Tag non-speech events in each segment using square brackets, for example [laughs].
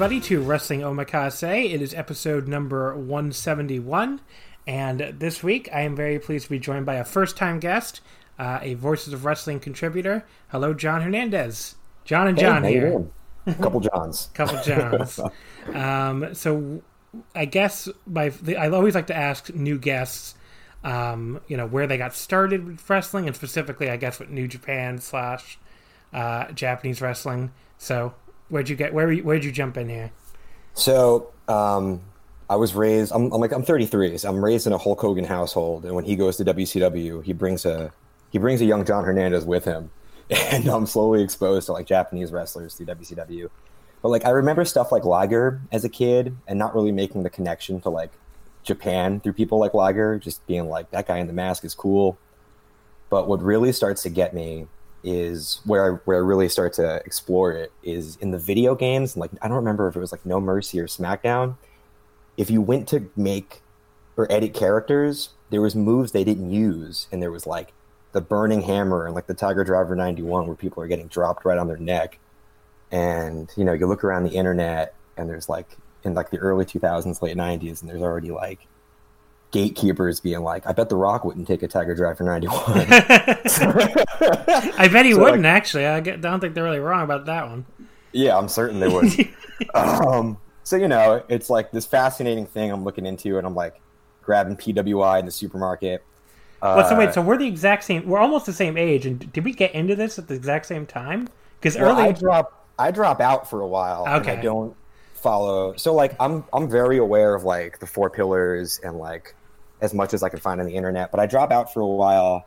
Everybody, to Wrestling Omakase. It is episode number 171. And this week, I am very pleased to be joined by a first time guest, uh, a Voices of Wrestling contributor. Hello, Jon Hernandez. John and John hey, here. Couple Johns. [laughs] Couple Johns. um, so, I guess my I always like to ask new guests, um, you know, where they got started with wrestling, and specifically, I guess, with New Japan slash uh, Japanese wrestling. So, Where'd you get? Where where'd you jump in here? So um, I was raised. I'm, I'm, like I'm 33. So I'm raised in a Hulk Hogan household, and when he goes to WCW, he brings a he brings a young Jon Hernandez with him, [laughs] and I'm slowly exposed to like Japanese wrestlers through WCW. But like I remember stuff like Liger as a kid, and not really making the connection to like Japan through people like Liger, just being like that guy in the mask is cool. But what really starts to get me is where I, where I really start to explore it is in the video games. Like I don't remember if it was like No Mercy or SmackDown. If you went to make or edit characters, there was moves they didn't use, and there was like the Burning Hammer and like the Tiger Driver 91, where people are getting dropped right on their neck. And you know, you look around the internet, and there's like in like the early 2000s, late 90s, and there's already like gatekeepers being like, I bet The Rock wouldn't take a Tiger Driver 91. [laughs] [laughs] I bet he so wouldn't, like, actually. I don't think they're really wrong about that one. Yeah, I'm certain they would. [laughs] um, so, you know, it's like this fascinating thing I'm looking into, and I'm like grabbing PWI in the supermarket. Uh, well, so wait, so we're the exact same. We're almost the same age, and did we get into this at the exact same time? Because well, early, I drop, I drop out for a while. Okay, I don't follow. So, like, I'm, I'm very aware of like the four pillars and like as much as I could find on the internet. But I dropped out for a while.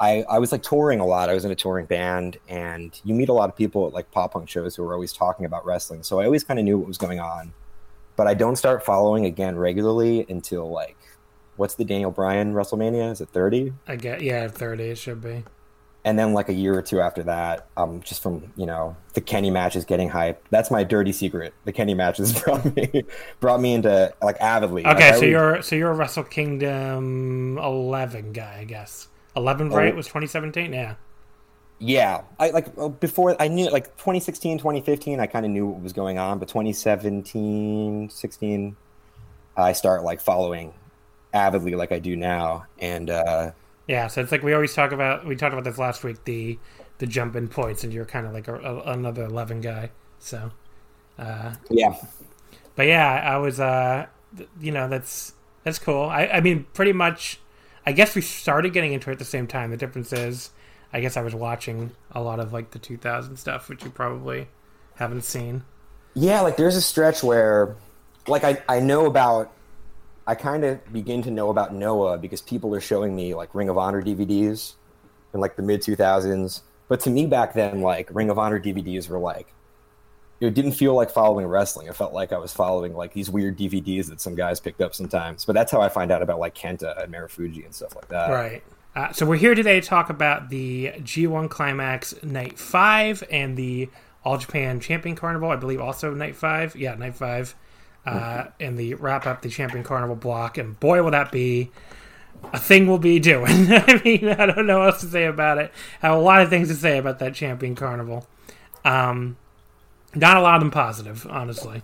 I, I was like touring a lot. I was in a touring band, and you meet a lot of people at like pop punk shows who are always talking about wrestling. So I always kind of knew what was going on. But I don't start following again regularly until like, what's the Daniel Bryan WrestleMania? Is it 30? I get, yeah, 30 it should be and then like a year or two after that, um, just from you know the Kenny matches getting hyped. That's my dirty secret. The Kenny matches [laughs] brought me brought me into like avidly. Okay, like, so you're so you're a Wrestle Kingdom eleven guy, I guess. Eleven, right? Oh, was 2017. Yeah. Yeah, I like before I knew like 2016, 2015. I kind of knew what was going on, but 2017, 16, I start like following avidly like I do now, and. uh yeah, so it's like we always talk about. We talked about this last week. The the jump in points, and you're kind of like a, a, another eleven guy. So uh, yeah, but yeah, I was. Uh, you know, that's that's cool. I, I mean, pretty much. I guess we started getting into it at the same time. The difference is, I guess I was watching a lot of like the 2000 stuff, which you probably haven't seen. Yeah, like there's a stretch where, like I I know about I kind of begin to know about Noah because people are showing me like Ring of Honor DVDs in like the mid 2000s. But to me back then, like Ring of Honor DVDs were like, it didn't feel like following wrestling. It felt like I was following like these weird DVDs that some guys picked up sometimes. But that's how I find out about like Kenta and Marufuji and stuff like that. Right. Uh, so we're here today to talk about the G1 Climax Night 5 and the All Japan Champion Carnival. I believe also Night 5. Yeah, Night 5 uh, in the wrap up the Champion Carnival block, and boy, will that be a thing we'll be doing. [laughs] I mean, I don't know what else to say about it. I have a lot of things to say about that Champion Carnival. Um, not a lot of them positive, honestly.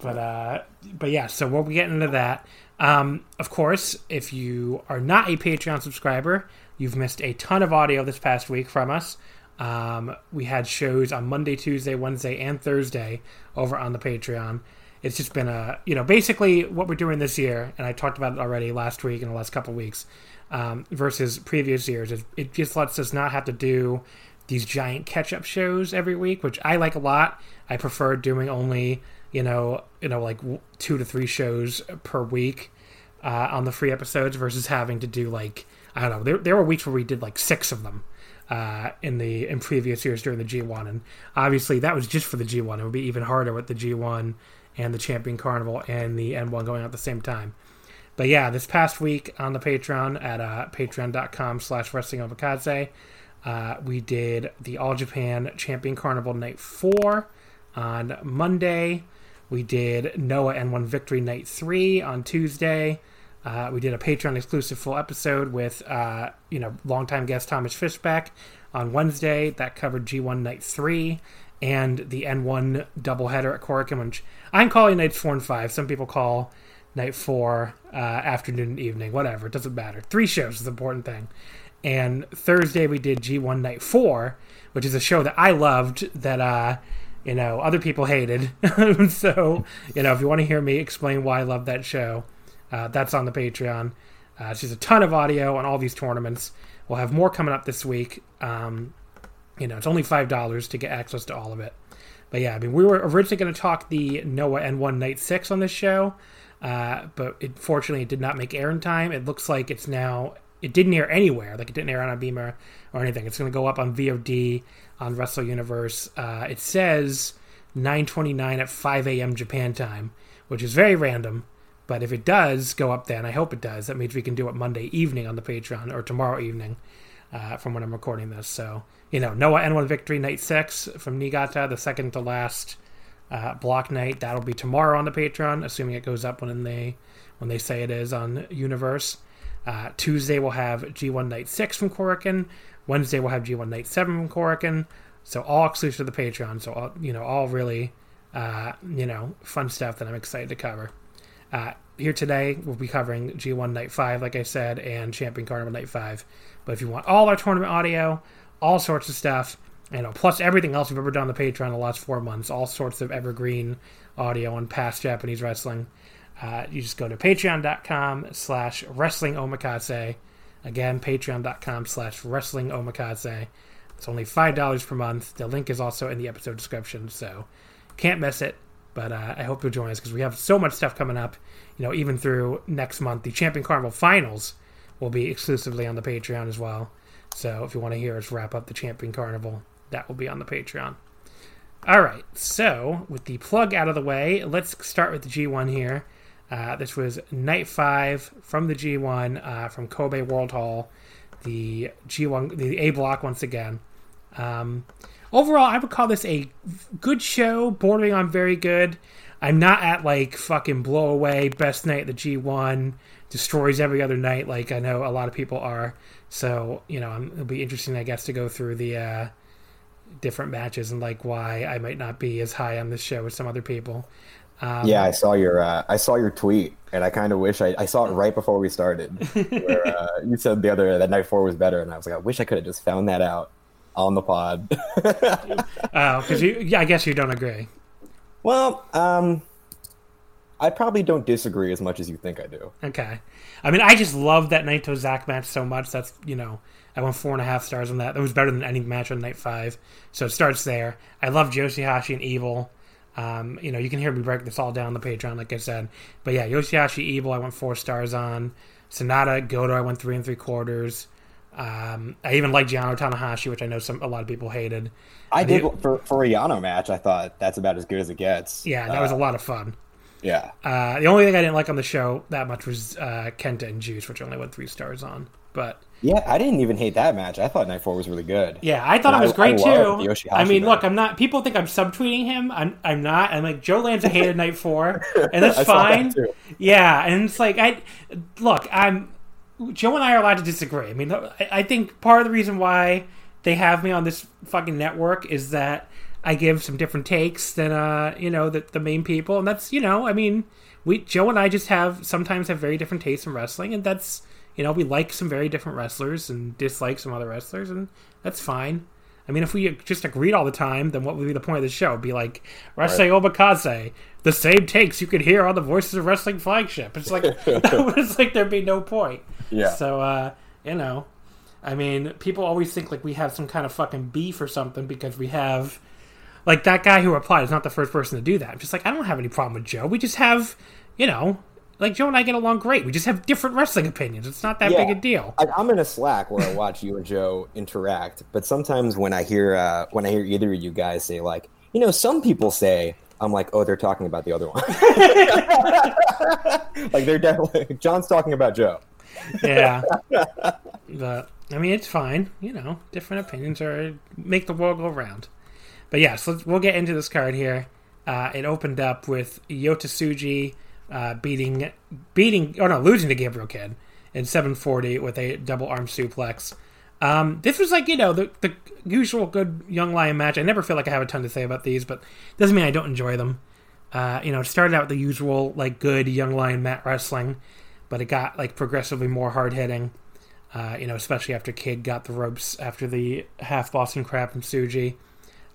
But uh, but yeah, so we'll be getting into that. Um, of course, if you are not a Patreon subscriber, you've missed a ton of audio this past week from us. Um, we had shows on Monday, Tuesday, Wednesday, and Thursday over on the Patreon. It's just been a, you know, basically what we're doing this year, and I talked about it already last week and the last couple weeks, um, versus previous years. It, it just lets us not have to do these giant catch up shows every week, which I like a lot. I prefer doing only, you know, you know, like two to three shows per week uh, on the free episodes versus having to do like I don't know. There, there were weeks where we did like six of them uh, in the in previous years during the G1, and obviously that was just for the G1. It would be even harder with the G1 and the Champion Carnival and the N1 going out at the same time. But yeah, this past week on the Patreon at uh, patreon.com slash wrestling uh, we did the All Japan Champion Carnival Night 4 on Monday. We did Noah N1 Victory Night 3 on Tuesday. Uh, we did a Patreon exclusive full episode with, uh, you know, longtime guest Thomas Fischbeck on Wednesday. That covered G1 Night 3 and the N1 doubleheader at Korakuen, which I'm calling nights 4 and 5. Some people call night 4 uh, afternoon and evening, whatever. It doesn't matter. Three shows is the important thing. And Thursday we did G1 Night 4, which is a show that I loved that, uh, you know, other people hated. [laughs] so, you know, if you want to hear me explain why I love that show, uh, that's on the Patreon. Uh, just a ton of audio on all these tournaments. We'll have more coming up this week. Um, you know, it's only five dollars to get access to all of it. But yeah, I mean, we were originally going to talk the Noah N1 Night Six on this show, uh, but it, fortunately, it did not make air in time. It looks like it's now it didn't air anywhere. Like it didn't air on Abema or anything. It's going to go up on VOD on Wrestle Universe. Uh, it says 9:29 at 5 a.m. Japan time, which is very random. But if it does go up then, I hope it does. That means we can do it Monday evening on the Patreon or tomorrow evening uh, from when I'm recording this. So, you know, Noah N1 Victory Night 6 from Niigata, the second to last uh, block night. That'll be tomorrow on the Patreon, assuming it goes up when they when they say it is on Universe. Uh, Tuesday we'll have G1 Night 6 from Korakuen. Wednesday we'll have G1 Night 7 from Korakuen. So all exclusive to the Patreon. So, all, you know, all really, uh, you know, fun stuff that I'm excited to cover. Uh, here today, we'll be covering G1 Night 5, like I said, and Champion Carnival Night 5. But if you want all our tournament audio, all sorts of stuff, you know, plus everything else we've ever done on the Patreon the last four months, all sorts of evergreen audio on past Japanese wrestling, uh, you just go to patreon.com slash wrestling omakase. Again, patreon.com slash wrestling omakase. It's only $5 per month. The link is also in the episode description, so can't miss it. But uh, I hope you'll join us because we have so much stuff coming up. You know, even through next month, the Champion Carnival Finals will be exclusively on the Patreon as well. So if you want to hear us wrap up the Champion Carnival, that will be on the Patreon. All right, so with the plug out of the way, let's start with the G1 here. Uh, this was night five from the G1 uh, from Kobe World Hall, the G1, the A block once again. Um, overall, I would call this a good show, bordering on very good. I'm not at like fucking blow away best night the G1 destroys every other night like I know a lot of people are. So you know it'll be interesting I guess to go through the uh, different matches and like why I might not be as high on this show as some other people. Um, yeah, I saw your uh, I saw your tweet, and I kind of wish I, I saw it right before we started. [laughs] where uh, you said the other that night four was better, and I was like, I wish I could have just found that out on the pod. [laughs] Oh, because you, yeah, I guess you don't agree. Well, um, I probably don't disagree as much as you think I do. Okay, I mean, I just love that Naito Zack match so much. That's you know, I went four and a half stars on that. That was better than any match on night five. So it starts there. I love Yoshihashi and Evil. Um, you know, you can hear me break this all down the Patreon, like I said. But yeah, Yoshihashi Evil, I went four stars on. Sanada Goto, I went three and three quarters. Um, I even like Yano Tanahashi, which I know some a lot of people hated. I did for for a Yano match. I thought that's about as good as it gets. Yeah, that uh, was a lot of fun. Yeah. Uh, the only thing I didn't like on the show that much was uh, Kenta and Juice, which I only went three stars on. But yeah, I didn't even hate that match. I thought Night Four was really good. Yeah, I thought and it was I, great I too. I mean, match. look, I'm not. People think I'm subtweeting him. I'm. I'm not. I'm like Joe Lanza hated Night Four, and that's [laughs] fine. That yeah, and it's like I look. I'm Joe and I are allowed to disagree. I mean, I, I think part of the reason why they have me on this fucking network is that I give some different takes than uh, you know, the, the main people, and that's you know, I mean, we Joe and I just have sometimes have very different tastes in wrestling, and that's you know, we like some very different wrestlers and dislike some other wrestlers, and that's fine. I mean, if we just agreed all the time, then what would be the point of the show? It'd be like Wrestling right. Omakase, the same takes you could hear on the Voices of Wrestling flagship. It's like [laughs] [laughs] it's like there'd be no point. Yeah. So uh, you know, I mean, people always think like we have some kind of fucking beef or something because we have like that guy who replied is not the first person to do that. I'm just like, I don't have any problem with Joe. We just have, you know, like Joe and I get along great. We just have different wrestling opinions. It's not that yeah. big a deal. I, am in a Slack where I watch you and Joe interact, but sometimes when I hear uh, when I hear either of you guys say like, you know, some people say, I'm like, oh, they're talking about the other one. [laughs] like they're definitely John's talking about Joe. yeah, but I mean, it's fine. You know, different opinions are make the world go round. But yes, yeah, so we'll get into this card here. Uh, it opened up with Yota Tsuji uh, beating beating oh no losing to Gabriel Kidd in 740 with a double arm suplex. Um, this was like you know the the usual good young lion match. I never feel like I have a ton to say about these, but doesn't mean I don't enjoy them. Uh, you know, it started out with the usual like good young lion mat wrestling, but it got like progressively more hard hitting. Uh, you know, especially after Kidd got the ropes after the half Boston Crab from Tsuji.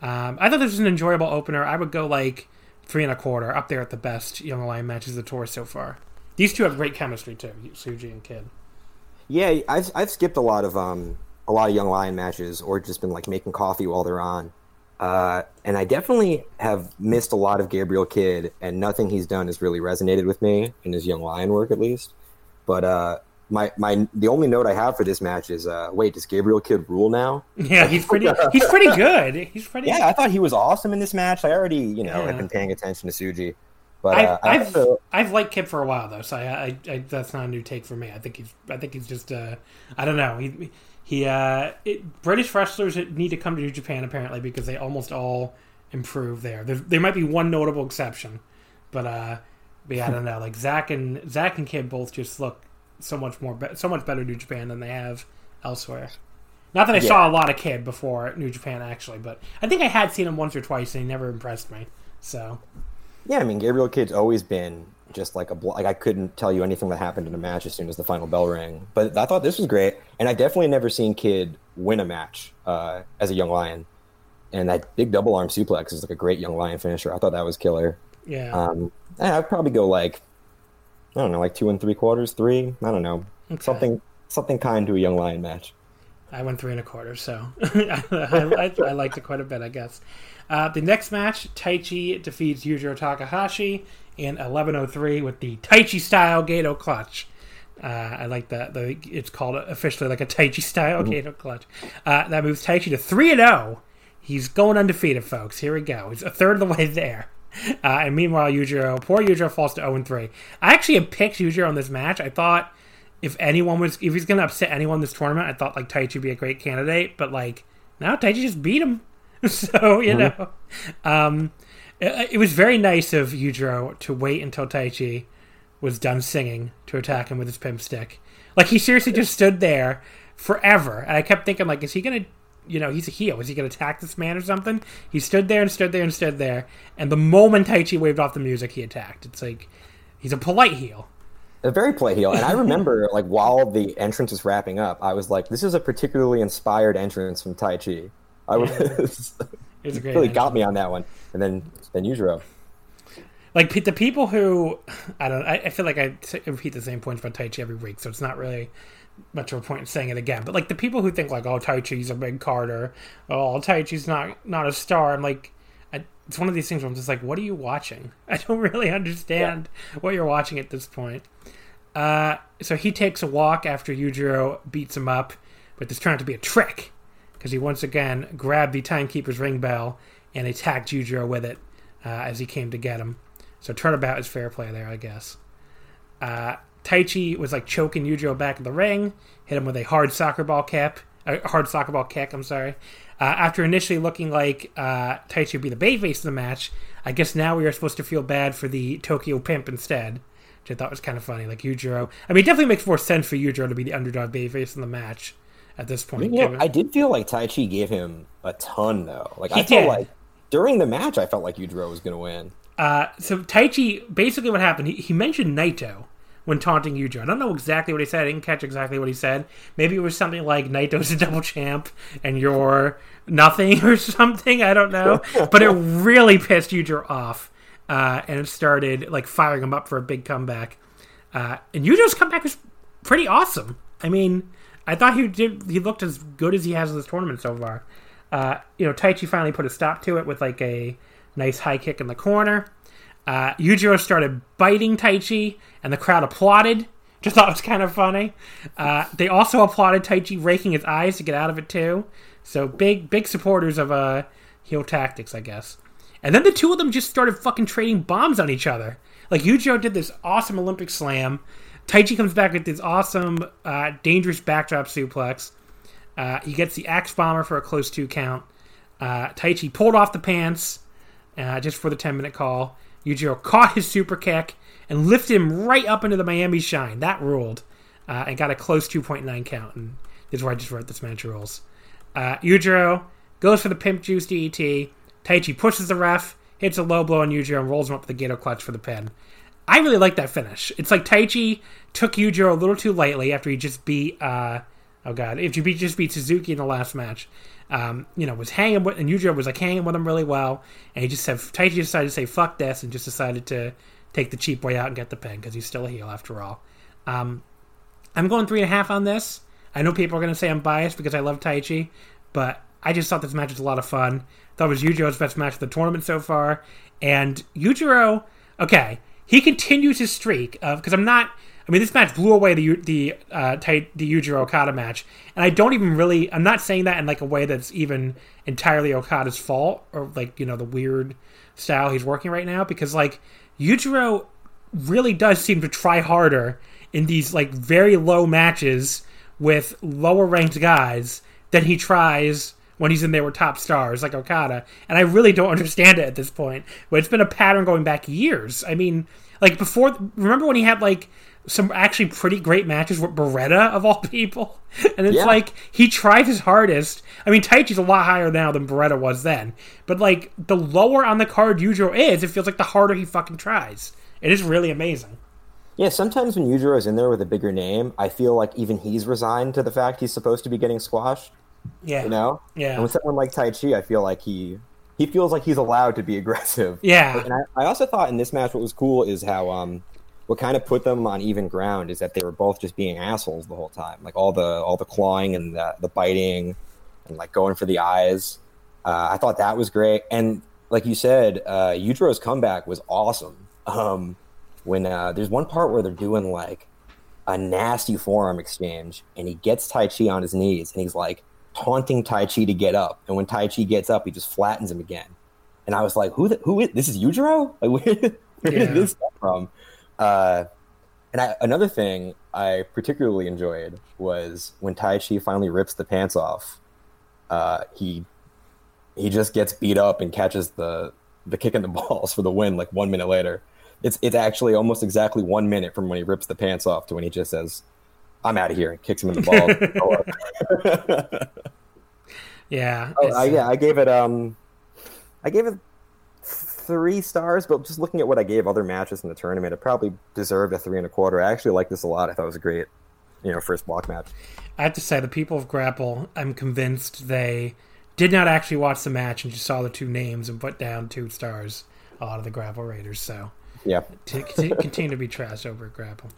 Um, I thought this was an enjoyable opener. I would go like three and a quarter, up there at the best Young Lion matches of the tour so far. These two have great chemistry too, Tsuji and Kidd. Yeah, I've I've skipped a lot of um a lot of Young Lion matches, or just been like making coffee while they're on. Uh, and I definitely have missed a lot of Gabriel Kidd, and nothing he's done has really resonated with me in his Young Lion work, at least. But uh, my my the only note I have for this match is uh, wait, does Gabriel Kidd rule now? [laughs] Yeah, he's pretty he's pretty good. He's pretty. Yeah, I thought he was awesome in this match. I already you know yeah. have been paying attention to Tsuji, but I've uh, I've, also... I've, liked Kidd for a while though, so I, I, I, that's not a new take for me. I think he's I think he's just uh, I don't know he he uh, it, British wrestlers need to come to New Japan apparently because they almost all improve there. There, there might be one notable exception, but uh, but yeah, I don't know. Like Zack and Zack and Kidd both just look so much more, be- so much better New Japan than they have elsewhere. Not that I yeah. saw a lot of Kidd before New Japan actually, but I think I had seen him once or twice and he never impressed me. So, yeah, I mean Gabriel Kid's always been just like a like I couldn't tell you anything that happened in a match as soon as the final bell rang. But I thought this was great, and I definitely never seen Kidd win a match uh, as a young lion. And that big double arm suplex is like a great young lion finisher. I thought that was killer. Yeah. Um, I'd probably go like I don't know, like two and three quarters, three. I don't know, okay. something something kind to a young lion match. I went three and a quarter, so [laughs] I, I, I, liked it quite a bit, I guess. Uh, the next match, Taichi defeats Yujiro Takahashi in 11:03 with the Taichi style Gedo clutch. Uh, I like that. The, it's called officially like a Taichi style mm-hmm. Gedo clutch. Uh, that moves Taichi to three and zero. Oh. He's going undefeated, folks. Here we go. He's a third of the [laughs] way there. Uh, and meanwhile, Yujiro, poor Yujiro falls to 0 3. I actually had picked Yujiro in this match. I thought if anyone was, if he's going to upset anyone in this tournament, I thought like Taichi would be a great candidate. But like, now Taichi just beat him. [laughs] so, you mm-hmm. know, um, it, it, was very nice of Yujiro to wait until Taichi was done singing to attack him with his pimp stick. Like, he seriously just stood there forever. And I kept thinking, like, is he going to you know, he's a heel. Is he going to attack this man or something? He stood there and stood there and stood there. And the moment Taichi waved off the music, he attacked. It's like he's a polite heel. A very polite heel. And I [laughs] remember, like, while the entrance was wrapping up, I was like, this is a particularly inspired entrance from Taichi. I was. [laughs] it really got me on that one. And then, then Yujiro. Like the people who, I don't, I, I feel like I repeat the same points about Taichi every week, so it's not really much of a point in saying it again. But like the people who think like, oh, Taichi's a big Carter, oh, Taichi's not not a star. I'm like, I, it's one of these things where I'm just like, what are you watching? [laughs] I don't really understand yeah. what you're watching at this point. Uh, so he takes a walk after Yujiro beats him up, but this turned out to be a trick because he once again grabbed the timekeeper's ring bell and attacked Yujiro with it uh, as he came to get him. So turnabout is fair play there, I guess. Uh, Taichi was like choking Yujiro back in the ring, hit him with a hard soccer ball cap, a hard soccer ball kick. I'm sorry. Uh, after initially looking like uh, Taichi would be the babyface of the match, I guess now we are supposed to feel bad for the Tokyo Pimp instead. which I thought was kind of funny. Like Yujiro, I mean, it definitely makes more sense for Yujiro to be the underdog babyface in the match at this point. Know, given- I did feel like Taichi gave him a ton though. Like He I felt did. like during the match, I felt like Yujiro was going to win. Uh, so Taichi, basically what happened, he, he mentioned Naito when taunting Yujiro. I don't know exactly what he said. I didn't catch exactly what he said. Maybe it was something like Naito's a double champ and you're nothing [laughs] or something. I don't know. [laughs] but it really pissed Yujiro off. Uh, and it started like firing him up for a big comeback. Uh, and Yujiro's comeback was pretty awesome. I mean, I thought he did. He looked as good as he has in this tournament so far. Uh, you know, Taichi finally put a stop to it with like a nice high kick in the corner. Uh, Yujiro started biting Taichi, and the crowd applauded. Just thought it was kind of funny. Uh, they also applauded Taichi raking his eyes to get out of it too. So big, big supporters of uh, heel tactics, I guess. And then the two of them just started fucking trading bombs on each other. Like Yujiro did this awesome Olympic slam. Taichi comes back with this awesome, uh, dangerous backdrop suplex. Uh, he gets the axe bomber for a close two count. Uh, Taichi pulled off the pants uh, just for the 10 minute call. Yujiro caught his super kick and lifted him right up into the Miami Shine. That ruled. Uh, and got a close 2.9 count. And this is where I just wrote this match rules. Uh, Yujiro goes for the pimp juice DDT. Taichi pushes the ref, hits a low blow on Yujiro, and rolls him up with the Gedo clutch for the pin. I really like that finish. It's like Taichi took Yujiro a little too lightly after he just beat. Uh, oh god, if you beat just beat Suzuki in the last match, um, you know, was hanging with and Yujiro was like hanging with him really well, and he just said Taichi decided to say fuck this and just decided to take the cheap way out and get the pin because he's still a heel after all. Um, I'm going three and a half on this. I know people are going to say I'm biased because I love Taichi, but I just thought this match was a lot of fun. Thought it was Yujiro's best match of the tournament so far, and Yujiro, okay, he continues his streak of because I'm not. I mean, this match blew away the the uh, the Yujiro Okada match, and I don't even really. I'm not saying that in like a way that's even entirely Okada's fault or like you know the weird style he's working right now because like Yujiro really does seem to try harder in these like very low matches with lower ranked guys than he tries when he's in there with top stars like Okada. And I really don't understand it at this point. But it's been a pattern going back years. I mean, like before, remember when he had like some actually pretty great matches with Beretta of all [laughs] people? And it's Yeah. like he tried his hardest. I mean, Taichi's a lot higher now than Beretta was then. But like the lower on the card Yujiro is, it feels like the harder he fucking tries. It is really amazing. Yeah, sometimes when Yujiro's in there with a bigger name, I feel like even he's resigned to the fact he's supposed to be getting squashed. Yeah. You know? Yeah. And with someone like Taichi, I feel like he he feels like he's allowed to be [laughs] aggressive. Yeah. And I, I also thought in this match, what was cool is how um what kind of put them on even ground is that they were both just being assholes the whole time, like all the all the clawing and the, the biting and like going for the eyes. Uh, I thought that was great, and like you said, uh, Yujiro's comeback was awesome. Um, when uh, there's one part where they're doing like a nasty forearm exchange, and he gets Taichi on his knees, and he's like taunting Taichi to get up, and when Taichi gets up, he just flattens him again. And I was like, "Who? The, who is this? Is Yujiro? [laughs] Like, where, where Yeah. did this come from?" Uh, and I, another thing I particularly enjoyed was when Taichi finally rips the pants off. Uh, he he just gets beat up and catches the the kick in the [laughs] balls for the win. Like one minute later, it's it's actually almost exactly one minute from when he rips the pants off to when he just says, "I'm out of here," and kicks him in the balls. [laughs] [laughs] Yeah. Oh, I, yeah, I gave it um, I gave it three stars, but just looking at what I gave other matches in the tournament, it probably deserved a three and a quarter. I actually like this a lot. I thought it was a great, you know, first block match. I have to say, the people of Grapple, I'm convinced they did not actually watch the match and just saw the two names and put down two stars. A lot of the Grapple Raiders, so Yeah, to, to continue to be trash over at Grapple.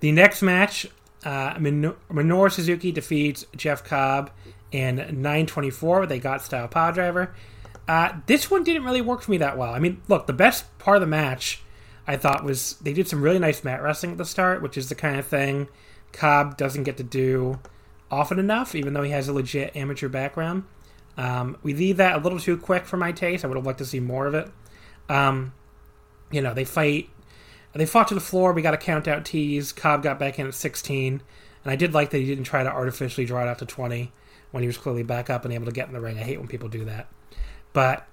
The next match, uh, Min- Minoru Suzuki defeats Jeff Cobb in 924. They got style power driver. Uh, this one didn't really work for me that well. I mean, look, the best part of the match I thought was they did some really nice mat wrestling at the start, which is the kind of thing Cobb doesn't get to do often enough, even though he has a legit amateur background. Um, we leave that a little too quick for my taste. I would have liked to see more of it. Um, you know, they fight. They fought to the floor. We got a count out tease. Cobb got back in at 16. And I did like that he didn't try to artificially draw it out to 20 when he was clearly back up and able to get in the ring. I hate when people do that. But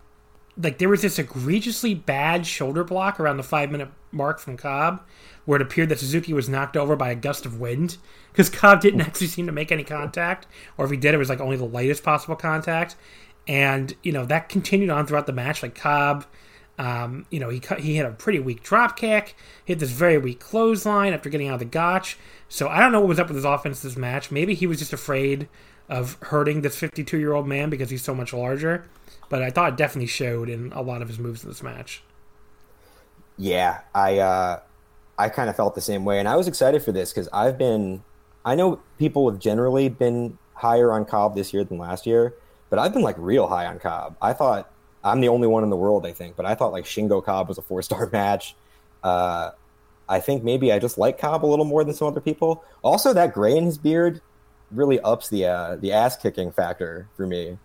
like there was this egregiously bad shoulder block around the five minute mark from Cobb, where it appeared that Suzuki was knocked over by a gust of wind because Cobb didn't actually seem to make any contact, or if he did, it was like only the lightest possible contact. And you know that continued on throughout the match. Like Cobb, um, you know, he cut, he had a pretty weak drop kick, hit this very weak clothesline after getting out of the gotch. So I don't know what was up with his offense this match. Maybe he was just afraid of hurting this 52 year old man because he's so much larger. But I thought it definitely showed in a lot of his moves in this match. Yeah, I uh, I kind of felt the same way, and I was excited for this because I've been, I know people have generally been higher on Cobb this year than last year, but I've been like real high on Cobb. I thought I'm the only one in the world, I think, but I thought like Shingo Cobb was a four star [laughs] match. Uh, I think maybe I just like Cobb a little more than some other people. Also, that gray in his beard really ups the uh, the ass kicking factor for me.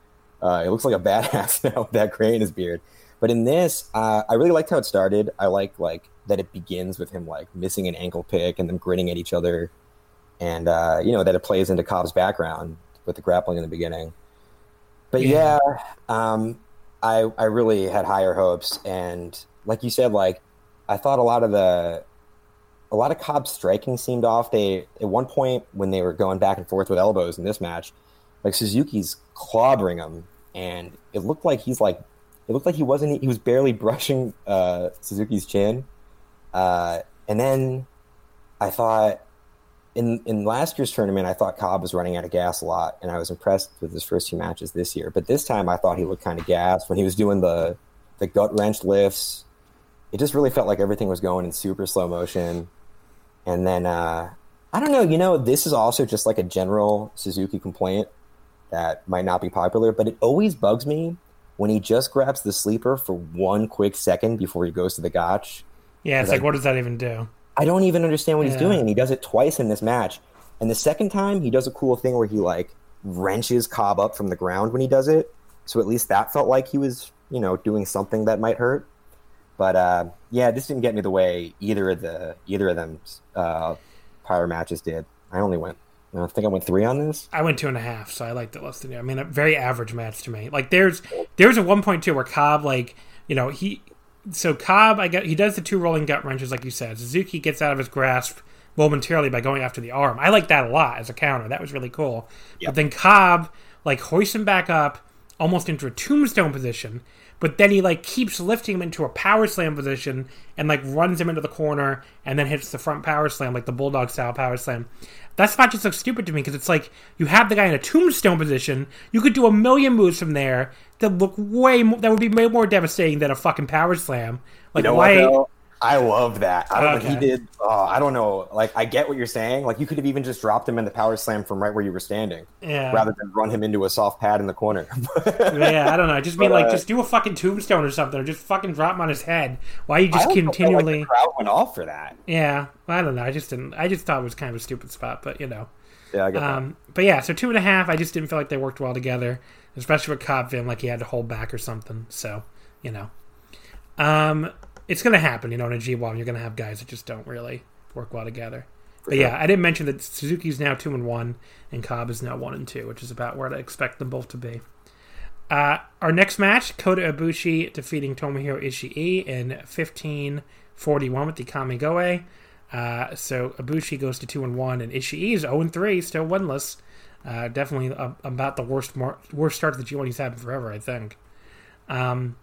Uh, it looks like a [laughs] badass [laughs] now with that gray in his beard. But in this, uh, I really liked how it started. I like like that it begins with him like missing an ankle pick and them grinning at each other, and uh, you know that it plays into Cobb's background with the grappling in the beginning. But yeah, yeah um, I I really had higher hopes, and like you said, like I thought a lot of the a lot of Cobb's striking seemed off. They at one point when they were going back and forth with elbows in this match, like Suzuki's clobbering him, and it looked like he's like it looked like he wasn't he was barely brushing uh, Suzuki's chin. Uh, and then I thought in in last year's tournament, I thought Cobb was running out of gas a lot, and I was impressed with his first two matches this year. But this time, I thought he looked kind of gassed when he was doing the the gut wrench lifts. It just really felt like everything was going in super slow motion. And then uh, I don't know, you know, this is also just like a general Suzuki complaint that might not be popular, but it always bugs me when he just grabs the sleeper for one quick second before he goes to the gotch. Yeah, it's like, I, what does that even do? I don't even understand what yeah. he's doing, and he does it twice in this match. And the second time, he does a cool thing where he like wrenches Cobb up from the ground when he does it. So at least that felt like he was, you know, doing something that might hurt. But uh, yeah, this didn't get me the way either of the either of them uh, prior matches did. I only went. I think I went three on this. I went two and a half, so I liked it less than you. I mean, a very average match to me. Like there's there's a one point two where Cobb like you know he so Cobb I got he does the two rolling gut wrenches like you said. Suzuki gets out of his grasp momentarily by going after the arm. I like that a lot as a counter. That was really cool. Yep. But then Cobb like hoists him back up almost into a tombstone position but then he like keeps lifting him into a power slam position and like runs him into the corner and then hits the front power slam like the bulldog style power slam that spot just looks stupid to me because it's like you have the guy in a tombstone position you could do a million moves from there that look way more that would be way more devastating than a fucking power slam. Like you know why I love that. I don't okay. he did. Oh, I don't know. Like, I get what you're saying. Like, you could have even just dropped him in the power slam from right where you were standing, yeah. rather than run him into a soft pad in the corner. [laughs] yeah, I don't know. I just mean like, uh, just do a fucking tombstone or something, or just fucking drop him on his head. Why you just continually? Like crowd went off for that. Yeah, I don't know. I just didn't. I just thought it was kind of a stupid spot, but you know. Yeah, I get um, that. But yeah, so two and a half. I just didn't feel like they worked well together, especially with Cobb feeling like he had to hold back or something. So, you know. Um, it's going to happen. You know, in a G1, you're going to have guys that just don't really work well together. For but sure. yeah, I didn't mention that Suzuki's now two and one, and Cobb is now one and two, which is about where I expect them both to be. Uh, our next match, Kota Ibushi defeating Tomohiro Ishii in 1541 with the Kamigoye. Uh, so Ibushi goes to two and one, and Ishii is zero and three, still winless. Uh, definitely a, about the worst mar- worst start to the G1 he's had in forever, I think. Um,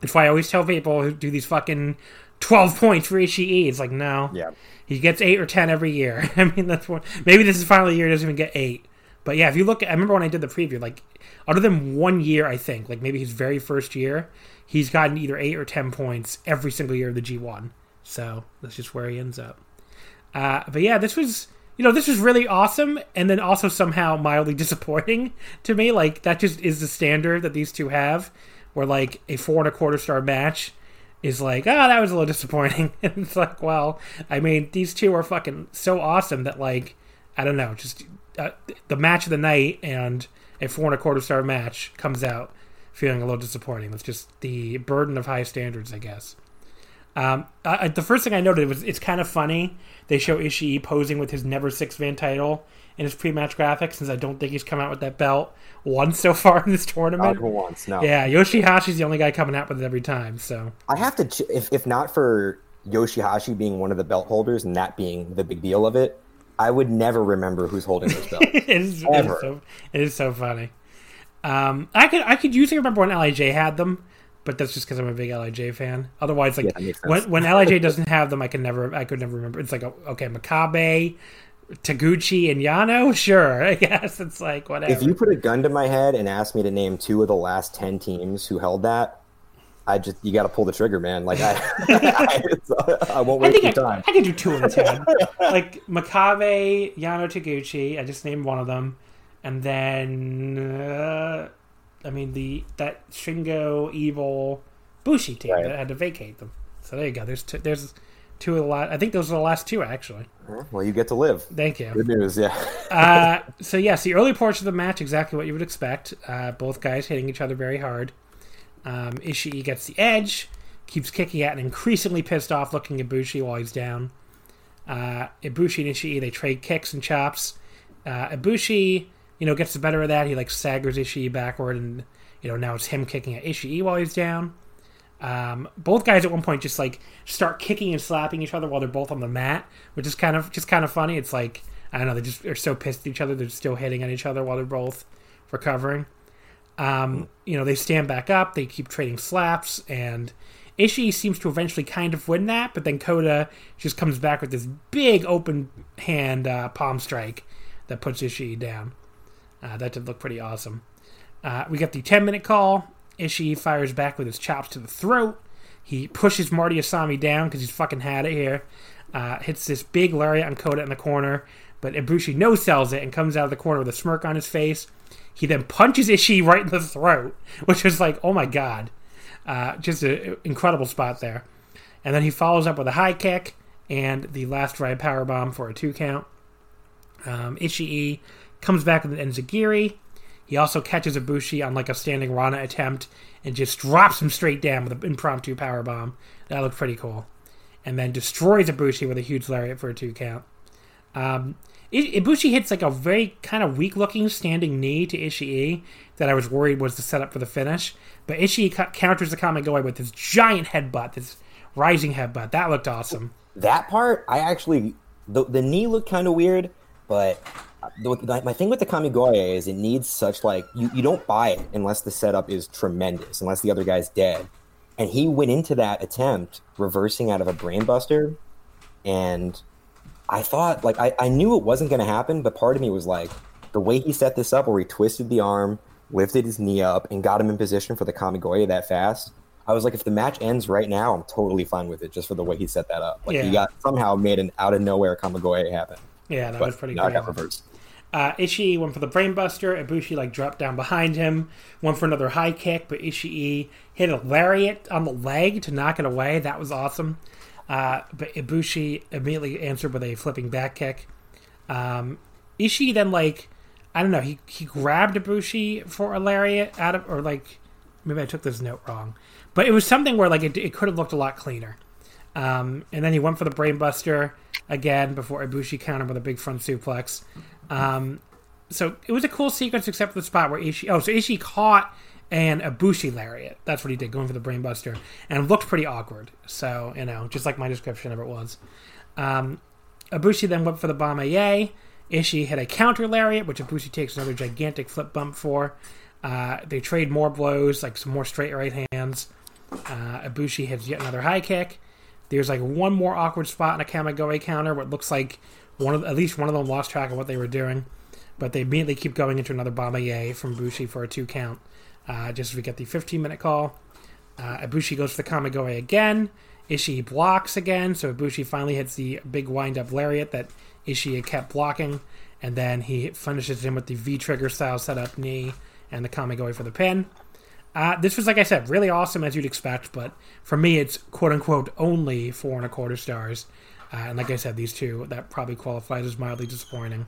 that's why I always tell people who do these fucking 12 points for Ishii. It's like, no. Yeah. He gets 8 or 10 every year. [laughs] I mean, that's what. Maybe this is finally year he doesn't even get 8. But yeah, if you look, I remember when I did the preview, like, other than one year, I think, like maybe his very first year, he's gotten either 8 or 10 points every single year of the G1. So that's just where he ends up. Uh, but yeah, this was you know, this was really awesome and then also somehow mildly [laughs] disappointing to me. Like, that just is the standard that these two have where like a four and a quarter star match is like, oh, that was a little disappointing. [laughs] and it's like, well, I mean, these two are fucking so awesome that like, I don't know, just uh, the match of the night and a four and a quarter star match comes out feeling a little disappointing. It's just the burden of high standards, I guess. Um, I, the first thing I noted was it's kind of funny. They show Ishii posing with his never six man title in his pre-match graphics, since I don't think he's come out with that belt once so far in this tournament. Not once, no. Yeah, Yoshihashi's the only guy coming out with it every time. So I have to, if if not for Yoshihashi being one of the belt holders and that being the big deal of it, I would never remember who's holding those belts. [laughs] it, is, it, is so, it is so funny. Um, I could I could usually remember when Lij had them, but that's just because I'm a big Lij fan. Otherwise, like Yeah, when when Lij doesn't have them, I can never I could never remember. It's like okay, Makabe, Taguchi, and Yano. [laughs] Sure, I guess it's like whatever. If you put a gun to my head and asked me to name two of the last ten teams who held that, I just you got to pull the trigger, man. Like I, I, [laughs] [laughs] I won't I waste think I, time. I could do two of the ten. like Makabe, Yano, Taguchi. I just named one of them, and then uh, I mean the that Shingo Evil Bushi team Right. that had to vacate them. So there you go. There's two, there's two of the last. I think those are the last two actually. Well, you get to live. Thank you. Good news, yeah. [laughs] uh, so yes, the early portion of the match exactly what you would expect. Uh, both guys hitting each other very hard. Um, Ishii gets the edge, keeps kicking at an increasingly pissed off looking Ibushi while he's down. Uh, Ibushi and Ishii they trade kicks and chops. Uh, Ibushi, you know, gets the better of that. He like staggers Ishii backward, and you know now it's him kicking at Ishii while he's down. Um, both guys at one point just like start kicking and slapping each other while they're both on the mat, which is kind of just kind of funny. It's like I don't know, they just are so pissed at each other, they're still hitting on each other while they're both recovering. Um, you know, they stand back up, they keep trading slaps, and Ishii seems to eventually kind of win that, but then Kota just comes back with this big open hand uh, palm strike that puts Ishii down. Uh, that did look pretty awesome. Uh, we got the 10 minute call. Ishii fires back with his chops to the throat. He pushes Marty Asami down because he's fucking had it here. Uh, hits this big lariat on Kota in the corner, but Ibushi no sells it and comes out of the corner with a smirk on his face. He then punches Ishii right in the throat, [laughs] which is like, oh my god. Uh, just an incredible spot there. And then he follows up with a high kick and the last ride power bomb for a two count. Um, Ishii comes back with an Enzuigiri. He also catches Ibushi on like a standing Rana attempt and just drops him straight down with an impromptu power bomb. That looked pretty cool. And then destroys Ibushi with a huge lariat for a two count. Um, Ibushi hits like a very kind of weak looking standing knee to Ishii that I was worried was the setup for the finish. But Ishii co- counters the Kamigoye with this giant headbutt, this rising headbutt. That looked awesome. That part, I actually the the knee looked kind of weird, but the, my thing with the Kamigoye is it needs such like you, you don't buy it unless the setup is tremendous, unless the other guy's dead. And he went into that attempt reversing out of a brainbuster, and I thought like I, I knew it wasn't going to happen, but part of me was like the way he set this up, where he twisted the arm, lifted his knee up, and got him in position for the Kamigoye that fast. I was like, if the match ends right now, I'm totally fine with it, just for the way he set that up. Like Yeah. he got somehow made an out of nowhere Kamigoye happen. Yeah, that But was pretty now I got reversed. Uh, Ishii went for the brainbuster. Ibushi like dropped down behind him, went for another high kick, but Ishii hit a lariat on the leg to knock it away. That was awesome. Uh, but Ibushi immediately answered with a flipping back kick. Um, Ishii then like I don't know he he grabbed Ibushi for a lariat out of or like maybe I took this note wrong, but it was something where like it, it could have looked a lot cleaner. Um, and then he went for the brainbuster again before Ibushi countered with a big front suplex. Um, so it was a cool sequence, except for the spot where Ishii. Oh, so Ishii caught an Ibushi lariat. That's what he did, going for the brainbuster, and looked pretty awkward. So you know, just like my description of it was. Um, Ibushi then went for the Bomaye. Ishii hit a counter lariat, which Ibushi takes another gigantic flip bump for. Uh, they trade more blows, like some more straight right hands. Uh, Ibushi hits yet another high kick. There's like one more awkward spot in a Kamigoye counter it looks like one of at least one of them lost track of what they were doing, but they immediately keep going into another Bomaye from Bushi for a two count. Uh, just as we get the 15 minute call. Uh, Ibushi goes for the Kamigoye again. Ishii blocks again, so Ibushi finally hits the big wind up lariat that Ishii had kept blocking, and then he finishes him with the V trigger style setup knee and the Kamigoye for the pin. Uh, this was, like I said, really awesome as you'd expect, but for me, it's quote unquote only four and a quarter stars. Uh, and like I said, these two, that probably qualifies as mildly disappointing.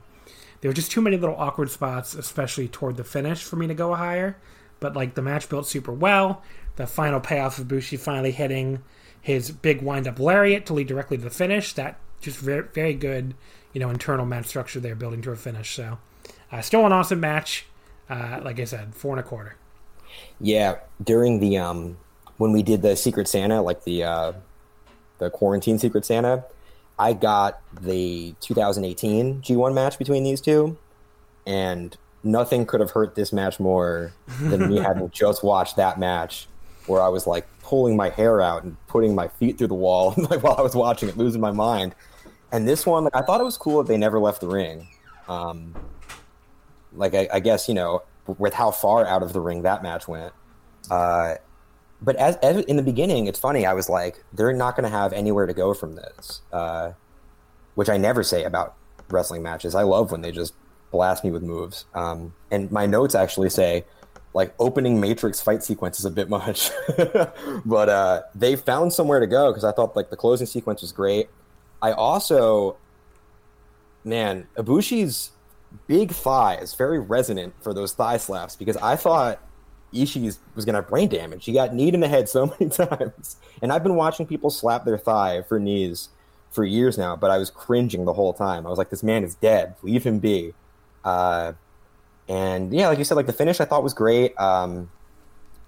There were just too many little awkward spots, especially toward the finish, for me to go higher. But like the match built super well. The final payoff of Bushi finally hitting his big wind up lariat to lead directly to the finish. That just very, very good, you know, internal match structure there, building to a finish. So, uh, still an awesome match. Uh, like I said, four and a quarter. Yeah, during the um when we did the Secret Santa, like the uh the quarantine Secret Santa, I got the 2018 G1 match between these two, and nothing could have hurt this match more than me [laughs] having just watched that match, where I was like pulling my hair out and putting my feet through the wall [laughs] like while I was watching it, losing my mind. And this one, like, I thought it was cool that they never left the ring. Um, like I, I guess you know with how far out of the ring that match went. Uh, but as, as, in the beginning, it's funny. I was like, they're not going to have anywhere to go from this, uh, which I never say about wrestling matches. I love when they just blast me with moves. Um, and my notes actually say, like, opening Matrix fight sequence is a bit [laughs] much, [laughs] but uh, they found somewhere to go because I thought like the closing sequence was great. I also, man, Ibushi's big thighs, very resonant for those thigh slaps because I thought Ishii was going to have brain damage. He got kneed in the head so [laughs] many times. And I've been watching people slap their thigh for knees for years now, but I was cringing the whole time. I was like, this man is dead. Leave him be. Uh, and yeah, like you said, like the finish I thought was great. Um,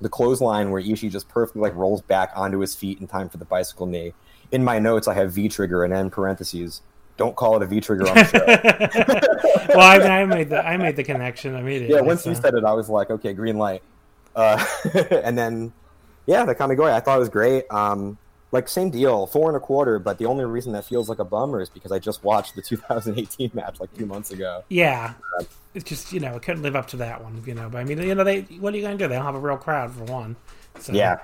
the clothesline where Ishii just perfectly like rolls back onto his feet in time for the bicycle knee. In my notes, I have V trigger and then parentheses don't call it a V trigger on the show. [laughs] well, I, mean, I made the I made the connection immediately. Yeah, once so. you said it, I was like, okay, green light. Uh, [laughs] and then, yeah, the Kamigoye, I thought it was great. Um, like same deal, four and a quarter. But the only reason that feels like a bummer is because I just watched the [laughs] 2018 match like two months ago. Yeah, uh, it's just you know it couldn't live up to that one. You know, but I mean, you know, they what are you going to do? They don't have a real crowd for one. So, yeah,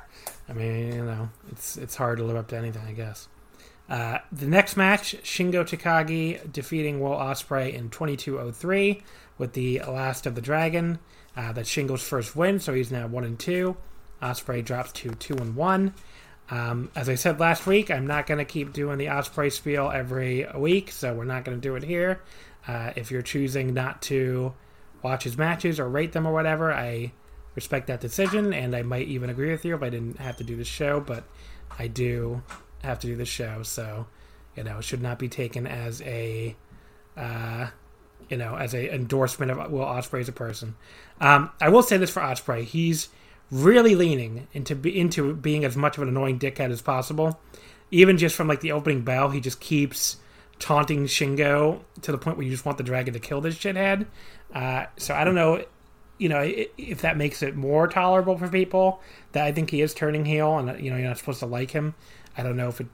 I mean, you know, it's it's hard to live up to anything, I guess. Uh, the next match, Shingo Takagi defeating Will Ospreay in 22:03 with the Last of the Dragon. Uh, that's Shingo's first win, so he's now one and two. Ospreay drops to two and one. Um, as I said last week, I'm not going to keep doing the Ospreay spiel every week, so we're not going to do it here. Uh, if you're choosing not to watch his matches or rate them or whatever, I respect that decision, and I might even agree with you if I didn't have to do the show, but I do have to do the show, so you know, it should not be taken as a uh, you know, as a endorsement of Will Ospreay as a person. Um, I will say this for Ospreay: he's really leaning into be, into being as much of an annoying dickhead as possible. Even just from like the opening bell, he just keeps taunting Shingo to the point where you just want the dragon to kill this shithead. Uh, so I don't know, you know, if that makes it more tolerable for people. That I think he is turning heel, and you know, you're not supposed to like him. I don't know if it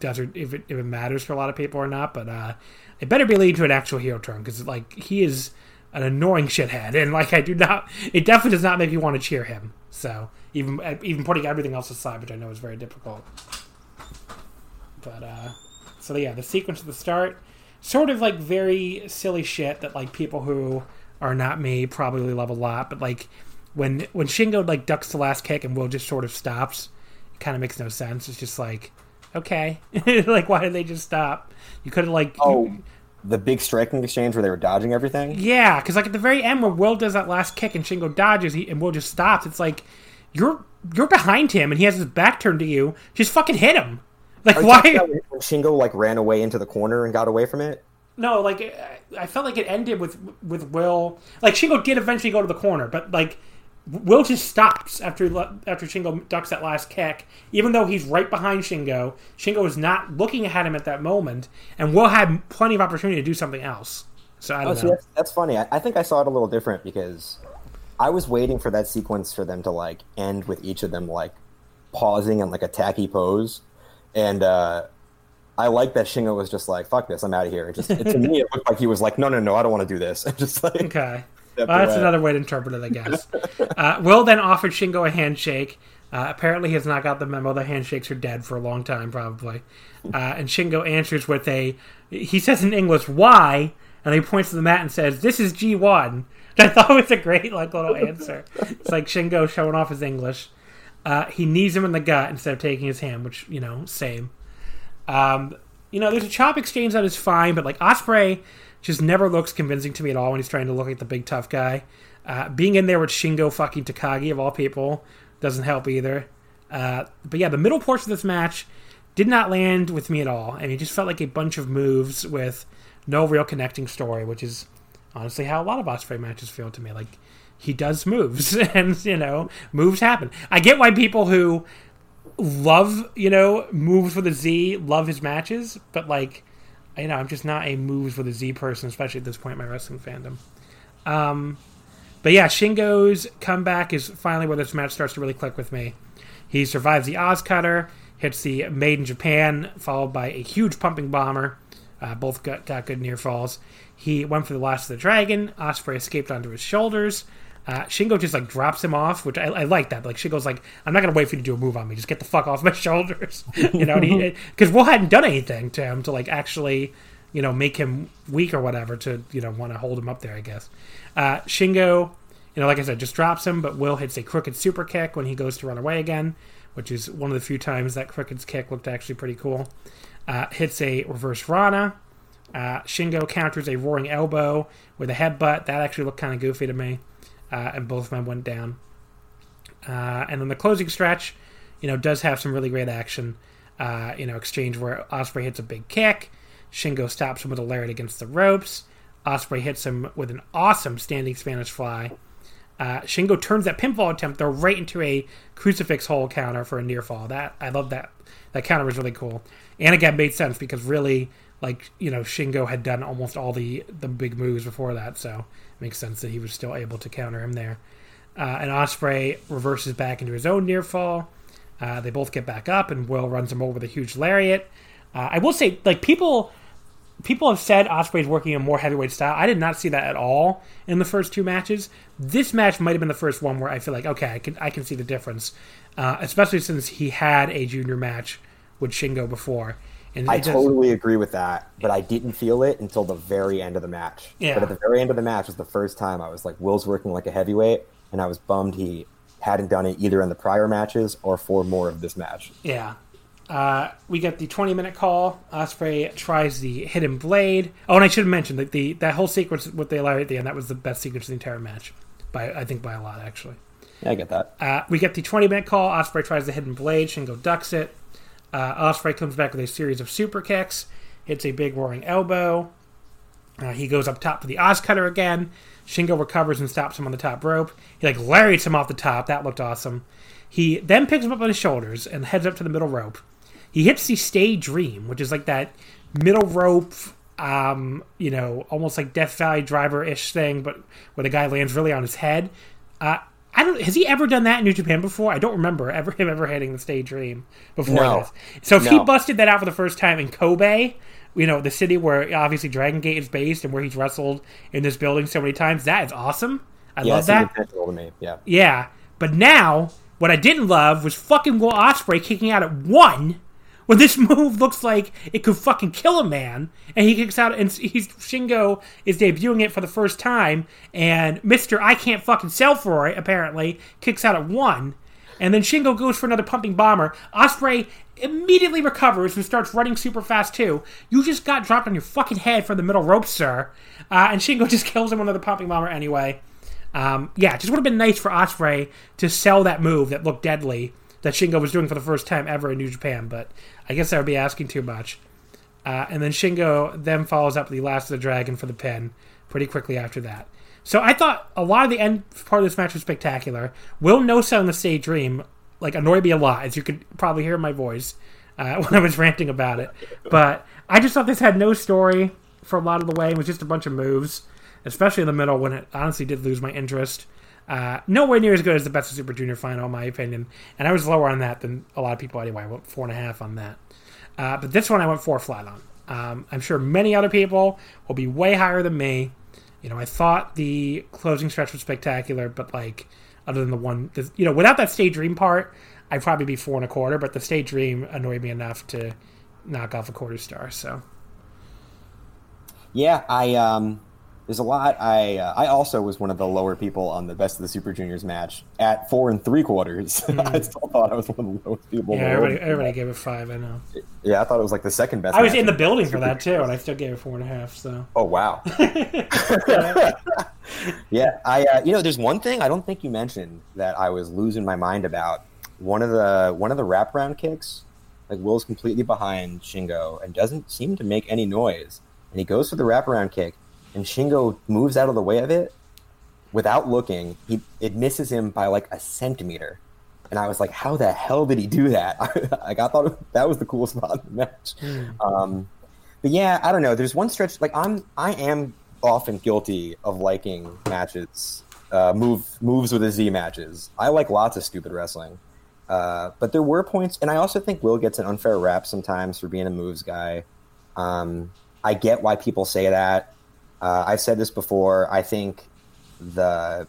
does or if it, if it matters for a lot of people or not, but uh, it better be leading to an actual heel turn because like he is an annoying shithead, and like I do not, it definitely does not make you want to cheer him. So even even putting everything else aside, which I know is very difficult, but uh, so yeah, the sequence at the start, sort of like very silly shit that like people who are not me probably love a lot, but like when when Shingo like ducks the last kick and Will just sort of stops it kind of makes no sense. It's just like, okay, [laughs] like why did they just stop? You could have like oh. The big striking exchange where they were dodging everything. Yeah, because like at the very end where Will does that last kick and Shingo dodges, he, and Will just stops. It's like you're you're behind him and he has his back turned to you. Just fucking hit him. Like why? Shingo like ran away into the corner and got away from it. No, like I felt like it ended with with Will. Like Shingo did eventually go to the corner, but like Will just stops after after Shingo ducks that last kick, even though he's right behind Shingo. Shingo is not looking at him at that moment, and Will had plenty of opportunity to do something else. So I don't oh, know. See, that's, that's, funny. I, I, think I saw it a little different because I was waiting for that sequence for them to like end with each of them like pausing in like a tacky pose, and uh, I like that Shingo was just like, "Fuck this, I'm out of here." It just it, to me, it looked like he was like, "No, no, no, I don't want to do this." [laughs] I'm just like okay. Well, that's another way to interpret it, I guess. uh, Will then offered Shingo a handshake. Uh, apparently, he has not got the memo. The handshakes are dead for a long time, probably. Uh, and Shingo answers with a, he says in English, "Why?" And he points to the mat and says, "This is G one." [laughs] I thought was a great like little answer. It's like Shingo showing off his English. Uh, he knees him in the gut instead of taking his hand, which you know, same. Um, you know, there's a chop exchange that is fine, but like Ospreay just never looks convincing to me at all when he's trying to look like the big tough guy. Uh, being in there with Shingo fucking Takagi of all people doesn't help either. Uh, but yeah, the middle portion of this match did not land with me at all. I mean, it just felt like a bunch of moves with no real connecting story, which is honestly how a lot of Ospreay matches feel to me. Like he does moves, [laughs] and you know, moves happen. I get why people who love you know moves with a Z love his matches, but like you know, I'm just not a moves with a Z person, especially at this point in my wrestling fandom. Um, but yeah, Shingo's comeback is finally where this match starts to really click with me. He survives the Oz Cutter, hits the Made in Japan, followed by a huge pumping bomber. Uh, both got, got good near falls. He went for the last of the dragon. Ospreay escaped onto his shoulders. Uh, Shingo just like drops him off, which I, I, like that. Like Shingo's like, I'm not gonna wait for you to do a move on me. Just get the fuck off my [laughs] shoulders, you know. Because [laughs] Will hadn't done anything to him to like actually, you know, make him weak or whatever to you know want to hold him up there. I guess. Uh, Shingo, you know, like I said, just drops him, but Will hits a crooked super kick when he goes to run away again, which is one of the few times that crooked's kick looked actually pretty cool. Uh, hits a reverse Rana. Uh, Shingo counters a roaring elbow with a headbutt. That actually looked kind of goofy to me uh, and both of them went down. Uh, and then the closing stretch, you know, does have some really great action. Uh, you know, exchange where Ospreay hits a big kick, Shingo stops him with a lariat against the ropes. Ospreay hits him with an awesome standing Spanish fly. Uh, Shingo turns that pinfall attempt though right into a crucifix hole counter for a near fall. That I love that. That counter was really cool, and again made sense because really, like you know, Shingo had done almost all the the big moves before that, so makes sense that he was still able to counter him there. Uh, and Ospreay reverses back into his own near fall. Uh, they both get back up, and Will runs him over with a huge lariat. Uh, I will say, like people, people have said Ospreay's working a more heavyweight style. I did not see that at all in the first two matches. This match might have been the first one where I feel like, okay, I can I can see the difference, uh, especially since he had a junior match with Shingo before. And I totally agree with that, but I didn't feel it until the very end of the match. Yeah. But at the very end of the match was the first time I was like, Will's working like a heavyweight, and I was bummed he hadn't done it either in the prior matches or for more of this match. Yeah. Uh, we get the 20 minute call. Ospreay tries the hidden blade. Oh, and I should have mentioned that the that whole sequence with the allowed at the end that was the best sequence of the entire match, by I think by a lot actually. Yeah, I get that. Uh, we get the 20 minute call. Ospreay tries the hidden blade. Shingo ducks it. Uh, Ospreay comes back with a series of super kicks, hits a big roaring elbow. Uh, he goes up top for the Oz Cutter again. Shingo recovers and stops him on the top rope. He like lariats him off the top. That looked awesome. He then picks him up on his shoulders and heads up to the middle rope. He hits the Stay Dream, which is like that middle rope, um, you know, almost like Death Valley driver ish thing, but where the guy lands really on his head. Uh, I don't. Has he ever done that in New Japan before? I don't remember ever him ever hitting the Stay Dream before no. this. So if no. he busted that out for the first time in Kobe, you know, the city where obviously Dragon Gate is based and where he's wrestled in this building so many times, that is awesome. I yeah, love that. To me. Yeah. Yeah, but now what I didn't love was fucking Will Ospreay kicking out at one when this [laughs] move looks like it could fucking kill a man, and he kicks out, and he's Shingo is debuting it for the first time, and Mister I can't fucking sell for it apparently kicks out at one, and then Shingo goes for another pumping bomber. Ospreay immediately recovers and starts running super fast too. You just got dropped on your fucking head from the middle rope, sir, uh, and Shingo [laughs] just kills him with another pumping bomber anyway. Um, yeah, it just would have been nice for Ospreay to sell that move that looked deadly that Shingo was doing for the first time ever in New Japan, but I guess I would be asking too much. Uh, and then Shingo then follows up the Last of the Dragon for the pin pretty quickly after that. So I thought a lot of the end part of this match was spectacular. Will No Sound the Stay Dream like annoyed me a lot, as you could probably hear my voice uh, [laughs] when I was ranting about it. But I just thought this had no story for a lot of the way. It was just a bunch of moves, especially in the middle when it honestly did lose my interest. Uh, nowhere near as good as the Best of Super Junior final, in my opinion. And I was lower on that than a lot of people anyway. I went four and a half on that. Uh, but this one I went four flat on. Um, I'm sure many other people will be way higher than me. You know, I thought the closing stretch was spectacular, but like, other than the one, you know, without that Stay Dream part, I'd probably be four and a quarter. But the Stay Dream annoyed me enough to knock off a quarter star. So, yeah, I um, there's a lot. I uh, I also was one of the lower people on the best of the Super Juniors match at four and three quarters. [laughs] Mm. I still thought I was one of the lowest people. Yeah, everybody, everybody gave it five. I know. Yeah, I thought it was like the second best. I was in the building for that too, and I still gave it four and a half. So. Oh wow. [laughs] yeah, I uh, you know there's one thing I don't think you mentioned that I was losing my mind about. one of the one of the wraparound kicks, like Will's completely behind Shingo and doesn't seem to make any noise, and he goes for the wraparound kick, and Shingo moves out of the way of it without looking. He it misses him by like a centimeter, and I was like, how the hell did he do that? [laughs] like I thought that was the coolest spot in the match. Um, but yeah, I don't know. There's one stretch like I'm I am often guilty of liking matches, uh, move moves with a Z matches. I like lots of stupid wrestling. Uh, but there were points, and I also think Will gets an unfair rap sometimes for being a moves guy. Um, I get why people say that. Uh, I've said this before. I think the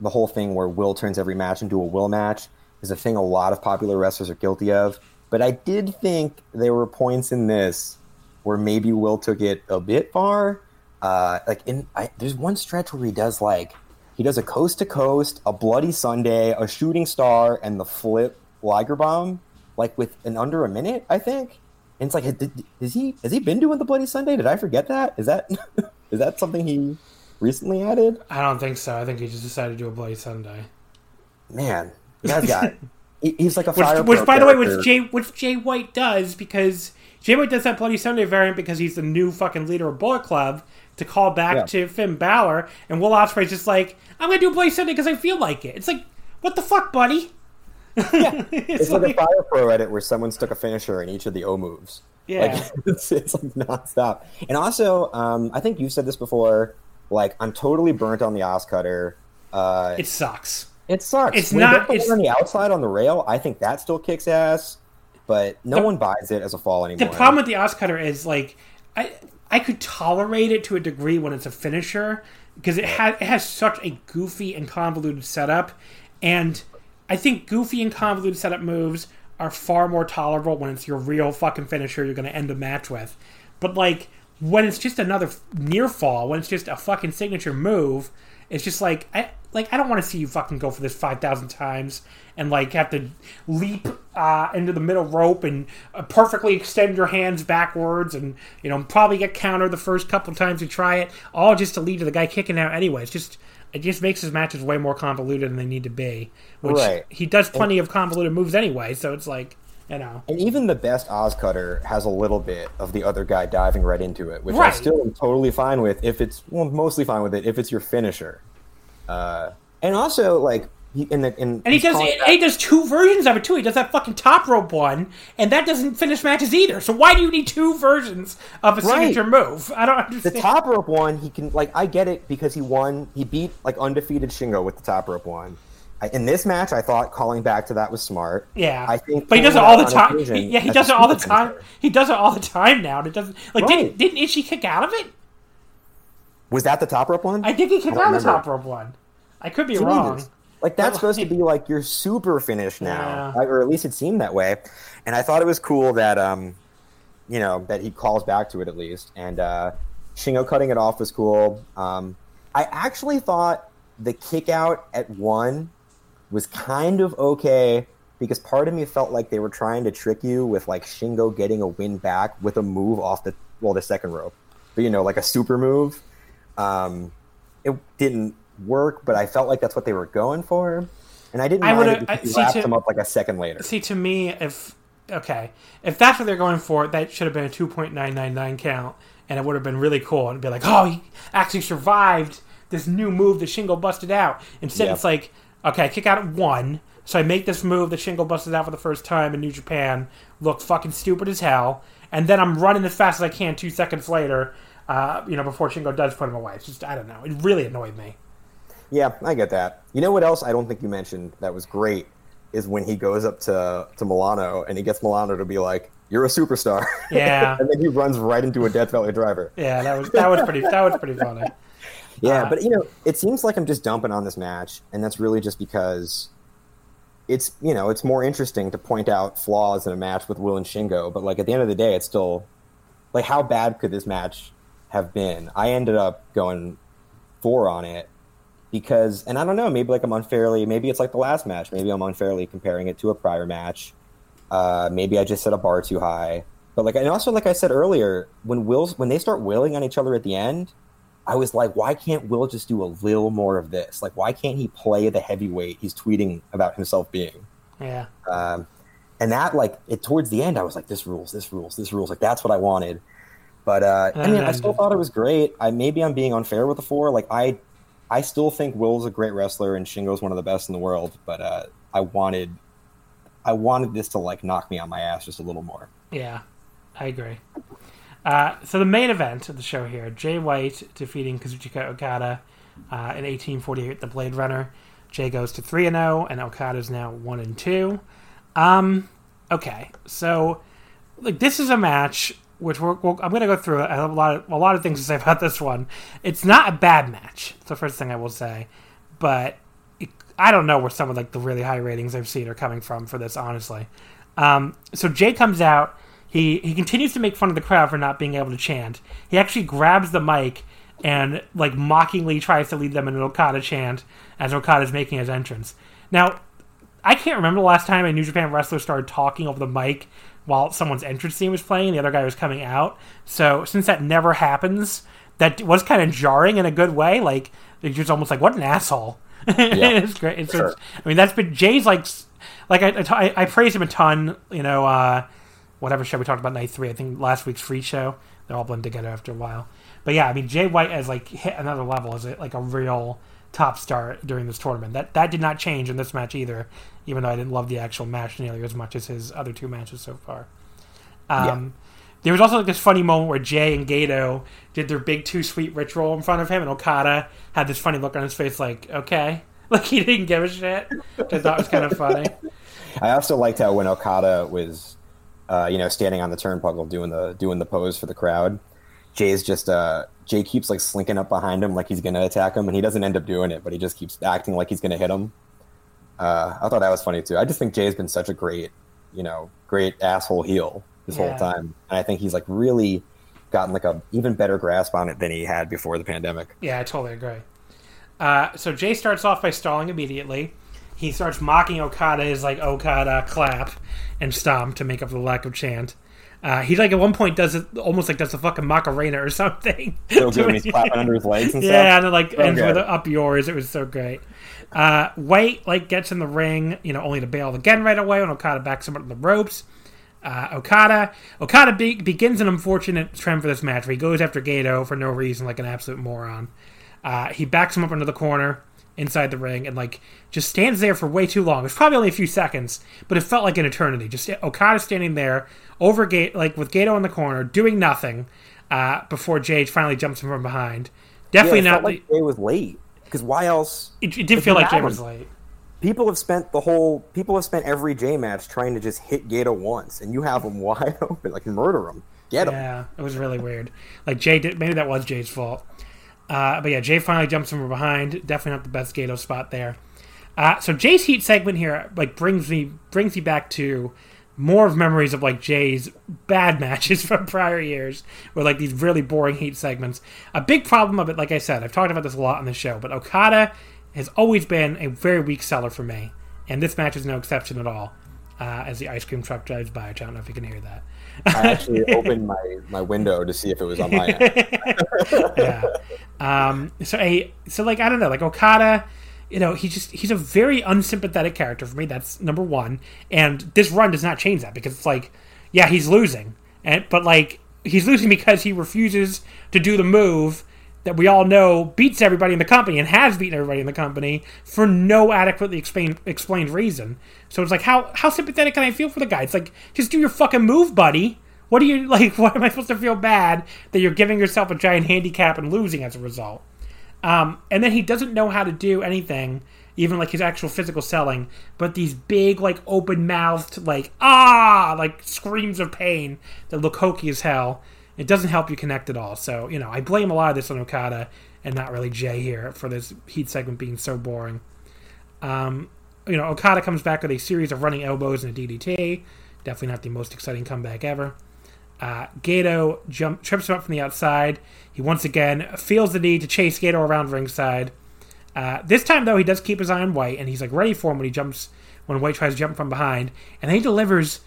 the whole thing where Will turns every match into a Will match is a thing a lot of popular wrestlers are guilty of. But I did think there were points in this where maybe Will took it a bit far. Uh, like in, I, there's one stretch where he does like he does a coast to coast, a bloody Sunday, a shooting star, and the flip Liger bomb, like with in under a minute, I think. And it's like, did, is he has he been doing the bloody Sunday? Did I forget that? Is that [laughs] is that something he recently added? I don't think so. I think he just decided to do a Bloody Sunday. Man, that guy. [laughs] he's like a Which, fire. which pro by the way, which Jay, which Jay White does because Jay White does that Bloody Sunday variant because he's the new fucking leader of Bullet Club to call back Yeah. to Finn Balor, and Will Ospreay's just like, I'm gonna do a Bloody Sunday because I feel like it. It's like, what the fuck, buddy? [laughs] Yeah, it's, it's like, like, a Fire Pro edit where someone stuck a finisher in each of the O moves. Yeah. like, [laughs] it's, it's like nonstop. And also, um, I think you've said this before. Like, I'm totally burnt on the Oz Cutter. Uh, it sucks. it sucks. it's When not- the it's- on the outside on the rail. I think that still kicks ass, but no one buys it as a fall anymore. The problem with the Oz Cutter is like, I I could tolerate it to a degree when it's a finisher because it has it has such a goofy and convoluted setup, and I think goofy and convoluted setup moves are far more tolerable when it's your real fucking finisher you're going to end a match with. But like when it's just another near fall, when it's just a fucking signature move, it's just like I like I don't want to see you fucking go for this five thousand times and like have to leap uh, into the middle rope and uh, perfectly extend your hands backwards and you know probably get countered the first couple times you try it, all just to lead to the guy kicking out anyway. It's just it just makes his matches way more convoluted than they need to be. Which Right. he does plenty of convoluted moves anyway, so it's like you know. And even the best Oz Cutter has a little bit of the other guy diving right into it, which I Right. still am totally fine with if it's well, mostly fine with it if it's your finisher. Uh, and also, like he, in the in And he does and he does two versions of it too. He does that fucking top rope one, and that doesn't finish matches either. So why do you need two versions of a Right. signature move? I don't understand. the top rope one. He can like I get it because he won. He beat like undefeated Shingo with the top rope one. I, in this match, I thought calling back to that was smart. yeah, I think, but he does it all the time. occasion yeah, he does it all the time. finisher. He does it all the time now. And it doesn't like Right. didn't didn't Ishii kick out of it? Was that the top rope one? I think he kicked out of the top rope one. I could be wrong. Like that's supposed to be like your super finish now, Yeah. or at least it seemed that way. And I thought it was cool that um, you know, that he calls back to it at least. And uh, Shingo cutting it off was cool. Um, I actually thought the kick out at one was kind of okay because part of me felt like they were trying to trick you with like Shingo getting a win back with a move off the well the second rope, but you know like a super move. Um, it didn't work, but I felt like that's what they were going for, and I didn't I mind would've- it because I- see, wrapped to- him up like a second later. See, to me, if okay, if that's what they're going for, that should have been a two point nine nine nine count, and it would have been really cool. And be like, oh, he actually survived this new move that Shingo busted out. Instead, Yeah. it's like, okay, I kick out at one, so I make this move that Shingo busted out for the first time in New Japan look fucking stupid as hell, and then I'm running as fast as I can two seconds later. Uh, you know, before Shingo does put him away. It's just, I don't know. It really annoyed me. Yeah, I get that. You know what else I don't think you mentioned that was great is when he goes up to to Milano and he gets Milano to be like, "You're a superstar." [laughs] Yeah. and then he runs right into a Death Valley driver. Yeah, that was that was pretty that was pretty funny. Yeah, Uh, but you know, it seems like I'm just dumping on this match, and that's really just because it's you know it's more interesting to point out flaws in a match with Will and Shingo. But like at the end of the day, it's still like how bad could this match have been? I ended up going four on it because, and I don't know, maybe like I'm unfairly, maybe it's like the last match, maybe I'm unfairly comparing it to a prior match. Uh, maybe I just set a bar too high. But like, and also like I said earlier, when Will's when they start willing on each other at the end, I was like, why can't Will just do a little more of this? Like, why can't he play the heavyweight he's tweeting about himself being? Yeah. Um, and that like it towards the end, I was like, this rules, this rules, this rules. Like that's what I wanted. But uh, I mean, I still thought it was great. I maybe I'm being unfair with the four. Like I, I still think Will's a great wrestler and Shingo's one of the best in the world. But uh, I wanted, I wanted this to like knock me on my ass just a little more. Yeah, I agree. Uh, so the main event of the show here: Jay White defeating Kazuchika Okada uh, in 1848, the Blade Runner. Jay goes to three and zero, and Okada is now one and two. Um, okay, so like this is a match which we're, we're, I'm going to go through. I have a lot of a lot of things to say about this one. It's not a bad match. It's the first thing I will say, but it, I don't know where some of like the really high ratings I've seen are coming from for this. Honestly, um, so Jay comes out. He he continues to make fun of the crowd for not being able to chant. He actually grabs the mic and like mockingly tries to lead them in an Okada chant as Okada's making his entrance. Now, I can't remember the last time a New Japan wrestler started talking over the mic while someone's entrance theme was playing and the other guy was coming out. So since that never happens, that was kind of jarring in a good way. Like it's just almost like what an asshole. [laughs] Yeah. it's great. It's, sure. it's, I mean that's been Jay's like like I, I, I praise him a ton. You know, uh, whatever show we talked about night three. I think last week's free show. They're all blend together after a while. But yeah, I mean Jay White has like hit another level as a, like a real top star during this tournament. That that did not change in this match either, even though I didn't love the actual match nearly as much as his other two matches so far. Um, yeah. There was also like this funny moment where Jay and Gedo did their big Too Sweet ritual in front of him, and Okada had this funny look on his face, like okay, [laughs] like he didn't give a shit, which I thought was kind of funny. I also liked how when Okada was, uh, you know, standing on the turnbuckle doing the doing the pose for the crowd, Jay's just uh, Jay keeps like slinking up behind him like he's gonna attack him, and he doesn't end up doing it, but he just keeps acting like he's gonna hit him. Uh, I thought that was funny too. I just think Jay's been such a great, you know, great asshole heel this yeah. whole time, and I think he's like really gotten like a even better grasp on it than he had before the pandemic. Yeah, I totally agree. Uh, so Jay starts off by stalling immediately. He starts mocking Okada's like Okada clap and stomp to make up for the lack of chant. Uh, he like at one point does it almost like does a fucking Macarena or [laughs] something. So good he's clapping under his legs and yeah, stuff. Yeah, and then like so ends good. with up yours. It was so great. Uh, White like gets in the ring, you know, only to bail again right away when Okada backs him up the ropes. Uh, Okada Okada be- begins an unfortunate trend for this match where he goes after Gedo for no reason, like an absolute moron. Uh, he backs him up into the corner inside the ring and like just stands there for way too long. It's probably only a few seconds, but it felt like an eternity. Just Okada standing there over gate like with Gedo in the corner doing nothing uh, before Jay finally jumps him from behind. Definitely yeah, not. like Jay was late because why else? It, it did feel like Jay was late. People have spent the whole. People have spent every J match trying to just hit Gedo once, and you have him [laughs] wide open, like murder him, get him. Yeah, it was really weird. Like Jay did. Maybe that was Jay's fault. Uh, but yeah, Jay finally jumps from behind. Definitely not the best Gedo spot there. Uh, so Jay's heat segment here like brings me brings me back to more of memories of like Jay's bad [laughs] matches from prior years, with like these really boring heat segments. A big problem of it, like I said, I've talked about this a lot on the show, but Okada has always been a very weak seller for me, and this match is no exception at all. Uh, as the ice cream truck drives by, I don't know if you can hear that. I [laughs] actually opened my, my window to see if it was on my end. [laughs] yeah. Um, so a so like I don't know, like Okada you know, he just he's a very unsympathetic character for me. That's number one. And this run does not change that because it's like, yeah, he's losing, and but like he's losing because he refuses to do the move that we all know beats everybody in the company and has beaten everybody in the company for no adequately explained explained reason. So it's like how how sympathetic can I feel for the guy? It's like just do your fucking move, buddy. What do you [laughs] like? Why am I supposed to feel bad that you're giving yourself a giant handicap and losing as a result? Um, and then he doesn't know how to do anything, even like his actual physical selling, but these big, like open mouthed, like ah, like screams of pain that look hokey as hell. It doesn't help you connect at all. So you know, I blame a lot of this on Okada and not really Jay here for this heat segment being so boring. Um, you know, Okada comes back with a series of running elbows and a DDT. Definitely not the most exciting comeback ever. Uh, Gedo jump, trips him up from the outside. He once again feels the need to chase Gedo around ringside. Uh, this time, though, he does keep his eye on White, and he's like ready for him when he jumps when White tries to jump from behind, and he delivers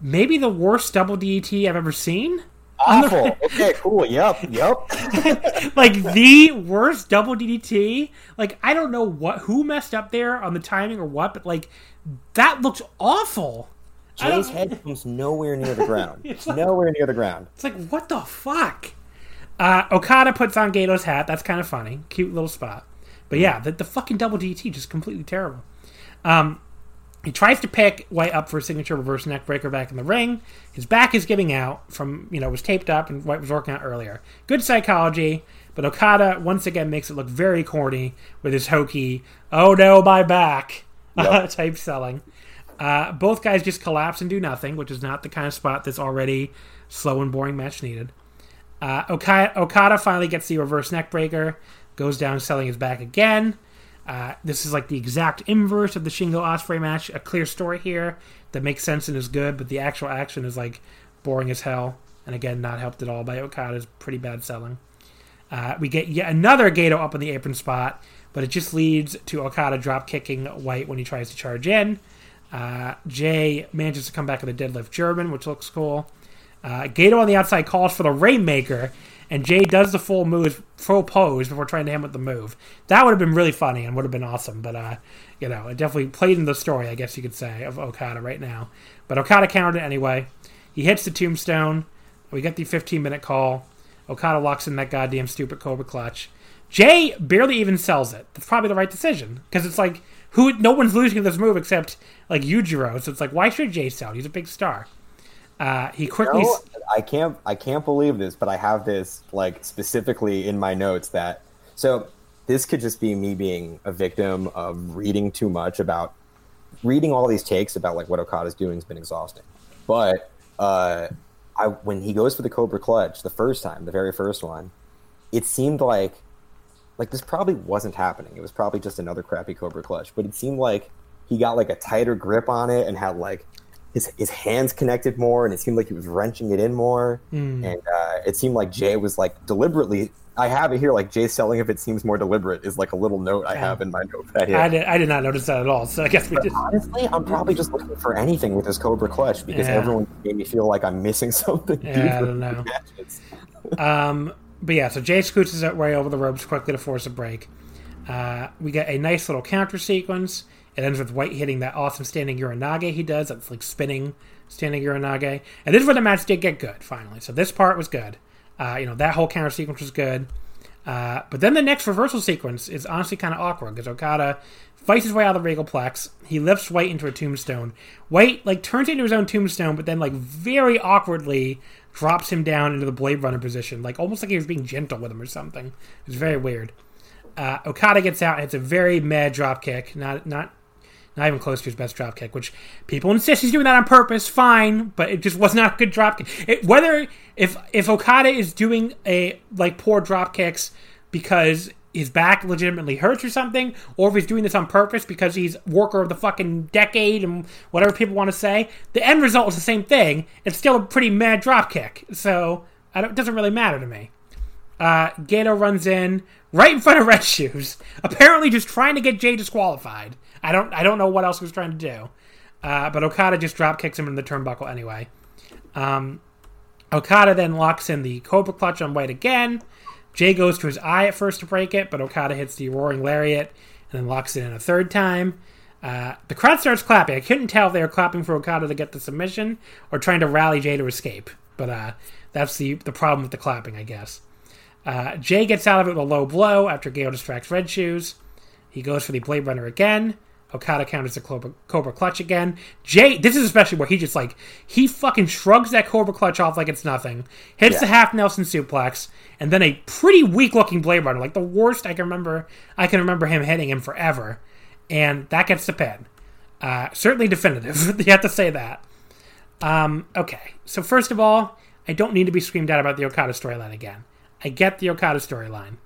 maybe the worst double DDT I've ever seen. Awful. [laughs] okay, cool. Yep, yep. [laughs] like the worst double DDT. Like I don't know what who messed up there on the timing or what, but like that looks awful. Jay's head comes nowhere near the [laughs] ground. It's it's nowhere near the ground. It's like what the fuck. Uh, Okada puts on Gedo's hat. That's kind of funny, cute little spot. But yeah, the, the fucking double DT just completely terrible. Um, he tries to pick White up for a signature reverse neck breaker back in the ring. His back is giving out from you know was taped up and White was working out earlier. Good psychology, but Okada once again makes it look very corny with his hokey "Oh no, my back" [laughs] Yep. type selling. Uh, both guys just collapse and do nothing, which is not the kind of spot that's already slow and boring match needed. Uh, Okada, Okada finally gets the reverse neck breaker, goes down selling his back again. Uh, this is like the exact inverse of the Shingo Ospreay match. A clear story here that makes sense and is good, but the actual action is like boring as hell. And again, not helped at all by Okada's pretty bad selling. Uh, we get yet another Gedo up on the apron spot, but it just leads to Okada drop kicking White when he tries to charge in. Uh, Jay manages to come back with a deadlift German, which looks cool. Uh, Gedo on the outside calls for the Rainmaker, and Jay does the full move, full pose before trying to him with the move. That would have been really funny and would have been awesome, but uh, you know, it definitely played in the story, I guess you could say, of Okada right now. But Okada countered it anyway. He hits the tombstone. We get the 15 minute call. Okada locks in that goddamn stupid Cobra clutch. Jay barely even sells it. That's probably the right decision because it's like who no one's losing this move except like Yujiro. So it's like why should Jay sell? He's a big star. Uh, he quickly No, I can't. I can't believe this, but I have this like specifically in my notes that. So this could just be me being a victim of reading too much about reading all these takes about like what Okada's doing has been exhausting. But uh, I when he goes for the Cobra Clutch the first time, the very first one, it seemed like like this probably wasn't happening. It was probably just another crappy Cobra Clutch, but it seemed like he got like a tighter grip on it and had like his his hands connected more, and it seemed like he was wrenching it in more. And uh, it seemed like Jay was like deliberately. I have it here, like Jay selling if it seems more deliberate is like a little note I have in my notepad here. I did, I did not notice that at all. So I guess we did. Honestly, I'm probably just looking for anything with this Cobra Clutch because Yeah. everyone made me feel like I'm missing [laughs] something. Yeah, I don't know. [laughs] Um, but yeah, so Jay scoots his way over the ropes quickly to force a break. Uh, we get a nice little counter sequence. It ends with White hitting that awesome standing Uranage he does. That's like spinning standing Uranage. And this is where the match did get good, finally. So this part was good. Uh, you know, that whole counter sequence was good. Uh, but then the next reversal sequence is honestly kind of awkward because Okada fights his way out of the Regal Plex. He lifts White into a tombstone. White like turns into his own tombstone, but then like very awkwardly drops him down into the Blade Runner position, like almost like he was being gentle with him or something. It was very weird. Uh, Okada gets out and it's a very mad drop kick, not not not even close to his best drop kick, which people insist he's doing that on purpose. Fine, but it just was not a good drop kick. It, whether if if Okada is doing a like poor drop kicks because his back legitimately hurts or something, or if he's doing this on purpose because he's worker of the fucking decade and whatever people want to say, the end result is the same thing. It's still a pretty mad drop kick, so it doesn't really matter to me. Uh, Gedo runs in right in front of Red Shoes, apparently just trying to get Jay disqualified. I don't I don't know what else he was trying to do, uh, but Okada just drop kicks him in the turnbuckle anyway. Um, Okada then locks in the Cobra Clutch on White again. Jay goes to his eye at first to break it, but Okada hits the Roaring Lariat and then locks it in a third time. Uh, the crowd starts clapping. I couldn't tell if they were clapping for Okada to get the submission or trying to rally Jay to escape. But uh, that's the the problem with the clapping, I guess. Uh, Jay gets out of it with a low blow after Gale distracts Red Shoes. He goes for the Blade Runner again. Okada counters the Cobra, Cobra Clutch again. Jay, this is especially where he just like he fucking shrugs that Cobra Clutch off like it's nothing, hits Yeah. the half Nelson suplex, and then a pretty weak looking Blade Runner, like the worst I can remember. I can remember him hitting him forever, and that gets the pin. Uh, certainly definitive. [laughs] you have to say that. Um, okay, so first of all, I don't need to be screamed at about the Okada storyline again. I get the Okada storyline.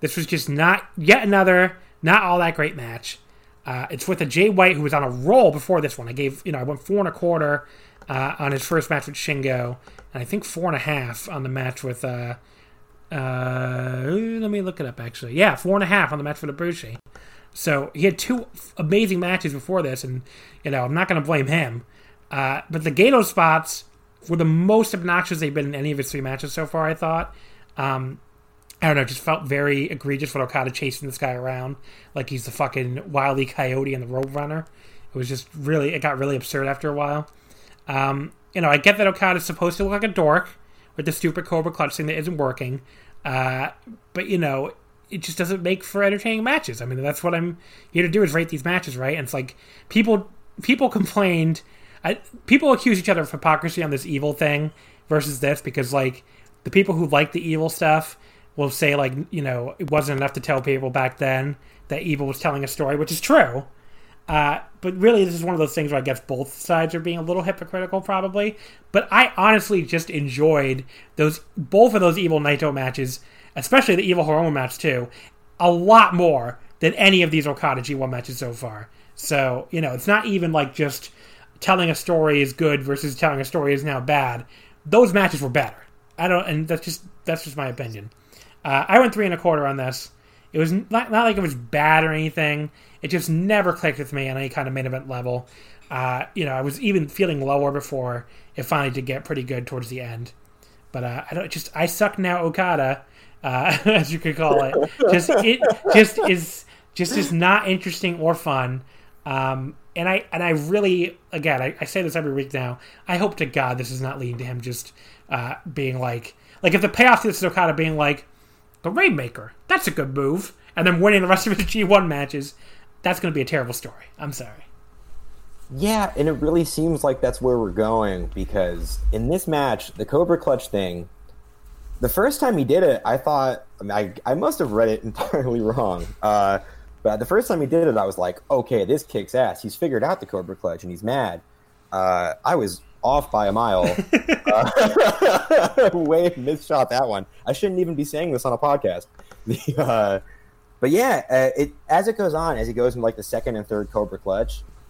This was just not yet another not all that great match. Uh, it's with a Jay White who was on a roll before this one. I gave you know I went four and a quarter uh, on his first match with Shingo, and I think four and a half on the match with. Uh, uh, let me look it up actually. Yeah, four and a half on the match with Ibushi. So he had two amazing matches before this, and you know I'm not going to blame him. Uh, but the Gedo spots were the most obnoxious they've been in any of his three matches so far. I thought. Um, I don't know, just felt very egregious with Okada chasing this guy around like he's the fucking wily coyote and the road runner. It was just really, it got really absurd after a while. Um, you know, I get that Okada's supposed to look like a dork with the stupid Cobra Clutch thing that isn't working, uh, but you know, it just doesn't make for entertaining matches. I mean, that's what I'm here to do is rate these matches, right? And it's like people people [laughs] complained, I, people accuse each other of hypocrisy on this evil thing versus this because like the people who like the evil stuff will say like you know it wasn't enough to tell people back then that evil was telling a story, which is true. Uh, but really, this is one of those things where I guess both sides are being a little hypocritical, probably. But I honestly just enjoyed those both of those evil Naito matches, especially the evil Hiromu match too, a lot more than any of these Okada G1 matches so far. So you know, it's not even like just telling a story is good versus telling a story is now bad. Those matches were better. I don't, and that's just that's just my opinion. Uh, I went three and a quarter on this. It was not, not like it was bad or anything. It just never clicked with me on any kind of main event level. Uh, you know, I was even feeling lower before it finally did get pretty good towards the end. But uh, I don't just I suck now Okada, uh, [laughs] as you could call it. Just it just is just is not interesting or fun. Um, and I and I really again I, I, say this every week now. I hope to God this is not leading to him just uh, being like like if the payoff to this is Okada being like the Rainmaker. That's a good move. And then winning the rest of his [laughs] G1 matches. That's going to be a terrible story. I'm sorry. Yeah, and it really seems like that's where we're going because in this match, the Cobra Clutch thing, the first time he did it, I thought I—I I must have read it [laughs] entirely wrong. Uh, but the first time he did it, I was like, okay, this kicks ass. He's figured out the Cobra Clutch and he's mad. Uh, I was off by a mile. [laughs] uh, [laughs] way misshot that one. I shouldn't even be saying this on a podcast. [laughs] The, uh, but yeah, uh, it as it goes on, as he goes in like the second and third Cobra Clutch,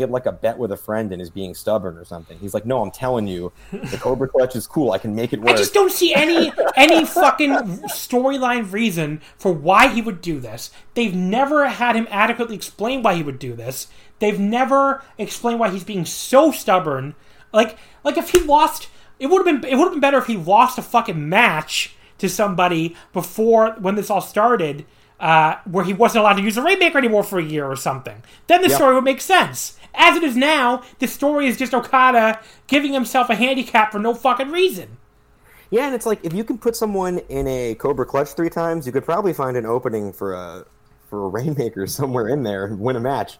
had like a bet with a friend and is being stubborn or something. He's like, "No, I'm telling you, the Cobra Clutch is cool. I can make it work." I just don't see any any fucking storyline reason for why he would do this. They've never had him adequately explain why he would do this. They've never explained why he's being so stubborn. Like like if he lost, it would have been it would have been better if he lost a fucking match to somebody before when this all started. Uh, where he wasn't allowed to use the Rainmaker anymore for a year or something. Then the yep. story would make sense. As it is now, the story is just Okada giving himself a handicap for no fucking reason. Yeah, and it's like if you can put someone in a Cobra Clutch three times, you could probably find an opening for a for a [laughs] Rainmaker somewhere in there and win a match.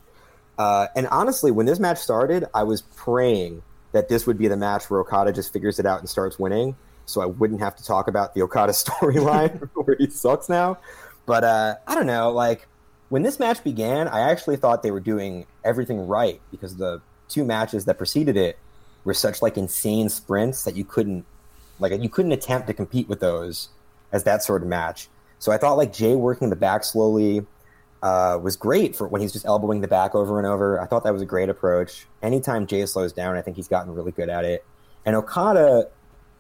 Uh, and honestly, when this match started, I was praying that this would be the match where Okada just figures it out and starts winning, so I wouldn't have to talk about the Okada [laughs] storyline [laughs] where he sucks now. But uh, I don't know, like when this match began, I actually thought they were doing everything right because the two matches that preceded it were such like insane sprints that you couldn't like you couldn't attempt to compete with those as that sort of match. So I thought like Jay working the back slowly, uh, was great for when he's just elbowing the back over and over. I thought that was a great approach. Anytime Jay slows down, I think he's gotten really good at it. And Okada,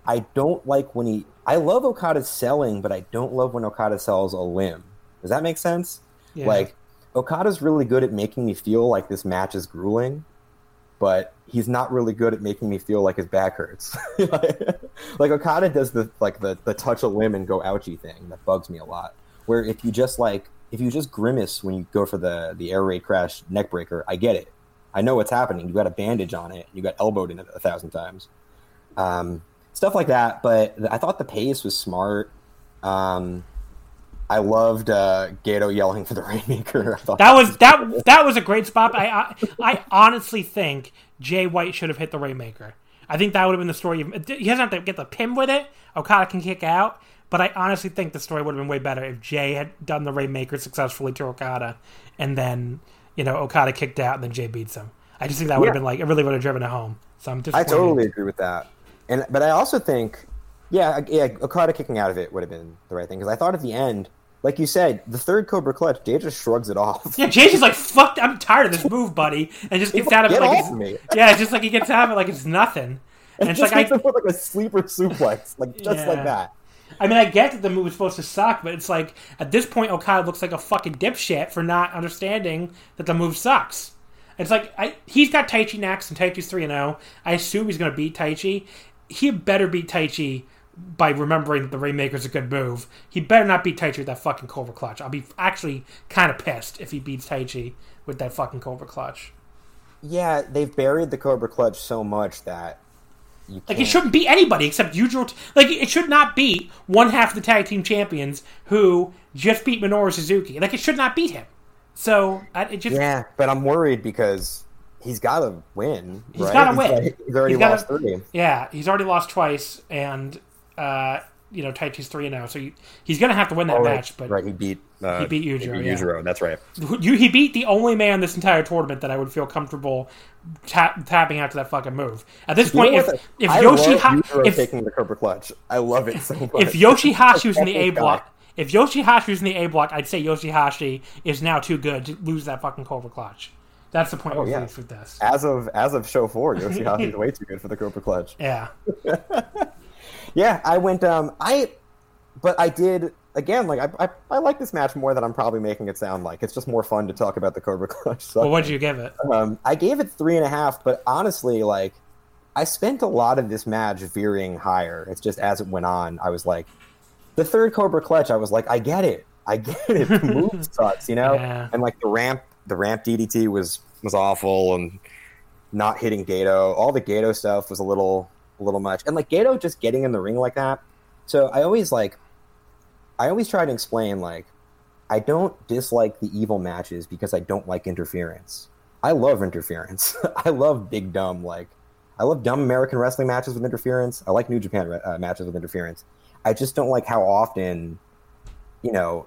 I don't like when he. I love Okada selling, but I don't love when Okada sells a limb. Does that make sense? Yeah. Like Okada's really good at making me feel like this match is grueling, but he's not really good at making me feel like his back hurts. [laughs] like Okada does the like the the touch a limb and go ouchie thing that bugs me a lot. Where if you just like if you just grimace when you go for the the air raid crash neck breaker, I get it. I know what's happening. You got a bandage on it. You got elbowed in it a thousand times. Um, stuff like that. But I thought the pace was smart. Um, I loved uh, Gedo yelling for the [laughs] Rainmaker. I thought That was that that was a great spot. I I, I honestly think Jay White should have hit the Rainmaker. I think that would have been the story. He doesn't have to get the pin with it. Okada can kick out, but I honestly think the story would have been way better if Jay had done the Rainmaker successfully to Okada, and then you know Okada kicked out and then Jay beats him. I just think that would have been like it really would have driven it home. So I'm just I totally agree with that. And but I also think, yeah, yeah, Okada kicking out of it would have been the right thing because I thought at the end, like you said, the third Cobra Clutch, Jay just shrugs it off. Yeah, Jay's just like, fuck, I'm tired of this move, buddy. And just gets out of it like it's, me. [laughs] Yeah, it's just like he gets out of it like it's nothing. [laughs] And it's just like, makes I, put like a sleeper suplex, like just Yeah. like that. I mean, I get that the move was supposed to suck, but it's like, at this point, Okada looks like a fucking dipshit for not understanding that the move sucks. It's like, I, he's got Taichi next, and Taichi's 3 and 0. I assume he's going to beat Taichi. He better beat Taichi by remembering that the Rainmaker's a good move. He better not beat Taichi with that fucking Cobra Clutch. I'll be actually kind of pissed if he beats Taichi with that fucking Cobra Clutch. Yeah, they've buried the Cobra Clutch so much that you Like can't. it shouldn't be anybody except Yujiro. Like it should not be one half of the tag team champions who just beat Minoru Suzuki. Like it should not beat him. So I, just yeah, but I'm worried because he's got to win. He's right? gotta win. like- he's already He's gotta- lost three. yeah, he's already lost twice, and uh, you know Taichi's three and zero, so he, he's gonna have to win that Oh, right, match. But right, he beat uh, He beat Yujiro, yeah. Yujiro, that's right. you, he beat the only man this entire tournament that I would feel comfortable tap, tapping out to that fucking move. At this point, You know if if I Yoshi love Yujiro if taking the Cobra Clutch, I love it so much. if Yoshihashi was in the [laughs] A block. if Yoshihashi was in the A block, I'd say Yoshihashi is now too good to lose that fucking Cobra Clutch. That's the point Oh, yeah. reached with this. as of as of show four, Yoshihashi [laughs] is way too good for the Cobra Clutch. Yeah, [laughs] Yeah, I went. Um, I, but I did again. Like I, I, I like this match more than I'm probably making it sound like. It's just more fun to talk about the Cobra [laughs] Clutch. So, well, what'd you give it? um, I gave it three and a half. But honestly, like, I spent a lot of this match veering higher. It's just as it went on, I was like, the third Cobra Clutch. I was like, I get it. I get it. The [laughs] move sucks, you know. Yeah. And like the ramp, the ramp DDT was was awful, and not hitting Gedo. All the Gedo stuff was a little a little much. And like Gedo just getting in the ring like that. So I always like I always try to explain like I don't dislike the evil matches because I don't like interference. I love interference. [laughs] I love big dumb like I love dumb American wrestling matches with interference. I like New Japan uh, matches with interference. I just don't like how often you know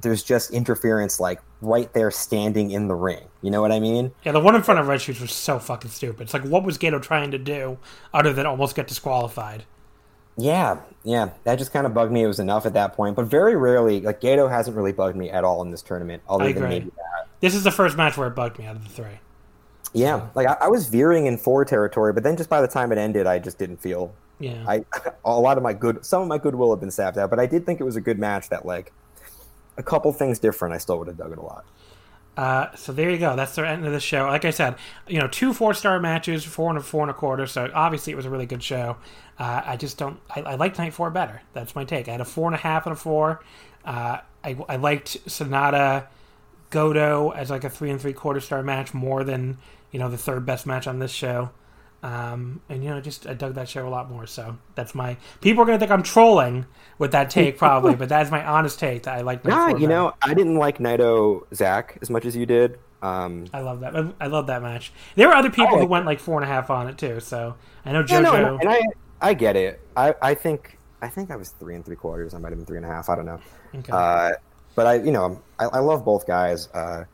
there's just interference like right there standing in the ring. You know what I mean? Yeah, the one in front of Red Shoes was so fucking stupid. It's like, what was Gedo trying to do other than almost get disqualified? Yeah, yeah, that just kind of bugged me. It was enough at that point, but very rarely, like Gedo hasn't really bugged me at all in this tournament, other I than agree. maybe that. This is the first match where it bugged me out of the three. Yeah, like I, I was veering in four territory, but then just by the time it ended, I just didn't feel. Yeah. I [laughs] a lot of my good, some of my goodwill had been sapped out, but I did think it was a good match. That like a couple things different, I still would have dug it a lot. Uh, so there you go. That's the end of the show. Like I said, you know, two four star matches, four and a four and a quarter. So obviously it was a really good show. Uh, I just don't. I, I liked night four better. That's my take. I had a four and a half and a four. Uh, I, I liked Sanada Goto as like a three and three quarter star match more than you know the third best match on this show. Um, and you know, just I dug that show a lot more. So that's my. People are gonna think I'm trolling with that take [laughs] probably, but that's my honest take. That I like. Nah, you know, I didn't like Naito Zack as much as you did. Um, I love that. I- love that match. There were other people who went like four and a half on it too. So I know Yeah, JoJo. no, and I I get it. I, I think I think I was three and three quarters. I might have been three and a half. I don't know. Okay. Uh, but I you know I, I love both guys. Uh,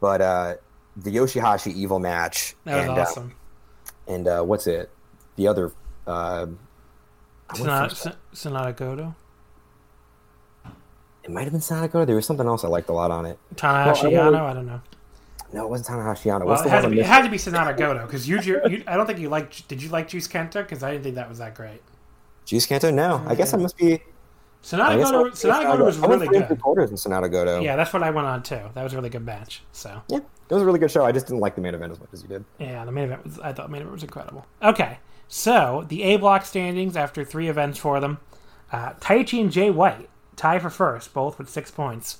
but uh, the Yoshihashi evil match that was and awesome. And uh, what's it? The other uh, Sanada, Son- Sanada Goto. It might have been Sanada. There was something else I liked a lot on it. Tanahashi Well, I I don't know. No, it wasn't Tanahashi Yano. Well, it had, to be, it had to be Sanada Goto because you, you, I don't think you liked. Did you like Juice Kenta? Because I didn't think that was that great. Juice Kenta? No. I guess I must be. Sanada Goto, Sanada Goto was really good. quarters in Sanada Goto. Yeah, that's what I went on too. That was a really good match. So Yeah, it was a really good show. I just didn't like the main event as much as you did. yeah, the main event was. I thought the main event was incredible. Okay, so the A block standings after three events for them. Uh, Taichi and Jay White tie for first, both with six points.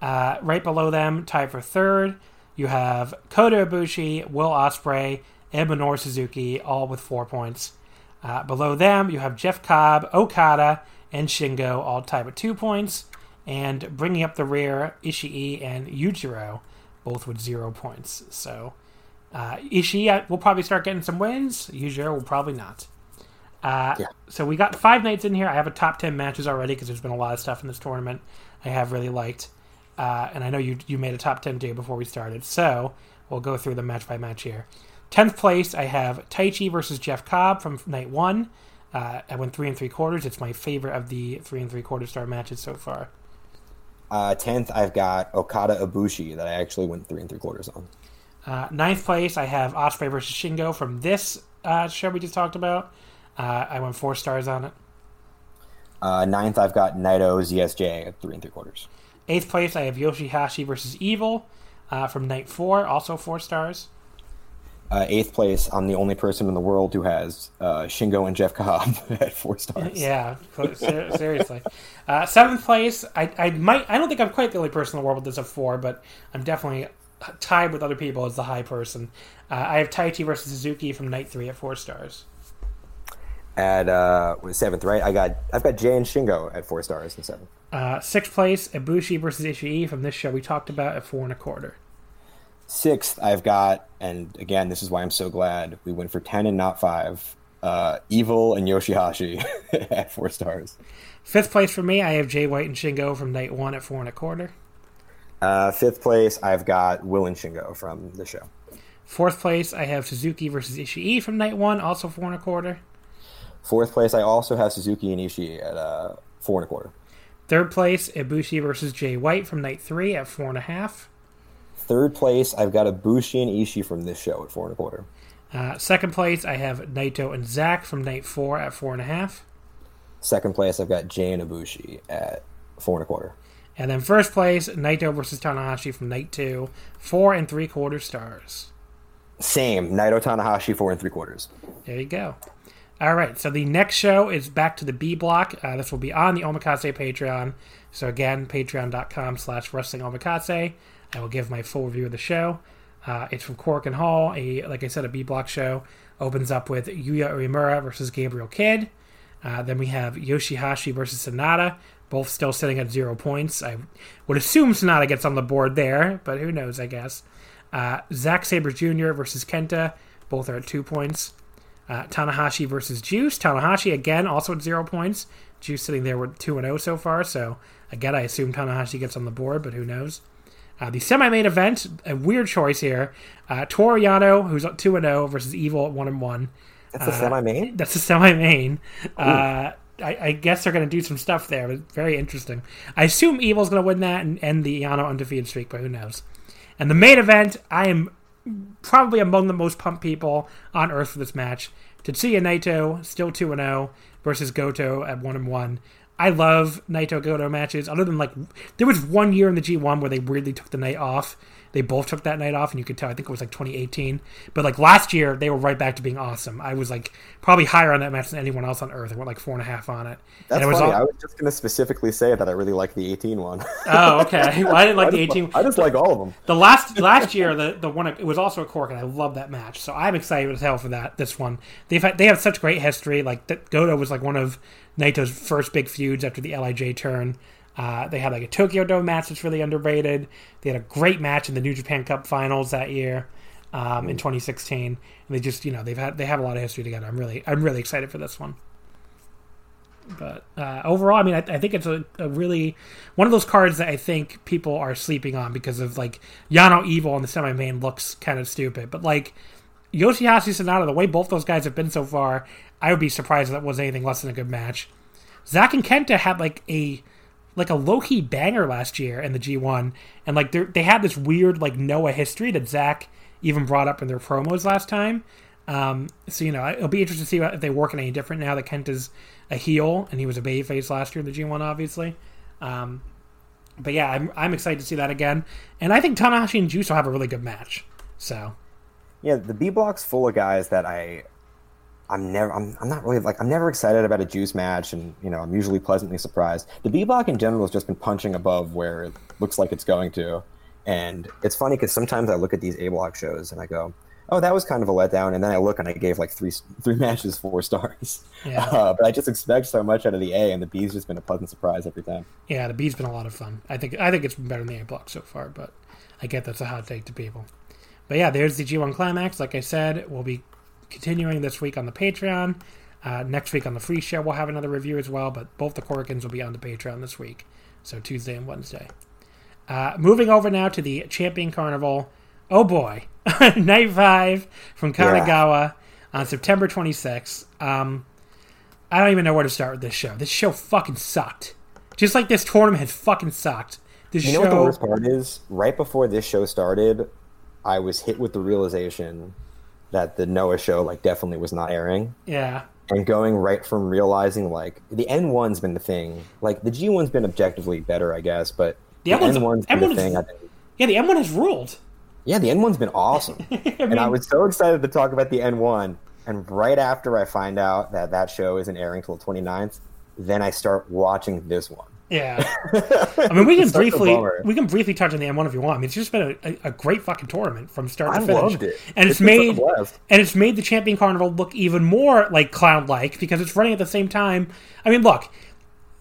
Uh, right below them, tied for third, you have Kota Ibushi, Will Ospreay, and Minoru Suzuki, all with four points. Uh, below them, you have Jeff Cobb, Okada, and Shingo, all tied with two points. And bringing up the rear, Ishii and Yujiro, both with zero points. So uh, Ishii will probably start getting some wins. Yujiro will probably not. Uh, Yeah. So we got five nights in here. I have a top ten matches already because there's been a lot of stuff in this tournament I have really liked, uh, and I know you you made a top ten day before we started. So we'll go through the match by match here. Tenth place, I have Taichi versus Jeff Cobb from night one. Uh, I went three and three quarters. It's my favorite of the three and three quarter star matches so far. Uh, tenth, I've got Okada Ibushi that I actually went three and three quarters on. Uh, ninth place, I have Ospreay versus Shingo from this uh, show we just talked about. Uh, I went four stars on it. Uh, ninth, I've got Naito ZSJ at three and three quarters. Eighth place, I have Yoshihashi versus Evil uh, from night four, also four stars. Uh, eighth place, I'm the only person in the world who has uh, Shingo and Jeff Cobb [laughs] at four stars. Yeah, seriously. Uh, seventh place, I, I might. I don't think I'm quite the only person in the world with this at four, but I'm definitely tied with other people as the high person. Uh, I have Taichi versus Suzuki from night three at four stars. At uh, seventh, right? I got I've got Jay and Shingo at four stars in seventh. Uh, sixth place, Ibushi versus Ishii from this show we talked about at four and a quarter. Sixth, I've got, and again, this is why I'm so glad we went for ten and not five. Uh, Evil and Yoshihashi [laughs] at four stars. Fifth place for me, I have Jay White and Shingo from night one at four and a quarter. Uh, fifth place, I've got Will and Shingo from the show. Fourth place, I have Suzuki versus Ishii from night one, also four and a quarter. Fourth place, I also have Suzuki and Ishii at uh, four and a quarter. Third place, Ibushi versus Jay White from night three at four and a half. Third place, I've got Ibushi and Ishii from this show at four and a quarter. Uh, second place, I have Naito and Zack from night four at four and a half. Second place, I've got Jay and Ibushi at four and a quarter. And then first place, Naito versus Tanahashi from night two, four and three quarter stars. Same, Naito Tanahashi, four and three quarters. There you go. All right, so the next show is back to the B block. Uh, this will be on the Omakase Patreon. So again, patreon.com slash wrestling omakase. I will give my full review of the show. Uh, it's from Korakuen Hall, a like I said, a B block show. Opens up with Yuya Uemura versus Gabriel Kidd. Uh, then we have Yoshihashi versus Sanada, both still sitting at zero points. I would assume Sanada gets on the board there, but who knows, I guess. Uh, Zack Sabre Jr. versus Kenta, both are at two points. Uh, Tanahashi versus Juice. Tanahashi again also at zero points. Juice sitting there with two and zero so far. So again, I assume Tanahashi gets on the board, but who knows? Uh, the semi-main event, a weird choice here. Uh, Toru Yano, who's two and zero, versus Evil at one and one. That's the semi-main. That's a semi-main. Uh, I, I guess they're going to do some stuff there. But very interesting. I assume Evil's going to win that and end the Yano undefeated streak, but who knows? And the main event, I am probably among the most pumped people on earth for this match. Tetsuya Naito, still 2 0, versus Goto at 1 1. I love Naito Goto matches, other than like, there was one year in the G1 where they weirdly took the night off. They both took that night off, and you could tell, I think it was like 2018. But like last year, they were right back to being awesome. I was like probably higher on that match than anyone else on earth. I went like four and a half on it. That's and it was funny. all- I was just going to specifically say that I really like the 18 one. Oh, okay. [laughs] Well, I didn't like I the just, 18. I just like all of them. The last last year, the the one it was also a cork, and I love that match. So I'm excited as hell for that. This one, they've had, they have such great history. Like that, Goto was like one of Naito's first big feuds after the LIJ turn. Uh, they had like a Tokyo Dome match that's really underrated. They had a great match in the New Japan Cup Finals that year um, in 2016. And they just you know they've had they have a lot of history together. I'm really I'm really excited for this one. But uh, overall, I mean, I, I think it's a, a really one of those cards that I think people are sleeping on because of like Yano Evil on the semi main looks kind of stupid, but like Yoshihashi Sanada, the way both those guys have been so far, I would be surprised if that was anything less than a good match. Zack and Kenta had like a like a low key banger last year in the G1, and like they had this weird like Noah history that Zack even brought up in their promos last time. Um, so you know, it'll be interesting to see if they work in any different now that Kent is a heel and he was a babyface last year in the G1, obviously. Um, but yeah, I'm I'm excited to see that again, and I think Tanahashi and Juice will have a really good match. So Yeah, the B block's full of guys that I, I'm never, I'm, I'm not really like, I'm never excited about a juice match, and you know, I'm usually pleasantly surprised. The B block in general has just been punching above where it looks like it's going to, and it's funny because sometimes I look at these A block shows and I go, oh, that was kind of a letdown, and then I look and I gave like three three [laughs] matches four stars. Yeah. Uh, but I just expect so much out of the A, and the B's just been a pleasant surprise every time. yeah, the B's been a lot of fun. I think I think it's been better than the A block so far, but I get that's a hot take to people. But yeah, there's the G1 climax. Like I said, we'll be continuing this week on the Patreon. Uh, next week on the free show, we'll have another review as well. But both the Korakuens will be on the Patreon this week, so Tuesday and Wednesday. Uh, moving over now to the Champion Carnival. Oh boy, [laughs] night five from Kanagawa on September 26th. Um, I don't even know where to start with this show. This show fucking sucked. Just like this tournament has fucking sucked. This You show. know what the worst part is? Right before this show started, I was hit with the realization that the Noah show like definitely was not airing. yeah. And going right from realizing like the N one's been the thing. Like the G one's been objectively better, I guess, but The the, N1's N one's been N1 the thing. Yeah, the N1 has ruled. yeah, the N one's been awesome. [laughs] and I was so excited to talk about the N one. And right after I find out that that show isn't airing till the 29th, then I start watching this one. Yeah. [laughs] I mean, we can It's such a briefly we can briefly touch on the N1 if you want. I mean, it's just been a, a, great fucking tournament from start to I finish. loved it. And it's, It's been such a made and it's made the Champion Carnival look even more like clown like because it's running at the same time. I mean, look,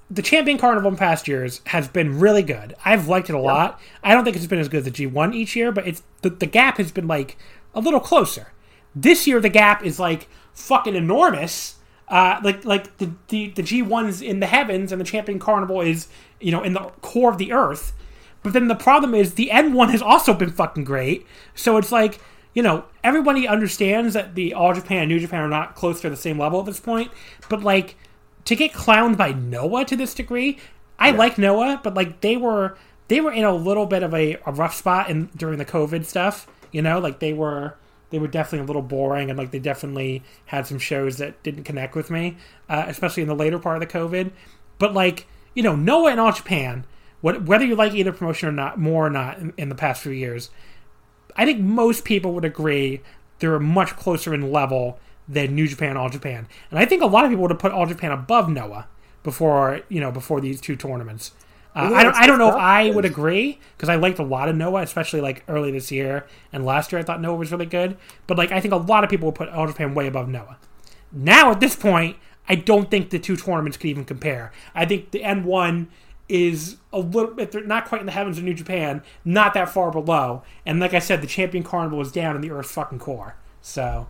the Champion Carnival in past years has been really good. I've liked it a lot. I don't think it's been as good as the G1 each year, but it's the, the gap has been like a little closer. This year, the gap is like fucking enormous. Uh, like like the, the the G1's in the heavens and the Champion Carnival is you know in the core of the earth. But then the problem is the N1 has also been fucking great. So it's like, you know, everybody understands that the All Japan and New Japan are not close to the same level at this point. But like, to get clowned by Noah to this degree, I like Noah, but like they were they were in a little bit of a, a rough spot in during the COVID stuff. You know, like they were they were definitely a little boring and like they definitely had some shows that didn't connect with me, uh, especially in the later part of the COVID. But like you know, Noah and All Japan, what, whether you like either promotion or not, more or not in, in the past few years, I think most people would agree they're much closer in level than New Japan, All Japan, and I think a lot of people would have put All Japan above Noah before you know before these two tournaments. Uh, I don't. I don't know if I would agree because I liked a lot of Noah, especially like early this year and last year. I thought Noah was really good, but like I think a lot of people would put All Japan way above Noah. Now at this point, I don't think the two tournaments could even compare. I think the N one is a little bit they're not quite in the heavens of New Japan, not that far below. And like I said, the Champion Carnival is down in the Earth's fucking core. So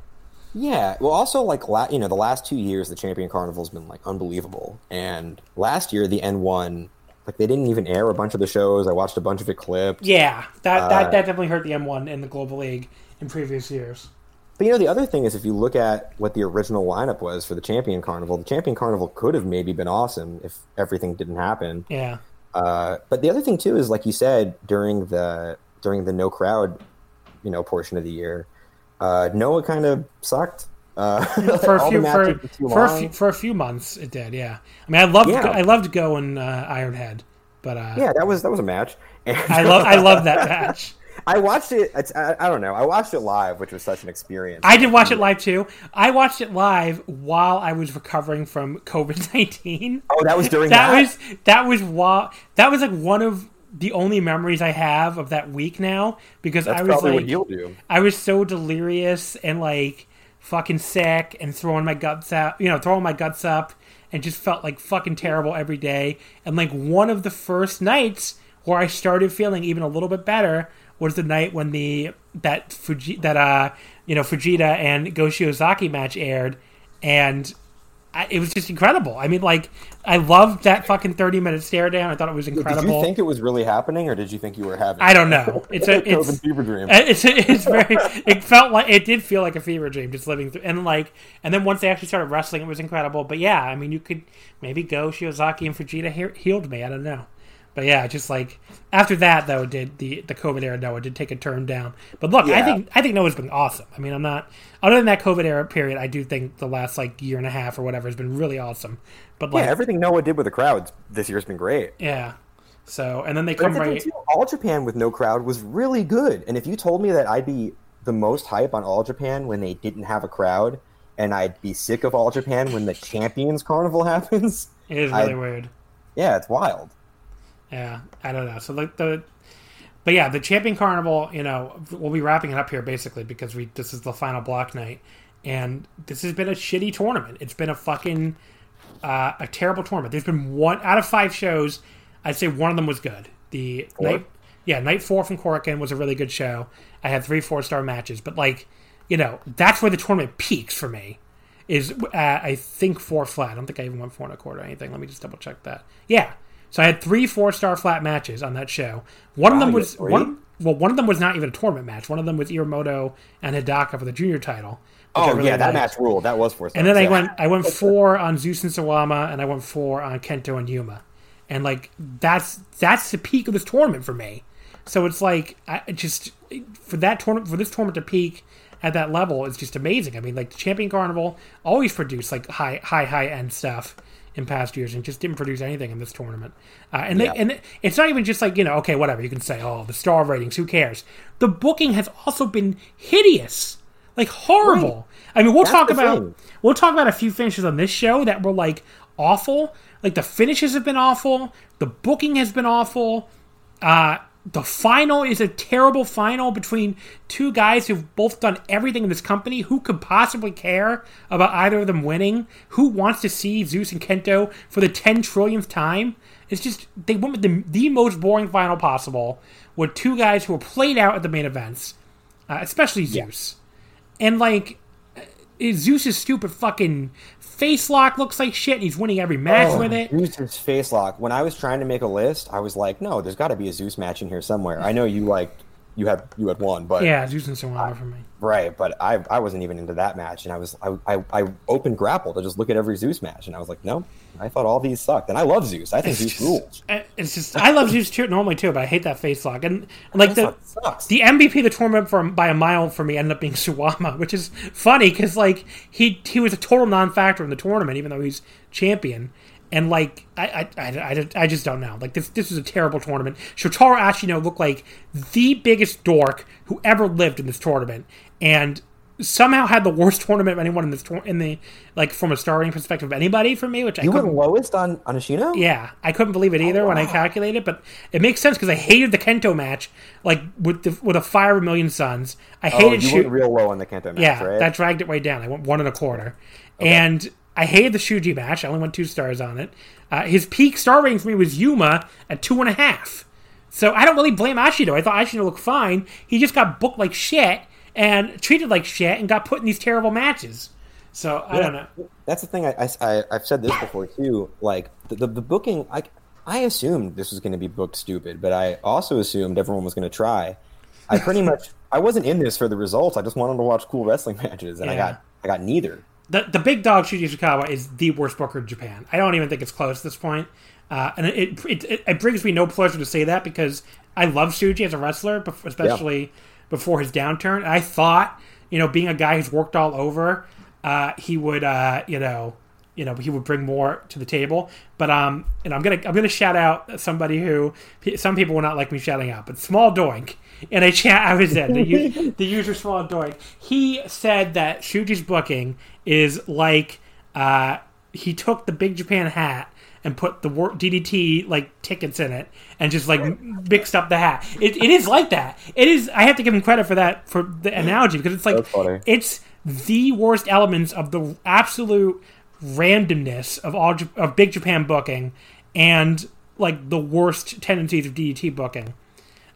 Yeah, well, also like la- you know, the last two years the Champion Carnival's been like unbelievable, and last year the N one, like they didn't even air a bunch of the shows. I watched a bunch of it clipped. yeah, that Uh, that, that definitely hurt the N one in the Global League in previous years. But you know, the other thing is if you look at what the original lineup was for the Champion Carnival, the Champion Carnival could have maybe been awesome if everything didn't happen. Yeah. Uh, but the other thing too is, like you said, during the during the no crowd, you know, portion of the year, uh, Noah kind of sucked. Uh, for a [laughs] few for, matches were too for a few, for a few months it did yeah i mean i loved Yeah. i loved going uh, ironhead but uh yeah, that was that was a match. And [laughs] i love i love that [laughs] match I watched it. It's, I, I don't know. I watched it live, which was such an experience. i did watch it live too i watched it live while i was recovering from covid-19 Oh, that was during that that. was that was while that was like one of the only memories i have of that week now because That's i was like what you'll do. I was so delirious and like fucking sick and throwing my guts out, you know, throwing my guts up and just felt like fucking terrible every day. And like one of the first nights where I started feeling even a little bit better was the night when the that Fuji that uh you know Fujita and Go Shiozaki match aired and I, it was just incredible. I mean, like I loved that fucking thirty minute stare down. I thought it was incredible. Did you think it was really happening, or did you think you were having? I don't know. It's a [laughs] it's fever dream. [laughs] it's it's very. It felt like it did feel like a fever dream, just living through. And like, and then once they actually started wrestling, it was incredible. But yeah, I mean, you could maybe go Shiozaki and Fujita he- healed me. I don't know. But yeah, just like after that though, did the the COVID era Noah did take a turn down. But look, I think I think Noah's been awesome. I mean, I'm not other than that COVID era period. I do think the last like year and a half or whatever has been really awesome. But yeah, like, everything Noah did with the crowds this year's been great. yeah. So and then they come right. too, All Japan with no crowd was really good. And if you told me that I'd be the most hype on All Japan when they didn't have a crowd, and I'd be sick of All Japan when the Champions Carnival [laughs] happens, It is really weird. yeah, it's wild. Yeah, I don't know. So like the, but yeah, the Champion Carnival. You know, we'll be wrapping it up here basically because we this is the final block night, and this has been a shitty tournament. It's been a fucking uh, a terrible tournament. There's been one out of five shows. I'd say one of them was good. The night, yeah, night four from Korakuen was a really good show. I had three four star matches, but like, you know, that's where the tournament peaks for me. Is uh, I think four flat. I don't think I even went four and a quarter or anything. Let me just double check that. Yeah, so I had three four star flat matches on that show. One of them was three? one. Well, one of them was not even a tournament match. One of them was Iwamoto and Hidaka for the junior title. Oh really yeah, that liked. match ruled. That was four. And then I went I went four on Zeus and Suwama, and I went four on Kento and Yuma, and like that's that's the peak of this tournament for me. So it's like I just for that tournament for this tournament to peak at that level is just amazing. I mean, like the Champion Carnival always produced like high high high end stuff in past years and just didn't produce anything in this tournament. Uh, and Yeah. they, and it's not even just like you know okay whatever you can say oh the star ratings who cares. The booking has also been hideous, like horrible. I mean, we'll That's talk about thing. we'll talk about a few finishes on this show that were like awful. Like the finishes have been awful. The booking has been awful. Uh, the final is a terrible final between two guys who've both done everything in this company. Who could possibly care about either of them winning? Who wants to see Zeus and Kento for the 10 trillionth time? It's just, they went with the, the most boring final possible with two guys who were played out at the main events, uh, especially Zeus. And like, uh, Zeus's stupid fucking face lock looks like shit, and he's winning every match oh, with it. Zeus's face lock. When I was trying to make a list, I was like, no, there's got to be a Zeus match in here somewhere. I know you like you had you had one, but Yeah, Zeus and Suwama for me. Right, but I I wasn't even into that match, and I was I I, I opened Grapple to just look at every Zeus match, and I was like, no, I thought all these sucked, and I love Zeus. I think Zeus rules. [laughs] It's just I love Zeus too normally too, but I hate that face lock. And like the the MVP of the tournament for by a mile for me ended up being [laughs] Suwama, which is funny because like he he was a total non-factor in the tournament, even though he's champion. And like I I, I, I, I just don't know. Like this this was a terrible tournament. Shotaro Ashino looked like the biggest dork who ever lived in this tournament, and somehow had the worst [laughs] tournament of anyone in this tour- in the like from a starting perspective of anybody for me, which I You couldn't went lowest on on Ashino. yeah, I couldn't believe it either when I calculated, but it makes sense because I hated the Kento match, like with the with a fire of a million suns. I Oh, hated you shoot. went real low on the Kento match, yeah, right? that dragged it way down. I went one and a quarter, and I hated the Shuji match. I only went two stars on it. Uh, his peak star rating for me was Yuma at two and a half. So I don't really blame Ashino. I thought Ashino looked fine. He just got booked like shit and treated like shit and got put in these terrible matches. So I don't know. That's the thing. I, I, have said this before too. Like the, the, the booking, I, I assumed this was going to be booked stupid, but I also assumed everyone was going to try. I pretty [laughs] much, I wasn't in this for the results. I just wanted to watch cool wrestling matches, and I got, I got neither. the the big dog Shuji Ishikawa is the worst booker in Japan. I don't even think it's close at this point. Uh, and it, it, it it brings me no pleasure to say that because I love Shuji as a wrestler, bef- especially before his downturn. I thought, you know, being a guy who's worked all over, uh, he would, uh, you know, you know, he would bring more to the table. But um, and I'm gonna I'm gonna shout out somebody who some people will not like me shouting out, but Small Doink in a chat I was in the, [laughs] the user Small Doink. He said that Shuji's booking is like uh, he took the Big Japan hat and put the wor- DDT like tickets in it and just like mixed up the hat. It, it is like that. It is. I have to give him credit for that for the analogy because it's like it's the worst elements of the absolute randomness of all of Big Japan booking and like the worst tendencies of DDT booking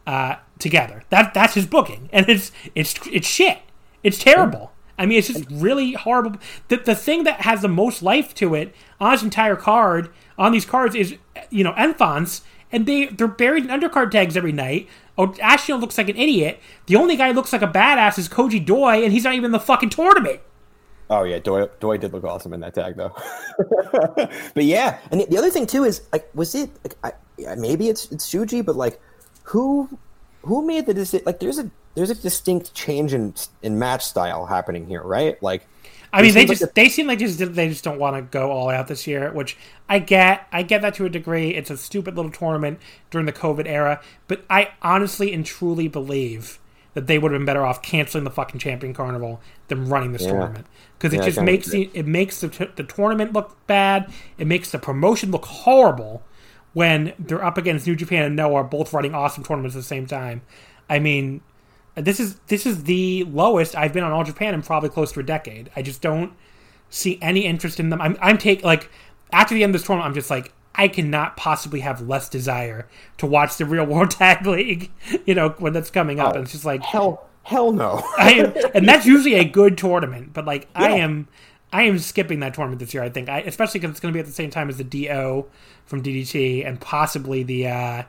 uh, together. That that's his booking, and it's it's it's shit. It's terrible. I mean, it's just really horrible. The, the thing that has the most life to it on his entire card, on these cards, is, you know, Enfants, and they, they're buried in undercard tags every night. Oh, Ashiel looks like an idiot. The only guy who looks like a badass is Koji Doi, and he's not even in the fucking tournament. Oh yeah, Doi, Doi did look awesome in that tag though. [laughs] but yeah, and the other thing too is like, was it like, I, maybe it's it's Shuji, but like, who who made the decision? Like, there's a there's a distinct change in in match style happening here, right? Like, I mean, they just like a, they seem like just they just don't want to go all out this year, which I get. I get that to a degree. It's a stupid little tournament during the COVID era, but I honestly and truly believe that they would have been better off canceling the fucking champion carnival than running this yeah. tournament because it yeah, just makes the, it makes the, t- the tournament look bad. It makes the promotion look horrible when they're up against New Japan and Noah both running awesome tournaments at the same time. I mean, this is this is the lowest I've been on All Japan in probably close to a decade. I just don't see any interest in them. I'm I'm take like after the end of this tournament, I'm just like I cannot possibly have less desire to watch the Real World [laughs] Tag League. You know when that's coming up, oh, and it's just like hell, hell no. [laughs] I, and that's usually a good tournament, but like yeah. I am. I am skipping that tournament this year. I think, I, especially because it's going to be at the same time as the Do from DDT and possibly the uh,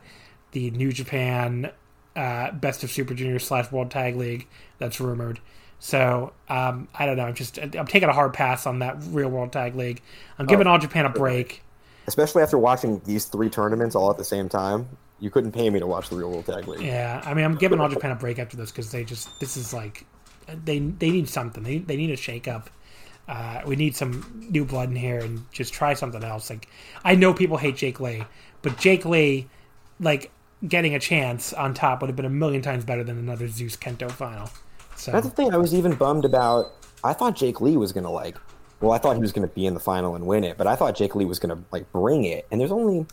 the New Japan uh, Best of Super Junior slash World Tag League that's rumored. So um, I don't know. I'm just I'm taking a hard pass on that Real World Tag League. I'm giving oh, All Japan a break. Especially after watching these three tournaments all at the same time, you couldn't pay me to watch the Real World Tag League. Yeah, I mean, I'm giving All Japan a break after this because they just this is like they they need something. They they need a shake up. Uh, we need some new blood in here and just try something else. Like I know people hate Jake Lee, but Jake Lee, like getting a chance on top would have been a million times better than another Zeus Kento final. So that's the thing. I was even bummed about. I thought Jake Lee was to like. Well, I thought he was to be in the final and win it, but I thought Jake Lee was to like bring it. And there's only,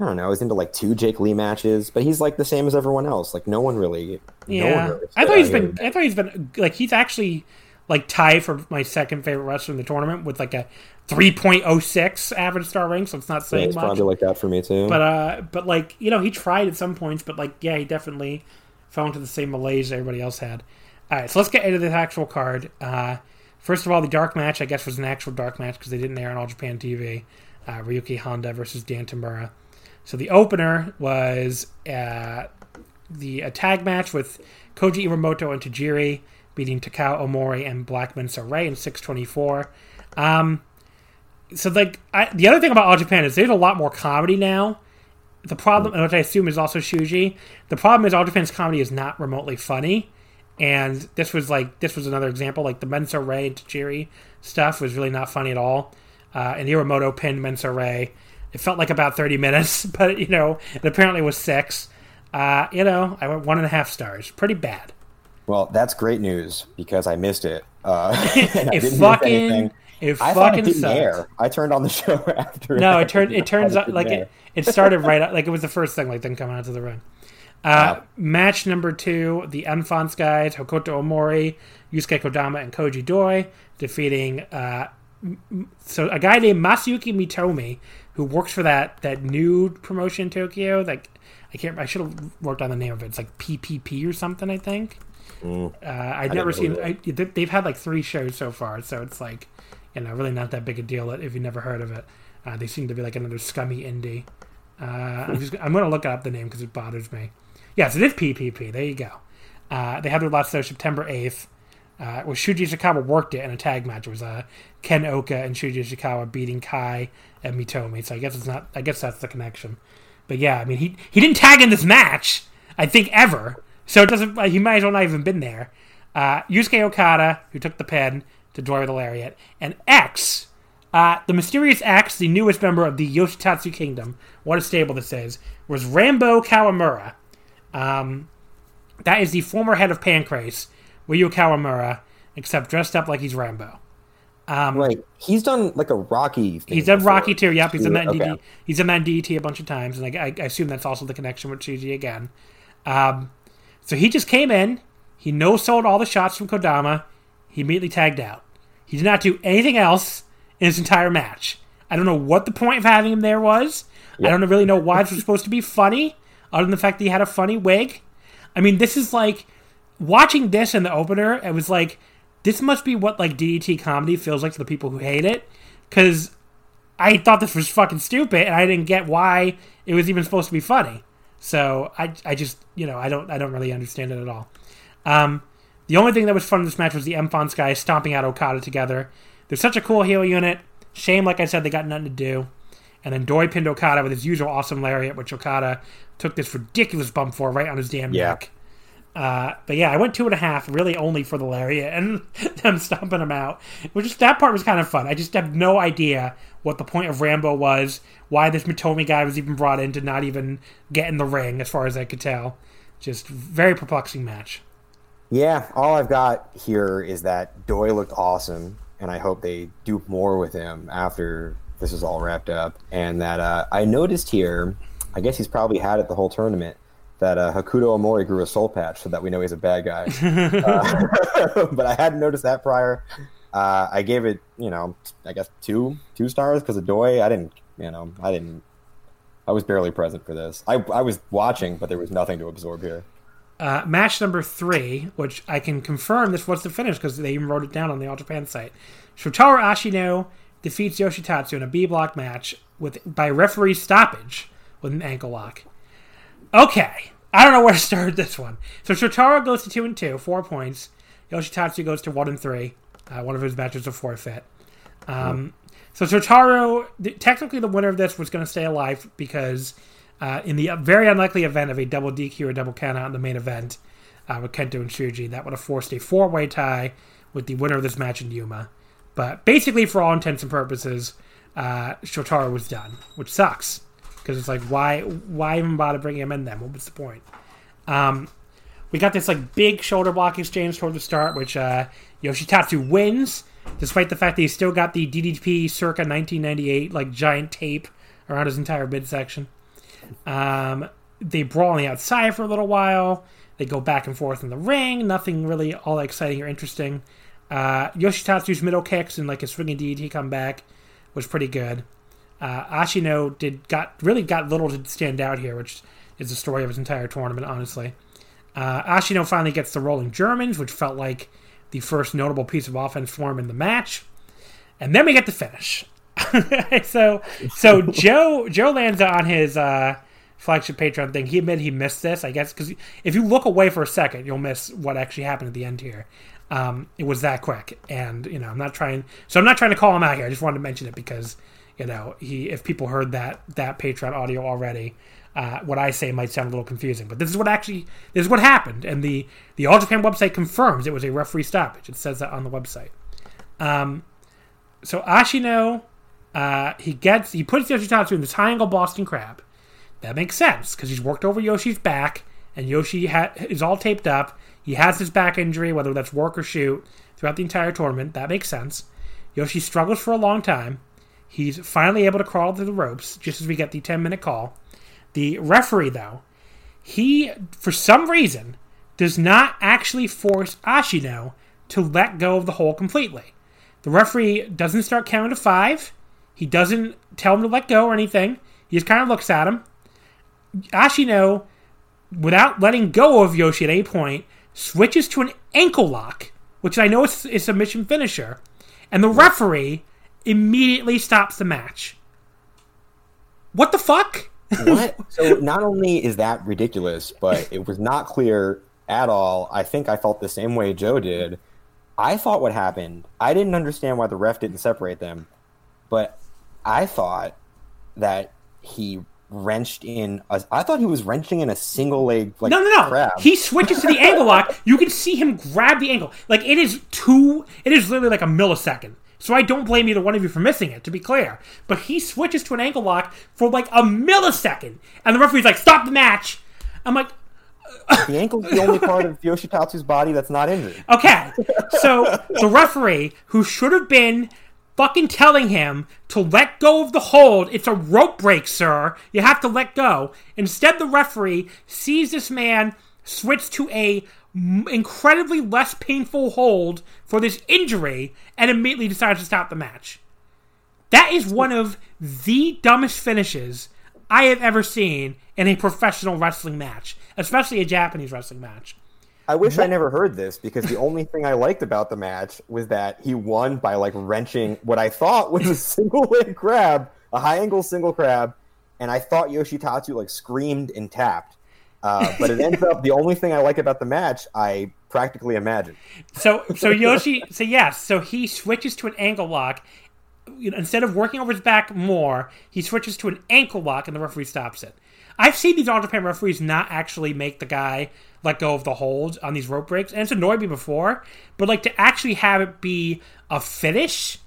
I don't know, I was into like two Jake Lee matches, but he's like the same as everyone else. Like no one really. Yeah, no one really I thought he's been. I thought he's been like he's actually like tied for my second favorite wrestler in the tournament with like a 3.06 average star rank, so it's not saying yeah, it's much. probably like that for me too. But uh, but like you know, he tried at some points, but like yeah, he definitely fell into the same malaise everybody else had. All right, so let's get into this actual card. Uh, first of all, the dark match, I guess, was an actual dark match because they didn't air on All Japan TV. Uh, Ryuki Honda versus Dan Tamura. So the opener was uh, the a tag match with Koji Iwamoto and Tajiri beating Takao Omori and Black Menso-re in 624. Um, so like I, the other thing about All Japan is there's a lot more comedy now. The problem, which I assume is also Shuji, the problem is All Japan's comedy is not remotely funny, and this was like this was another example. Like the Menso-re and Tajiri stuff was really not funny at all. Uh, and the Iwamoto pinned Menso-re. It felt like about 30 [laughs] minutes, but you know, it apparently was six. Uh, you know, I went one and a half stars. Pretty bad. Well, that's great news because I missed it. Uh, [laughs] it fucking it I fucking it didn't sucked. air. I turned on the [laughs] show after. No, it turned. It turns out like it, it started [laughs] right out, like it was the first thing like then coming out to the ring. Uh, Match number two: the Enfants guys, Hokuto Omori, Yusuke Kodama, and Koji Doi defeating uh, so a guy named Masayuki Mitomi who works for that that new promotion in Tokyo. Like I can't. I should have worked on the name of it. It's like PPP or something. I think. Mm. Uh, I'd never seen. I, they've had like three shows so far, so it's like you know, really not that big a deal if you've never heard of it. Uh, they seem to be like another scummy indie. Uh, I'm I'm going to look up the name because it bothers me. Yes, it is PPP. There you go. Uh, they had their last show September 8th. Uh, where Shuji Ishikawa worked it in a tag match. It was uh, Ken Oka and Shuji Ishikawa beating Kai and Mitomi. So I guess it's not. I guess that's the connection. But yeah, I mean he he didn't tag in this match. I think ever. So it doesn't. He might as well not even been there. Uh, Yusuke Okada, who took the pen, to Dora the Lariat. And X, uh, the mysterious X, the newest member of the Yoshitatsu Kingdom, what a stable this is, was Rambo Kawamura. Um, that is the former head of Pancrase, Ryu Kawamura, except dressed up like he's Rambo. Um, right, he's done like a Rocky. he's done before. Rocky too. Yep, he's in that okay. DD, He's in that DDT a bunch of times, and I, I, assume that's also the connection with Shuji again. Um, so he just came in. He no sold all the shots from Kodama. He immediately tagged out. He did not do anything else in his entire match. I don't know what the point of having him there was. I don't really know why this was supposed to be funny, other than the fact that he had a funny wig. I mean, this is like watching this in the opener. It was like this must be what like DDT comedy feels like to the people who hate it, because I thought this was fucking stupid, and I didn't get why it was even supposed to be funny. So I, I just, you know, I don't, I don't really understand it at all. Um, the only thing that was fun in this match was the M guys stomping out Okada together. They're such a cool heel unit. Shame, like I said, they got nothing to do. And then Doi pinned Okada with his usual awesome lariat, which Okada took this ridiculous bump for right on his damn Yeah. neck. Uh, but yeah, I went two and a half, really only for the lariat and [laughs] them stomping him out. Which is, that part was kind of fun. I just have no idea what the point of Rambo was, why this Mitomi guy was even brought in to not even get in the ring, as far as I could tell. Just very perplexing match. Yeah, all I've got here is that Doi looked awesome, and I hope they do more with him after this is all wrapped up. And that uh, I noticed here, I guess he's probably had it the whole tournament, that uh, Hokuto Omori grew a soul patch so that we know he's a bad guy. [laughs] uh, [laughs] but I hadn't noticed that prior. Uh, I gave it, you know, I guess two two stars because of Doi. I didn't, you know, I didn't. I was barely present for this. I, I was watching, but there was nothing to absorb here. Uh, match number three, which I can confirm this was the finish because they even wrote it down on the All Japan site. Shotaro Ashino defeats Yoshitatsu in a B block match with by referee stoppage with an ankle lock. Okay, I don't know where to start this one. So Shotaro goes to two and two, four points. Yoshitatsu goes to one and three. Uh, one of his matches a forfeit. Um, so Shotaro, the, technically, the winner of this was going to stay alive because uh, in the very unlikely event of a double DQ or double count out in the main event uh, with Kento and Shuji, that would have forced a four way tie with the winner of this match in Yuma. But basically, for all intents and purposes, uh, Shotaro was done, which sucks because it's like why why even bother bringing him in then? What was the point? Um, we got this like big shoulder block exchange toward the start, which uh, Yoshitatsu wins, despite the fact that he still got the DDP circa 1998 like giant tape around his entire midsection. Um, they brawl on the outside for a little while. They go back and forth in the ring. Nothing really all exciting or interesting. Uh, Yoshitatsu's middle kicks and like his swinging DDT comeback was pretty good. Uh, Ashino did got really got little to stand out here, which is the story of his entire tournament, honestly. Uh, Ashino finally gets the rolling Germans, which felt like the first notable piece of offense for him in the match. And then we get the finish. [laughs] so so Joe Joe Lanza on his uh, flagship Patreon thing, he admitted he missed this, I guess, because if you look away for a second, you'll miss what actually happened at the end here. Um, it was that quick, and you know, I'm not trying. So I'm not trying to call him out here. I just wanted to mention it because you know, he if people heard that that Patreon audio already, uh, what I say might sound a little confusing. But this is what actually this is what happened, and the the All Japan website confirms it was a referee stoppage. It says that on the website. Um, so Ashino, uh, he gets he puts Yoshitatsu in the triangle Boston Crab. That makes sense because he's worked over Yoshi's back, and Yoshi ha- is all taped up. He has his back injury, whether that's work or shoot, throughout the entire tournament. That makes sense. Yoshi struggles for a long time. He's finally able to crawl through the ropes just as we get the 10 minute call. The referee, though, he, for some reason, does not actually force Ashino to let go of the hole completely. The referee doesn't start counting to five. He doesn't tell him to let go or anything. He just kind of looks at him. Ashino, without letting go of Yoshi at any point, switches to an ankle lock, which I know is a submission finisher, and the referee immediately stops the match. What the fuck? what? [laughs] So not only is that ridiculous, but it was not clear at all. I think I felt the same way Joe did. I thought what happened. I didn't understand why the ref didn't separate them, but I thought that he wrenched in. A, I thought he was wrenching in a single leg. Like, No, no, no. crab. He switches to the ankle lock. You can see him grab the ankle. Like it is two. It is literally like a millisecond. So I don't blame either one of you for missing it. To be clear, but he switches to an ankle lock for like a millisecond, and the referee's like, "Stop the match." I'm like, the ankle's the only part of Yoshitatsu's body that's not injured. [laughs] Okay, so the referee, who should have been fucking telling him to let go of the hold, it's a rope break, sir. You have to let go. Instead, the referee sees this man switch to a incredibly less painful hold for this injury and immediately decides to stop the match. That is one of the dumbest finishes I have ever seen in a professional wrestling match, especially a Japanese wrestling match. I wish I never heard this because the only thing I liked about the match was that he won by like wrenching what I thought was a [laughs] single leg grab, a high angle single crab, and I thought Yoshitatsu like screamed and tapped. Uh, but it ends up the only thing I like about the match I practically imagined. So so Yoshi so yes, so he switches to an ankle lock. You know, instead of working over his back more, he switches to an ankle lock and the referee stops it. I've seen these All Japan referees not actually make the guy let go of the hold on these rope breaks, and it's annoyed me before, but like to actually have it be a finish,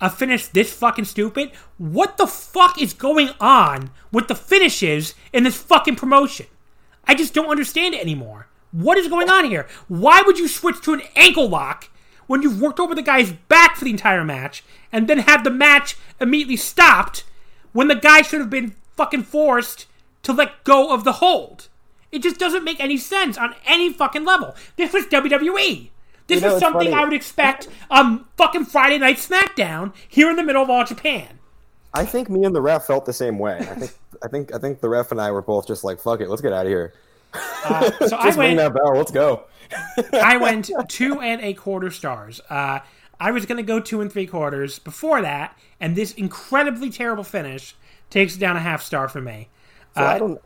a finish this fucking stupid. What the fuck is going on with the finishes in this fucking promotion? I just don't understand it anymore. What is going on here? Why would you switch to an ankle lock when you've worked over the guy's back for the entire match and then have the match immediately stopped when the guy should have been fucking forced to let go of the hold? It just doesn't make any sense on any fucking level. This was WWE. This You know, was something funny. I would expect on fucking Friday Night SmackDown here in the middle of all Japan. I think me and the ref felt the same way. I think I think I think the ref and I were both just like, "Fuck it, let's get out of here." Uh, so [laughs] I Just ring went. that bell. Let's go. [laughs] I went [laughs] two and a quarter stars. Uh, I was going to go two and three quarters before that, and this incredibly terrible finish takes down a half star for me. So I don't.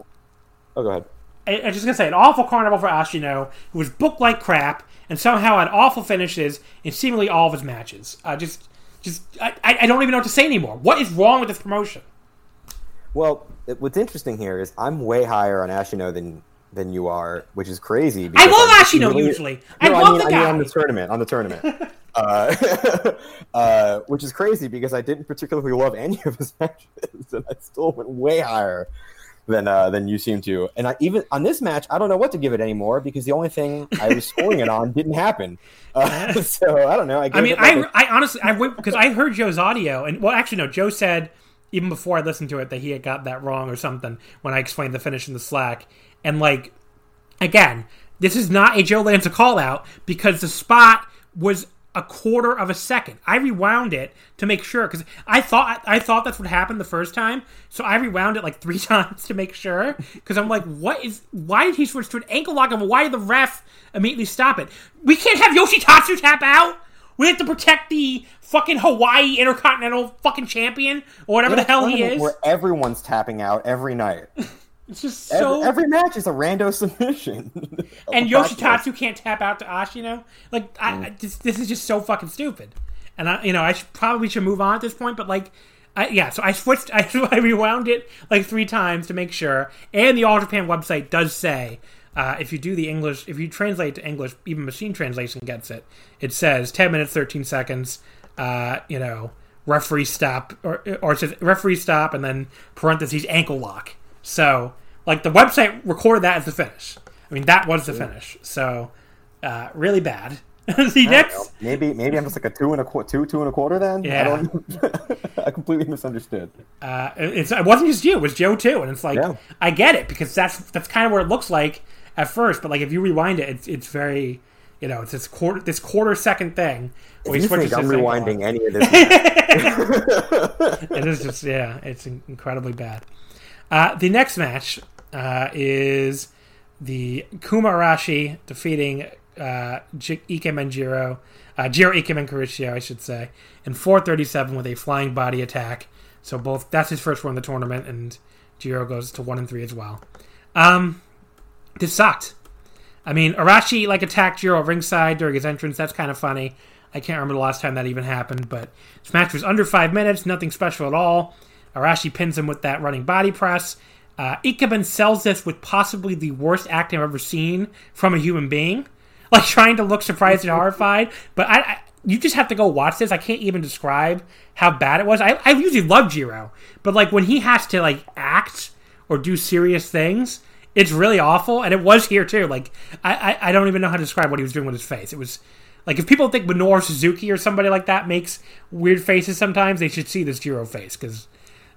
Oh, go ahead. I, I'm just going to say an awful carnival for Ashino, who was booked like crap and somehow had awful finishes in seemingly all of his matches. Uh, just, just I, I I don't even know what to say anymore. What is wrong with this promotion? Well, what's interesting here is I'm way higher on Ashino than than you are, which is crazy. I because love I'm Ashino really- usually. I No, love mean, the I mean guy. on the tournament, on the tournament, [laughs] uh, [laughs] uh, which is crazy because I didn't particularly love any of his matches, and I still went way higher than uh, than you seem to. And I even on this match, I don't know what to give it anymore because the only thing I was scoring it on [laughs] didn't happen. Uh, [laughs] so I don't know. I, I mean, I, like I, a- I honestly, I went because I heard Joe's audio, and well, actually, no, Joe said even before I listened to it that he had got that wrong or something when I explained the finish in the Slack, and like, again, this is not a Joe Lanza call out because the spot was a quarter of a second. I rewound it to make sure because I thought I thought that's what happened the first time, so I rewound it like [laughs] three times to make sure because I'm like, what is? Why did he switch to an ankle lock? And why did the ref immediately stop it? We can't have Yoshitatsu tap out. We have to protect the fucking Hawaii Intercontinental fucking champion or whatever the hell he is. Where everyone's tapping out every night. [laughs] It's just so every match is a rando submission. [laughs] and Yoshitatsu can't tap out to Ashino. Like, I, I this, this is just so fucking stupid. And I, you know, I should, probably should move on at this point. But like, I, yeah. So I switched. [laughs] I, I rewound it like three times to make sure. And the All Japan website does say. Uh, if you do the English, if you translate to English, even machine translation gets it. It says ten minutes, thirteen seconds. Uh, you know, referee stop, or or it says referee stop, and then parentheses ankle lock. So, like the website recorded that as the finish. I mean, that was the finish. So, uh, really bad. [laughs] the I next, Maybe maybe I'm just like a two and a qu- two two and a quarter then. I, Yeah. don't, [laughs] I completely misunderstood. uh, it's it wasn't just you; it was Joe too. And it's like Yeah. I get it because that's that's kind of where it looks like at first. But like if you rewind it, it's it's very you know it's this quarter this quarter second thing. where If you think I'm to single lock. rewinding any of this, [laughs] it is just yeah, it's incredibly bad. Uh, the next match uh, is the Kuma Arashi defeating uh, J- Ikemen Jiro, uh, Jiro Ikemen Kuroshio, I should say, in 437 with a flying body attack. So both that's his first one in the tournament, and Jiro goes to one and three as well. Um, this sucked. I mean, Arashi like attacked Jiro ringside during his entrance. That's kind of funny. I can't remember the last time that even happened, but this match was under five minutes, nothing special at all. Arashi pins him with that running body press. Uh, sells this with possibly the worst acting I've ever seen from a human being, [laughs] like trying to look surprised and horrified. But I, I you just have to go watch this. I can't even describe how bad it was. I, I usually love Jiro, but like when he has to like act or do serious things, it's really awful. And it was here too. Like I, I, I don't even know how to describe what he was doing with his face. It was like if people think Minoru Suzuki or somebody like that makes weird faces sometimes, they should see this Jiro face because,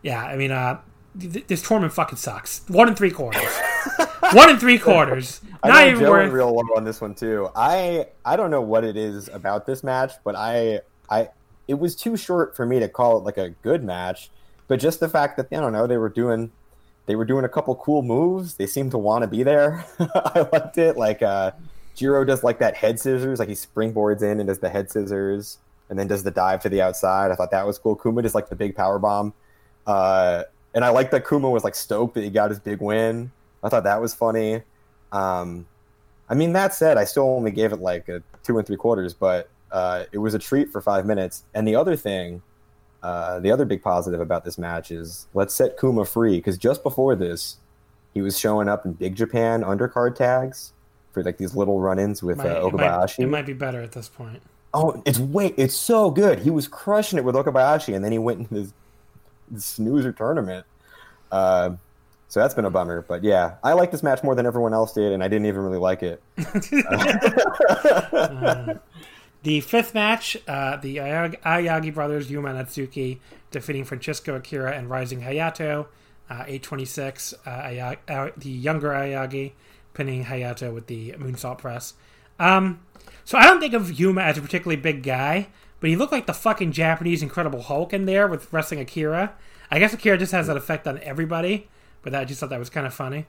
yeah, I mean, uh, th- this tournament fucking sucks. One and three quarters. [laughs] One and three quarters. I Not know even Joe worth. real low on this one too. I I don't know what it is about this match, but I I it was too short for me to call it like a good match. But just the fact that I don't know they were doing they were doing a couple cool moves. They seemed to want to be there. [laughs] I liked it. Like uh, Jiro does like that head scissors, like he springboards in and does the head scissors, and then does the dive to the outside. I thought that was cool. Kuma does like the big power bomb, uh, and I like that Kuma was like stoked that he got his big win. I thought that was funny. Um, I mean, that said, I still only gave it like a two and three quarters, but uh, it was a treat for five minutes. And the other thing, uh, the other big positive about this match is let's set Kuma free because just before this, he was showing up in Big Japan undercard tags for like these little run-ins with Might- uh, it, might, Okabayashi. it might be better at this point. Oh, it's wait, it's so good. He was crushing it with Okabayashi, and then he went this, this snoozer tournament. Uh, so that's been a bummer. But yeah, I like this match more than everyone else did, and I didn't even really like it. [laughs] The fifth match, uh, the Aoyagi brothers, Yuma and defeating Francisco Akira and Rising Hayato. Uh, 826, uh, uh, the younger Aoyagi pinning Hayato with the moonsault press. Um, so I don't think of Yuma as a particularly big guy, but he looked like the fucking Japanese Incredible Hulk in there with wrestling Akira. I guess Akira just has that effect on everybody, but I just thought that was kind of funny.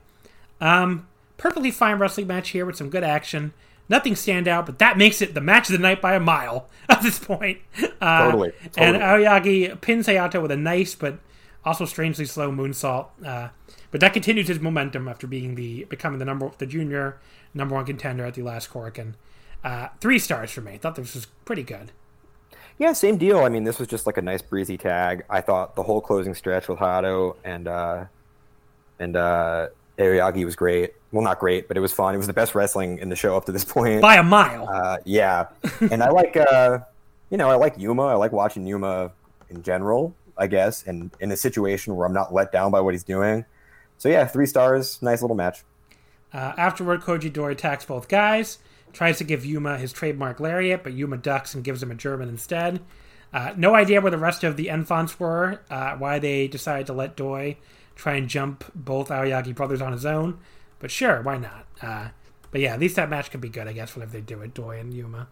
Um, perfectly fine wrestling match here with some good action. Nothing stand out, but that makes it the match of the night by a mile [laughs] at this point. Uh, Totally, And. Aoyagi pins Hayato with a nice but also strangely slow moonsault. Uh, but that continues his momentum after being the becoming the number the junior number one contender at the last Korakuen. Uh, three stars for me. Thought this was pretty good. Yeah, same deal. I mean, this was just like a nice breezy tag. I thought the whole closing stretch with Hayato and uh, and uh, Aoyagi was great. Well, not great, but it was fun. It was the best wrestling in the show up to this [laughs] point. By a mile. Uh, yeah, and I like, uh, you know, I like Yuma. I like watching Yuma in general, I guess, and in a situation where I'm not let down by what he's doing. So yeah, three stars, nice little match. Uh, afterward, Koji Doi attacks both guys, tries to give Yuma his trademark lariat, but Yuma ducks and gives him a German instead. Uh, no idea where the rest of the Enfants were, uh, why they decided to let Doi try and jump both Aoyagi brothers on his own, but sure, why not? Uh, but yeah, at least that match could be good, I guess, whenever they do it, Doi and Yuma.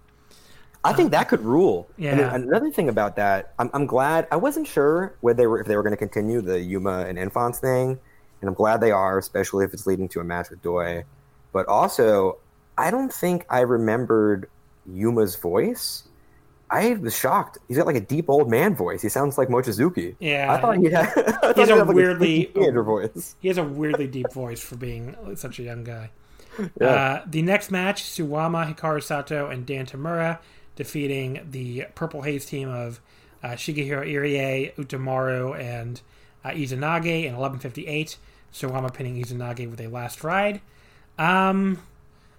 I think that could rule. Yeah. And another thing about that, I'm, I'm glad. I wasn't sure whether they were if they were going to continue the Yuma and Enfants thing, and I'm glad they are, especially if it's leading to a match with Doi. But also, I don't think I remembered Yuma's voice. I was shocked. He's got like a deep old man voice. He sounds like Mochizuki. Yeah. I thought he had. [laughs] Thought he a had, like, weirdly- teenager voice. He has a weirdly deep voice for being such a young guy. Yeah. Uh, the next match, Suwama, Hikaru Sato, and Dan Tamura defeating the Purple Haze team of uh, Shigehiro Irie, Utamaru, and uh, Izanagi in 11:58. Suwama pinning Izanagi with a last ride. Um,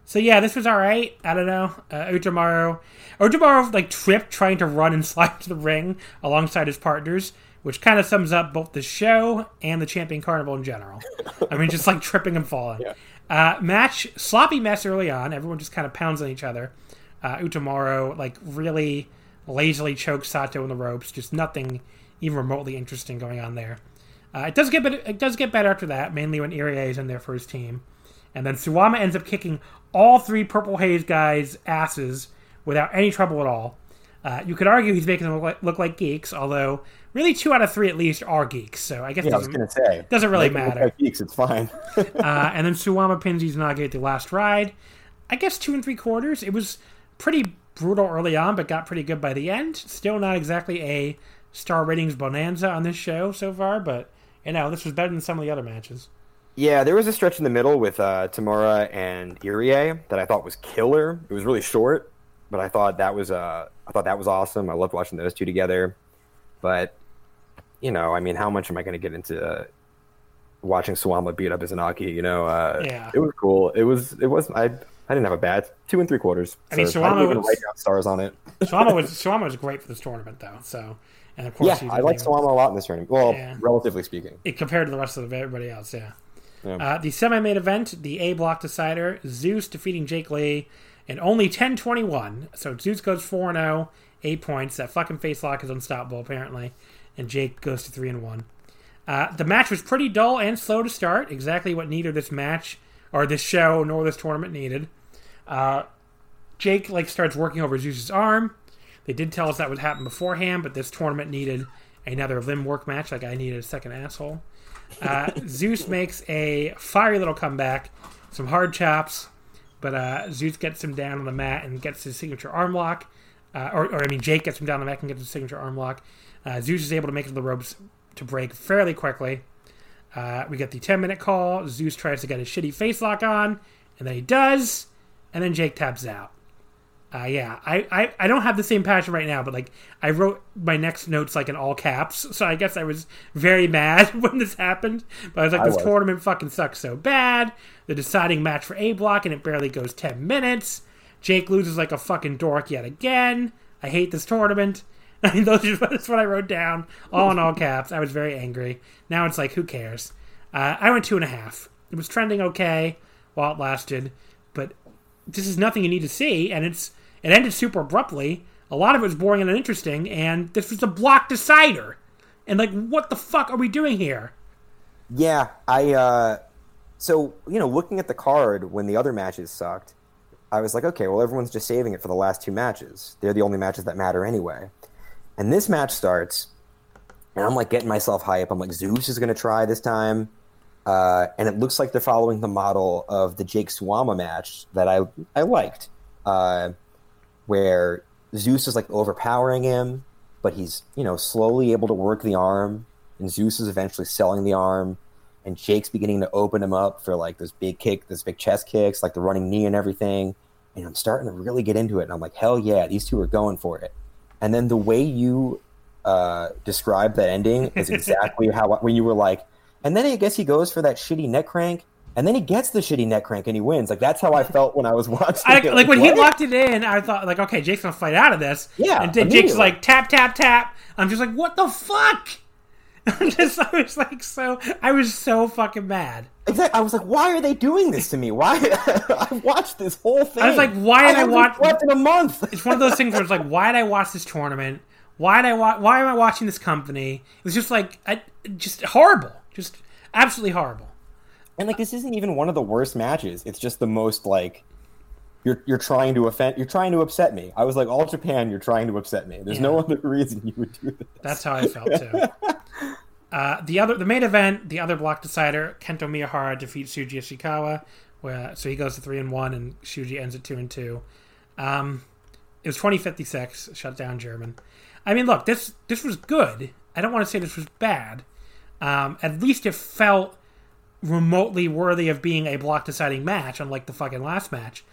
so yeah, this was all right. I don't know. Uh, Utamaru like tripped trying to run and [laughs] slide to the ring alongside his partners, which kind of sums up both the show and the Champion Carnival in general. I mean, just like [laughs] tripping and falling. Uh, match sloppy mess early on. Everyone just kind of pounds on each other. Uh, Utamaru like really lazily chokes Sato in the ropes. Just nothing even remotely interesting going on there. Uh, it does get better. It does get better after that, mainly when Irie is in there for his team, and then Suwama ends up kicking all three Purple Haze guys' asses without any trouble at all. Uh, you could argue he's making them look like, look like geeks, although really two out of three at least are geeks. So I guess Yeah, I doesn't, gonna say doesn't really Make it look matter. Like geeks, it's fine. [laughs] uh, and then Suwama pins Izanagi at the last ride. I guess two and three quarters. It was pretty brutal early on, but got pretty good by the end. Still not exactly a star ratings bonanza on this show so far, but you know this was better than some of the other matches. Yeah, there was a stretch in the middle with uh, Tamura and Irie that I thought was killer. It was really short, but I thought that was uh, I thought that was awesome. I loved watching those two together. But you know, I mean, how much am I going to get into uh, watching Suwama beat up Izanagi? You know, uh, Yeah. it was cool. It was it was I I didn't have a bad two and three quarters. I mean, So Suwama was- write down stars on it. [laughs] Suwama was Suwama was great for this tournament though. So, and of course, Yeah, I like Suwama a lot in this tournament. Well, Yeah. relatively speaking. it compared to the rest of everybody else. Yeah. Yeah. Uh, the semi-main event, the A block decider, Zeus defeating Jake Lee in only 10-21. So Zeus goes 4-0, 8 points. That fucking face lock is unstoppable apparently, and Jake goes to 3 and 1. Uh, the match was pretty dull and slow to start, exactly what neither this match or this show nor this tournament needed. Uh, Jake like starts working over Zeus's arm. They did tell us that would happen beforehand, but this tournament needed another limb work match. Like I needed a second asshole. Uh, Zeus makes a fiery little comeback, some hard chops, but uh, Zeus gets him down on the mat and gets his signature arm lock. Uh, or, or, I mean, Jake gets him down on the mat and gets his signature arm lock. Uh, Zeus is able to make it to the ropes to break fairly quickly. Uh, we get the 10 minute call. Zeus tries to get his shitty face lock on, and then he does, and then Jake taps out. Uh, yeah, I, I, I don't have the same passion right now, but like I wrote my next notes like in all caps, [laughs] so I guess I was very mad [laughs] when this happened. But I was like, I this was. tournament fucking sucks so bad. The deciding match for A block, and it barely goes ten minutes. Jake loses like a fucking dork yet again. I hate this tournament. [laughs] I mean, those are, that's what I wrote down, all in all caps. I was very angry. Now it's like, who cares? Uh, I went two and a half. It was trending okay while it lasted, but this is nothing you need to see, and it's it ended super abruptly. A lot of it was boring and uninteresting, and this was a block decider. And like, what the fuck are we doing here? Yeah, I. uh So you know, looking at the card when the other matches sucked, I was like, okay, well, everyone's just saving it for the last two matches. They're the only matches that matter anyway. And this match starts, and I'm like getting myself hype. I'm like, Zeus is going to try this time. Uh, and it looks like they're following the model of the Jake Suwama match that I I liked, uh, where Zeus is like overpowering him, but he's you know slowly able to work the arm, and Zeus is eventually selling the arm, and Jake's beginning to open him up for like those big kick, those big chest kicks, like the running knee and everything. And I'm starting to really get into it, and I'm like, hell yeah, these two are going for it. And then the way you uh, described that ending is exactly [laughs] how when you were like, and then I guess he goes for that shitty neck crank, and then he gets the shitty neck crank and he wins. Like that's how I felt when I was [laughs] watching. I, it. like when he locked it in, I thought like, okay, Jake's gonna fight out of this. Yeah, and Jake's like tap tap tap. I'm just like, what the fuck? [laughs] I'm just, I was like, so, I was so fucking mad. Exactly. I was like, why are they doing this to me? Why? [laughs] I watched this whole thing. I was like, why did I haven't watch- slept in a month? It's one of those things where it's like, why did I watch this tournament? Why did I wa- Why am I watching this company? It was just like, I, just horrible, just absolutely horrible. And like, this isn't even one of the worst matches. It's just the most like. You're, you're trying to offend. You're trying to upset me. I was like, all Japan. You're trying to upset me. There's no other [laughs] reason you would do this. That's how I felt too. [laughs] uh, the other, the main event, the other block decider, Kento Miyahara defeats Shuji Ishikawa, where so he goes to three and one, and Shuji ends at two and two. Um, it was twenty fifty six, shut down German. I mean, look, this this was good. I don't want to say this was bad. Um, at least it felt remotely worthy of being a block deciding match, unlike the fucking last match.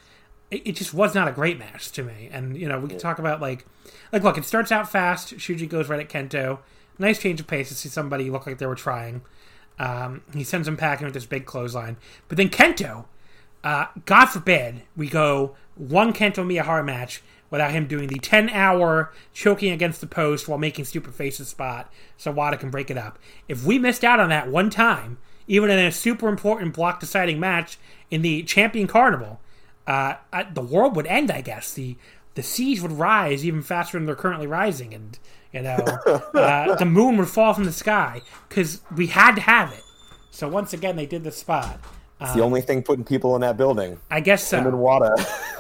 It, it just was not a great match to me. And you know, we can talk about like, like look, it starts out fast. Shuji goes right at Kento. Nice change of pace to see somebody look like they were trying. Um, he sends him packing with this big clothesline, but then Kento, uh, God forbid, we go one Kento Miyahara match without him doing the 10 hour choking against the post while making stupid faces spot so Wada can break it up. If we missed out on that one time, even in a super important block deciding match in the Champion Carnival, uh, the world would end, I guess. The the seas would rise even faster than they're currently rising, and you know [laughs] uh, the moon would fall from the sky because we had to have it. So once again, they did the spot. It's the only thing putting people in that building. I guess so. Him and Wada.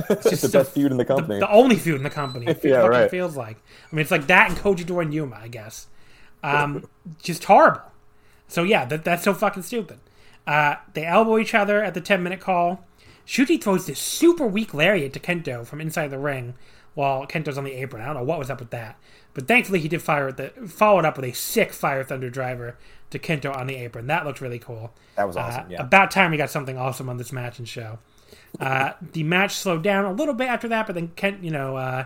it's [laughs] just the best feud in the company. The, only feud in the company. [laughs] It Yeah, right. feels like. I mean, it's like that and Koji Doi and Yuma, I guess. Um, just horrible. So yeah, that, that's so fucking stupid. Uh, they elbow each other at the 10 minute call. Shuji throws this super weak lariat to Kento from inside the ring while Kento's on the apron. I don't know what was up with that. But thankfully he did fire at the followed up with a sick Fire Thunder driver to Kento on the apron. That looked really cool. That was Uh, awesome, yeah. About time we got something awesome on this match and show. Uh, the match slowed down a little bit after that, but then Kent, you know, uh,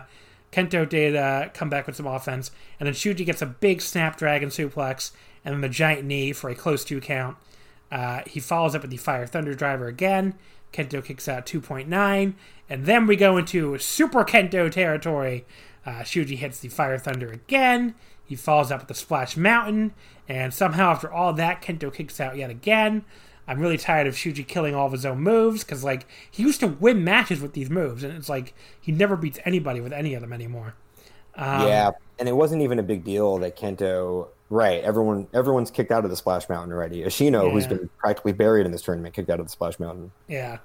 Kento did uh, come back with some offense, and then Shuji gets a big snapdragon suplex, and then the giant knee for a close two count. Uh, he follows up with the Fire Thunder driver again. Kento kicks out 2.9, and then we go into Super Kento territory. Uh, Shuji hits the Fire Thunder again. He follows up with the Splash Mountain, and somehow after all that, Kento kicks out yet again. I'm really tired of Shuji killing all of his own moves because, like, he used to win matches with these moves, and it's like he never beats anybody with any of them anymore. Um, yeah, and it wasn't even a big deal that Kento. Right, everyone everyone's kicked out of the Splash Mountain already. Ashino, who's been practically buried in this tournament, kicked out of the Splash Mountain. Yeah.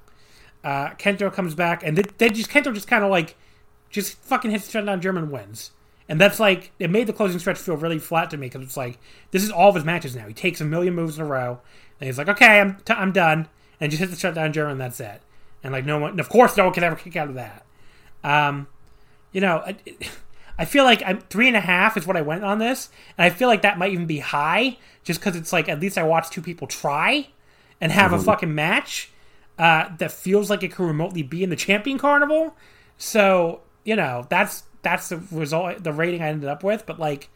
Uh, Kento comes back, and th- then just Kento just kind of like just fucking hits the shutdown German wins, and that's like it made the closing stretch feel really flat to me because it's like this is all of his matches now. He takes a million moves in a row, and he's like, okay, I'm t- I'm done, and just hits the shutdown German. And that's it. and like no one, and of course, no one can ever kick out of that. Um, you know, I, I feel like I'm three and a half is what I went on this, and I feel like that might even be high, just because it's like at least I watched two people try and have a fucking match uh, that feels like it could remotely be in the champion carnival. So you know that's that's the result, the rating I ended up with. But like,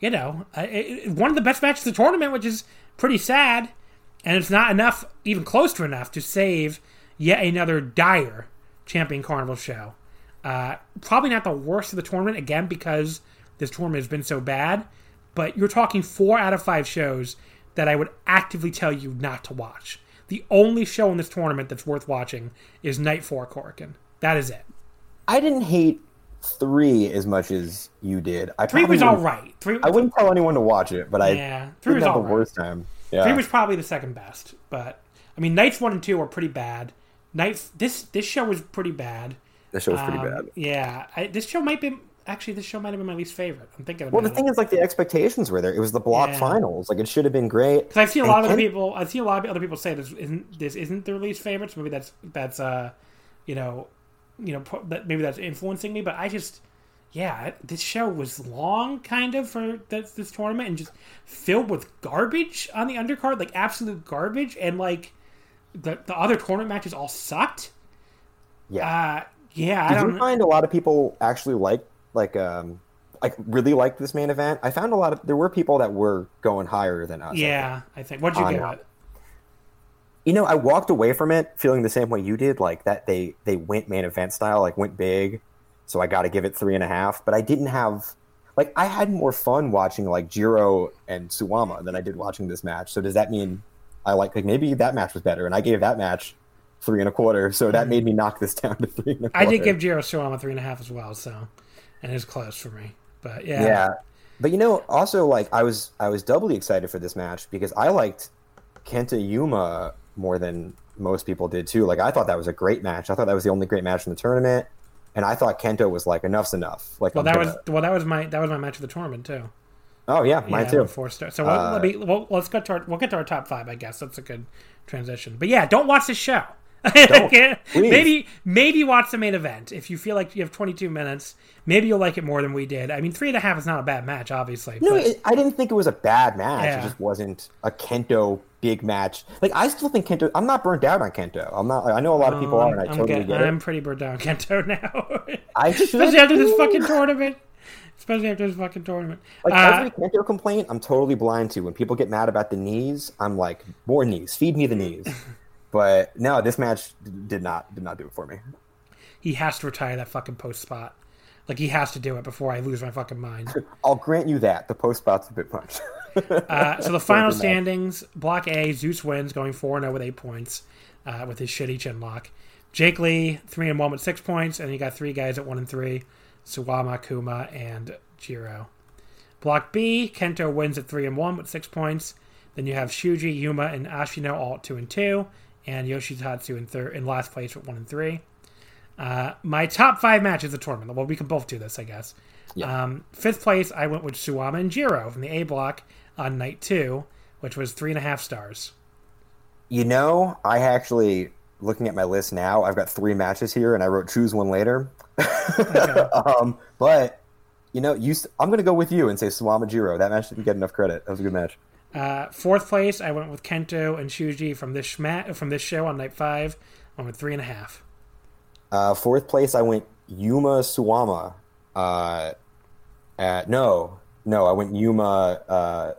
you know, I- it, one of the best matches of the tournament, which is pretty sad, and it's not enough, even close to enough, to save yet another dire champion carnival show. Uh, probably not the worst of the tournament again because this tournament has been so bad. But you're talking four out of five shows that I would actively tell you not to watch. The only show in this tournament that's worth watching is Night Four Korakuen. That is it. I didn't hate three as much as you did. I Three was all wouldn't- Three, I wouldn't tell anyone to watch it, but I Yeah, three was have the all right. worst time. Yeah. Three was probably the second best, but I mean, nights one and two were pretty bad. Night this this show was pretty bad. The show was pretty Um, bad. Yeah, I, this show might be actually this show might have been my least favorite. I'm thinking about Well, the it. thing is, like the expectations were there. It was the block Yeah. finals. Like it should have been great. Because I've seen a And lot of other people. I see a lot of other people say this isn't this isn't their least favorite. So maybe that's that's uh, you know, you know maybe that's influencing me. But I just, yeah, this show was long, kind of for this, this tournament, and just filled with garbage on the undercard, like absolute garbage, and like the the other tournament matches all sucked. Yeah. Uh, yeah, I Did don't. you find a lot of people actually like like um like really liked this main event? I found a lot of there were people that were going higher than us. I think. yeah, I think. What'd you give it? You know, I walked away from it feeling the same way you did, like that they they went main event style, like went big. So I got to give it three and a half. But I didn't have like I had more fun watching like Jiro and Suwama than I did watching this match. So does that mean I like like maybe that match was better, and I gave that match three and a quarter. So that made me knock this [laughs] down to three and a Mm-hmm. I did give Jiro Suwama three and a half as well, so and it was close for me. But yeah, Yeah. But you know, also like I was I was doubly excited for this match because I liked Kento Yuma more than most people did too. Like I thought that was a great match. I thought that was the only great match in the tournament. And I thought Kento was like enough's enough. Like Well, I'm that was gonna- well, that was my that was my match of the tournament too. Oh yeah, mine yeah, too. Four stars. So we'll, Uh, let me, well, let's get to our we'll get to our top five. I guess that's a good transition. But yeah, don't watch this show. [laughs] maybe maybe watch the main event if you feel like you have 22 minutes. Maybe you'll like it more than we did. I mean, three and a half is not a bad match, obviously. No, but- I didn't think it was a bad match. Yeah. It just wasn't a Kento big match. Like I still think Kento. I'm not burnt out on Kento. I'm not. I know a lot of people are, and I I'm, totally get- get I'm pretty burnt down Kento [laughs] now. I Especially after this fucking tournament. Especially after this fucking tournament. Like Uh, every Kento complaint, I'm totally blind to. When people get mad about the knees, I'm like, more knees, feed me the knees. [laughs] but no, this match did not did not do it for me. he has to retire that fucking post spot. Like he has to do it before I lose my fucking mind. [laughs] I'll grant you that the post spot's a bit much. [laughs] Uh, so the final standings: Block A, Zeus wins, going four zero with eight points, uh, with his shitty chin lock. Jake Lee three and one with six points, and you got three guys at one and three: Suwama, Kuma, and Jiro. Block B, Kento wins at three and one with six points. Then you have Shuji, Yuma, and Ashino all at two and two, and Yoshitatsu in third in last place with one and three. Uh, my top five matches of the tournament. Well, we can both do this, I guess. Yeah. Um, fifth place, I went with Suwama and Jiro from the A block on night two, which was three and a half stars. you know, I actually looking at my list now. I've got three matches here, and I wrote choose one later. [laughs] um, but you know, you I'm going to go with you and say Suwama Jiro. That match didn't get enough credit. That was a good match. Uh, fourth place, I went with Kento and Shuji from this schma- from this show on night five. I went three and a half. Uh, fourth place, I went Yuma Suwama. Uh, at, no, no, I went Yuma uh,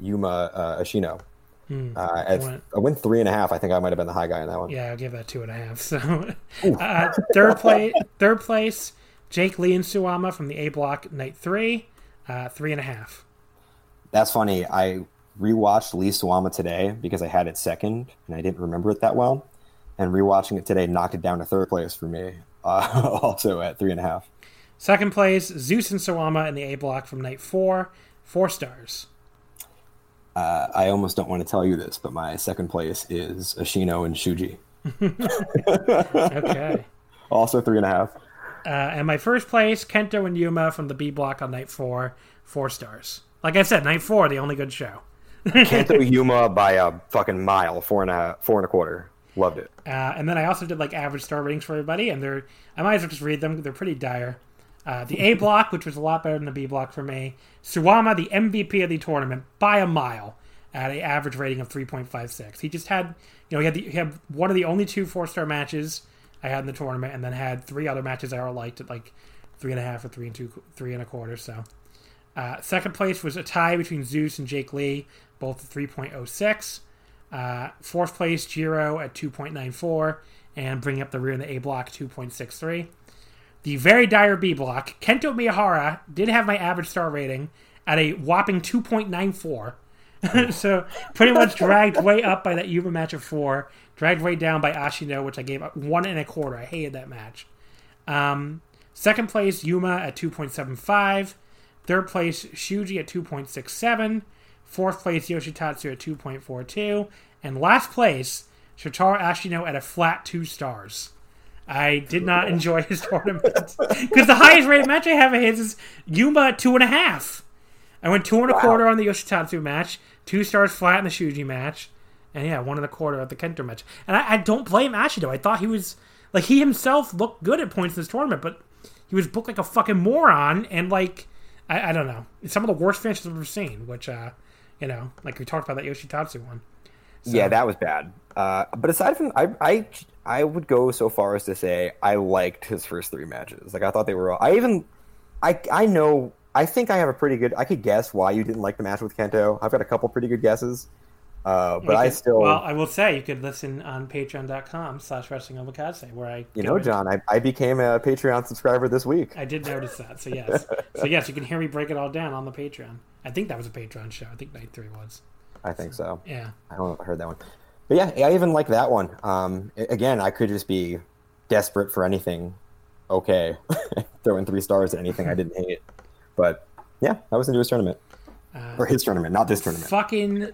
Yuma uh, Ashino. Uh, at, went- I went three and a half. I think I might have been the high guy in that one. Yeah, I'll give that two and a half. [laughs] So, uh, third place, third place, Jake Lee and Suwama from the A block, night three, uh, three and a half. That's funny. I rewatched Lee Suwama today because I had it second and I didn't remember it that well. And rewatching it today knocked it down to third place for me, [laughs] uh, also at three and a half. Second place, Zeus and Suwama in the A block from night four, four stars. Uh, I almost don't want to tell you this, but my second place is Ashino and Shuji, [laughs] Okay. [laughs] also three and a half. Uh, and my first place, Kento and Yuma from the B block on night four, four stars. Like I said, night four, the only good show. [laughs] Kento Yuma by a fucking mile, four and a four and a half, four and a quarter. Loved it. Uh, and then I also did like average star ratings for everybody, and they're I might as well just read them. They're pretty dire. Uh, the A block, which was a lot better than the B block for me. Suwama, the MVP of the tournament by a mile, at an average rating of 3.56. He just had, you know, he had the, he had one of the only two four star matches I had in the tournament, and then had three other matches I all liked at like three and a half or three and two, three and a quarter. So, uh, second place was a tie between Zeus and Jake Lee, both at 3.06. Uh, fourth place, Jiro at 2.94, and bringing up the rear in the A block, 2.63. The very dire B block, Kento Miyahara did have my average star rating at a whopping 2.94. [laughs] so pretty much [laughs] dragged way up by that Yuma match of four, dragged way down by Ashino, which I gave one and a quarter. I hated that match. Um, second place, Yuma at 2.75. Third place, Shuji at 2.67. Fourth place, Yoshitatsu at 2.42. And last place, Shotaro Ashino at a flat two stars. I did not enjoy his tournament [laughs] because the highest rated match I have of his is Yuma at two and a half. I went two and a wow. quarter on the Yoshitatsu match, two stars flat in the Shuji match, and yeah, one and a quarter at the Kento match. And I, I don't blame Ashino. I thought he was like he himself looked good at points in this tournament, but he was booked like a fucking moron and like I, I don't know some of the worst finishes I've ever seen. Which uh, you know, like we talked about that Yoshitatsu one. So, yeah, that was bad. Uh, but aside from, I, I, I would go so far as to say I liked his first three matches. Like I thought they were. all. I even, I, I know. I think I have a pretty good. I could guess why you didn't like the match with Kento. I've got a couple pretty good guesses. Uh, but I still. Well, I will say you could listen on patreon.com slash wrestling omakase where I. You know, John, I, I became a Patreon subscriber this week. I did notice that. So, yes. [laughs] so, yes, you can hear me break it all down on the Patreon. I think that was a Patreon show. I think night three was. I think so. Yeah. I don't know if I heard that one. But yeah, I even like that one. Um, again, I could just be desperate for anything. Okay, [laughs] throwing three stars at anything I didn't hate. But yeah, I was into his tournament uh, or his tournament, not this tournament. Fucking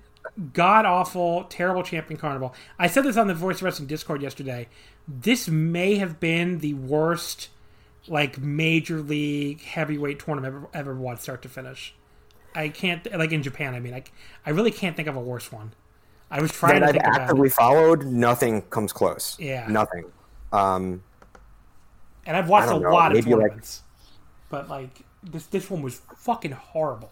god awful, terrible champion carnival. I said this on the Voice of Wrestling Discord yesterday. This may have been the worst, like major league heavyweight tournament I've ever, ever watched start to finish. I can't like in Japan. I mean, I, I really can't think of a worse one. I was trying that to I've actively followed. Nothing comes close. Yeah, nothing. Um, and I've watched a know, lot of tournaments, like, but like this this one was fucking horrible.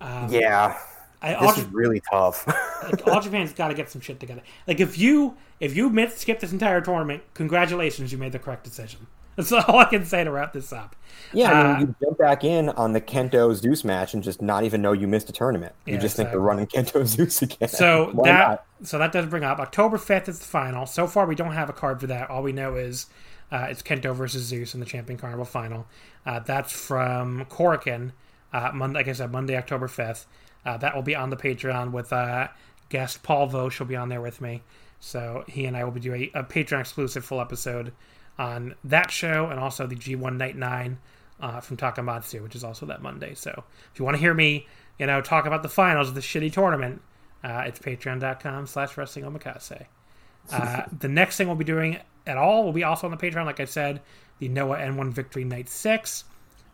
Um, yeah, I, this is really tough. [laughs] like, all Japan's got to get some shit together. Like if you if you missed skip this entire tournament, congratulations, you made the correct decision. [laughs] That's all I can say to wrap this up. Yeah, I mean, uh, you jump back in on the Kento Zeus match and just not even know you missed a tournament. You yeah, just exactly. think they're running Kento [laughs] Zeus again. So that not? so that does bring up October fifth is the final. So far, we don't have a card for that. All we know is uh, it's Kento versus Zeus in the Champion Carnival final. Uh, that's from Korakuen. Uh, Monday, like I said, Monday, October fifth. Uh, that will be on the Patreon with uh, guest Paul Vosch will be on there with me. So he and I will be doing a, a Patreon exclusive full episode on that show and also the G1 Night 9 uh, from Takamatsu, which is also that Monday. So if you want to hear me, you know, talk about the finals of the shitty tournament, uh, it's patreon.com slash wrestling omakase. Uh, [laughs] the next thing we'll be doing at all will be also on the Patreon, like I said, the Noah N1 Victory Night 6.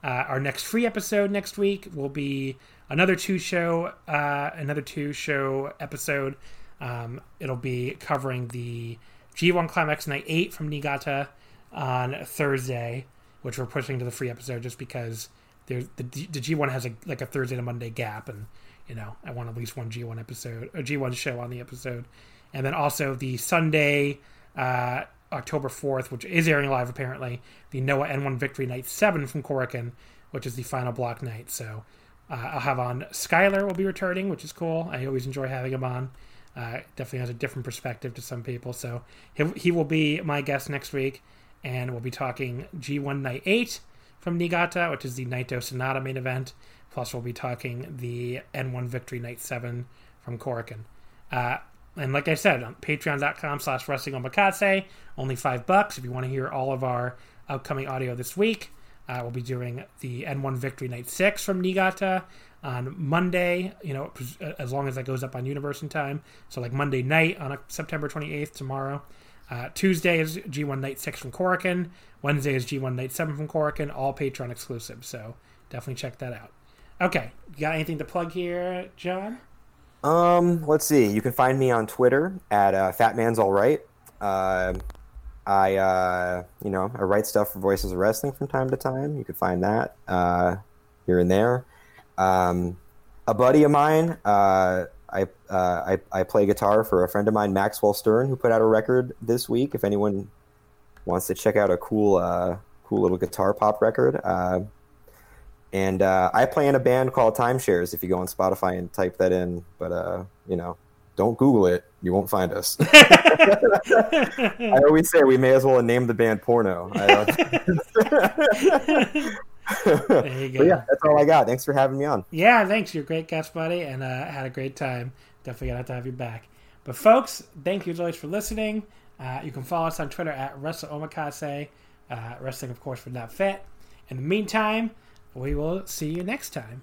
Uh, our next free episode next week will be another two show, uh, another two show episode. Um, it'll be covering the G1 Climax Night 8 from Niigata on Thursday, which we're pushing to the free episode just because there's the, the G1 has a like a Thursday to Monday gap, and you know I want at least one G1 episode, a G1 show on the episode, and then also the Sunday, uh, October fourth, which is airing live apparently, the Noah N1 Victory Night Seven from Korakuen, which is the final block night. So uh, I'll have on Skyler will be returning, which is cool. I always enjoy having him on. Uh, definitely has a different perspective to some people. So he, he will be my guest next week and we'll be talking G1 Night 8 from Niigata, which is the Naito Sanada main event. Plus, we'll be talking the N1 Victory Night 7 from Korakuen. Uh, and like I said, on patreon.com slash wrestling omakase, only five bucks if you want to hear all of our upcoming audio this week. Uh, we'll be doing the N1 Victory Night 6 from Niigata on Monday, you know, as long as that goes up on Universe in time. So, like Monday night on September 28th, tomorrow. Uh, Tuesday is G1 Night 6 from Korakuen. Wednesday is G1 Night 7 from Korakuen, all Patreon exclusive. So definitely check that out. Okay, you got anything to plug here, John? Um, let's see. You can find me on Twitter at uh, Fatman's All Right. Uh, I, uh, you know, I write stuff for Voices of Wrestling from time to time. You can find that uh, here and there. Um, a buddy of mine, uh, I, uh, I I play guitar for a friend of mine, Maxwell Stern, who put out a record this week. If anyone wants to check out a cool, uh, cool little guitar pop record. Uh, and I play in a band called Timeshares. If you go on Spotify and type that in, but you know, don't Google it; you won't find us. [laughs] I always say we may as well name the band Porno. [laughs] There you go. but yeah, that's all I got. Thanks for having me on. Yeah, thanks. You're a great guest, buddy, and uh, had a great time. Definitely gonna have to have you back. But folks, thank you as always for listening. Uh, you can follow us on Twitter at WrestleOmakase. Uh, wrestling, of course, for not fit. In the meantime, we will see you next time.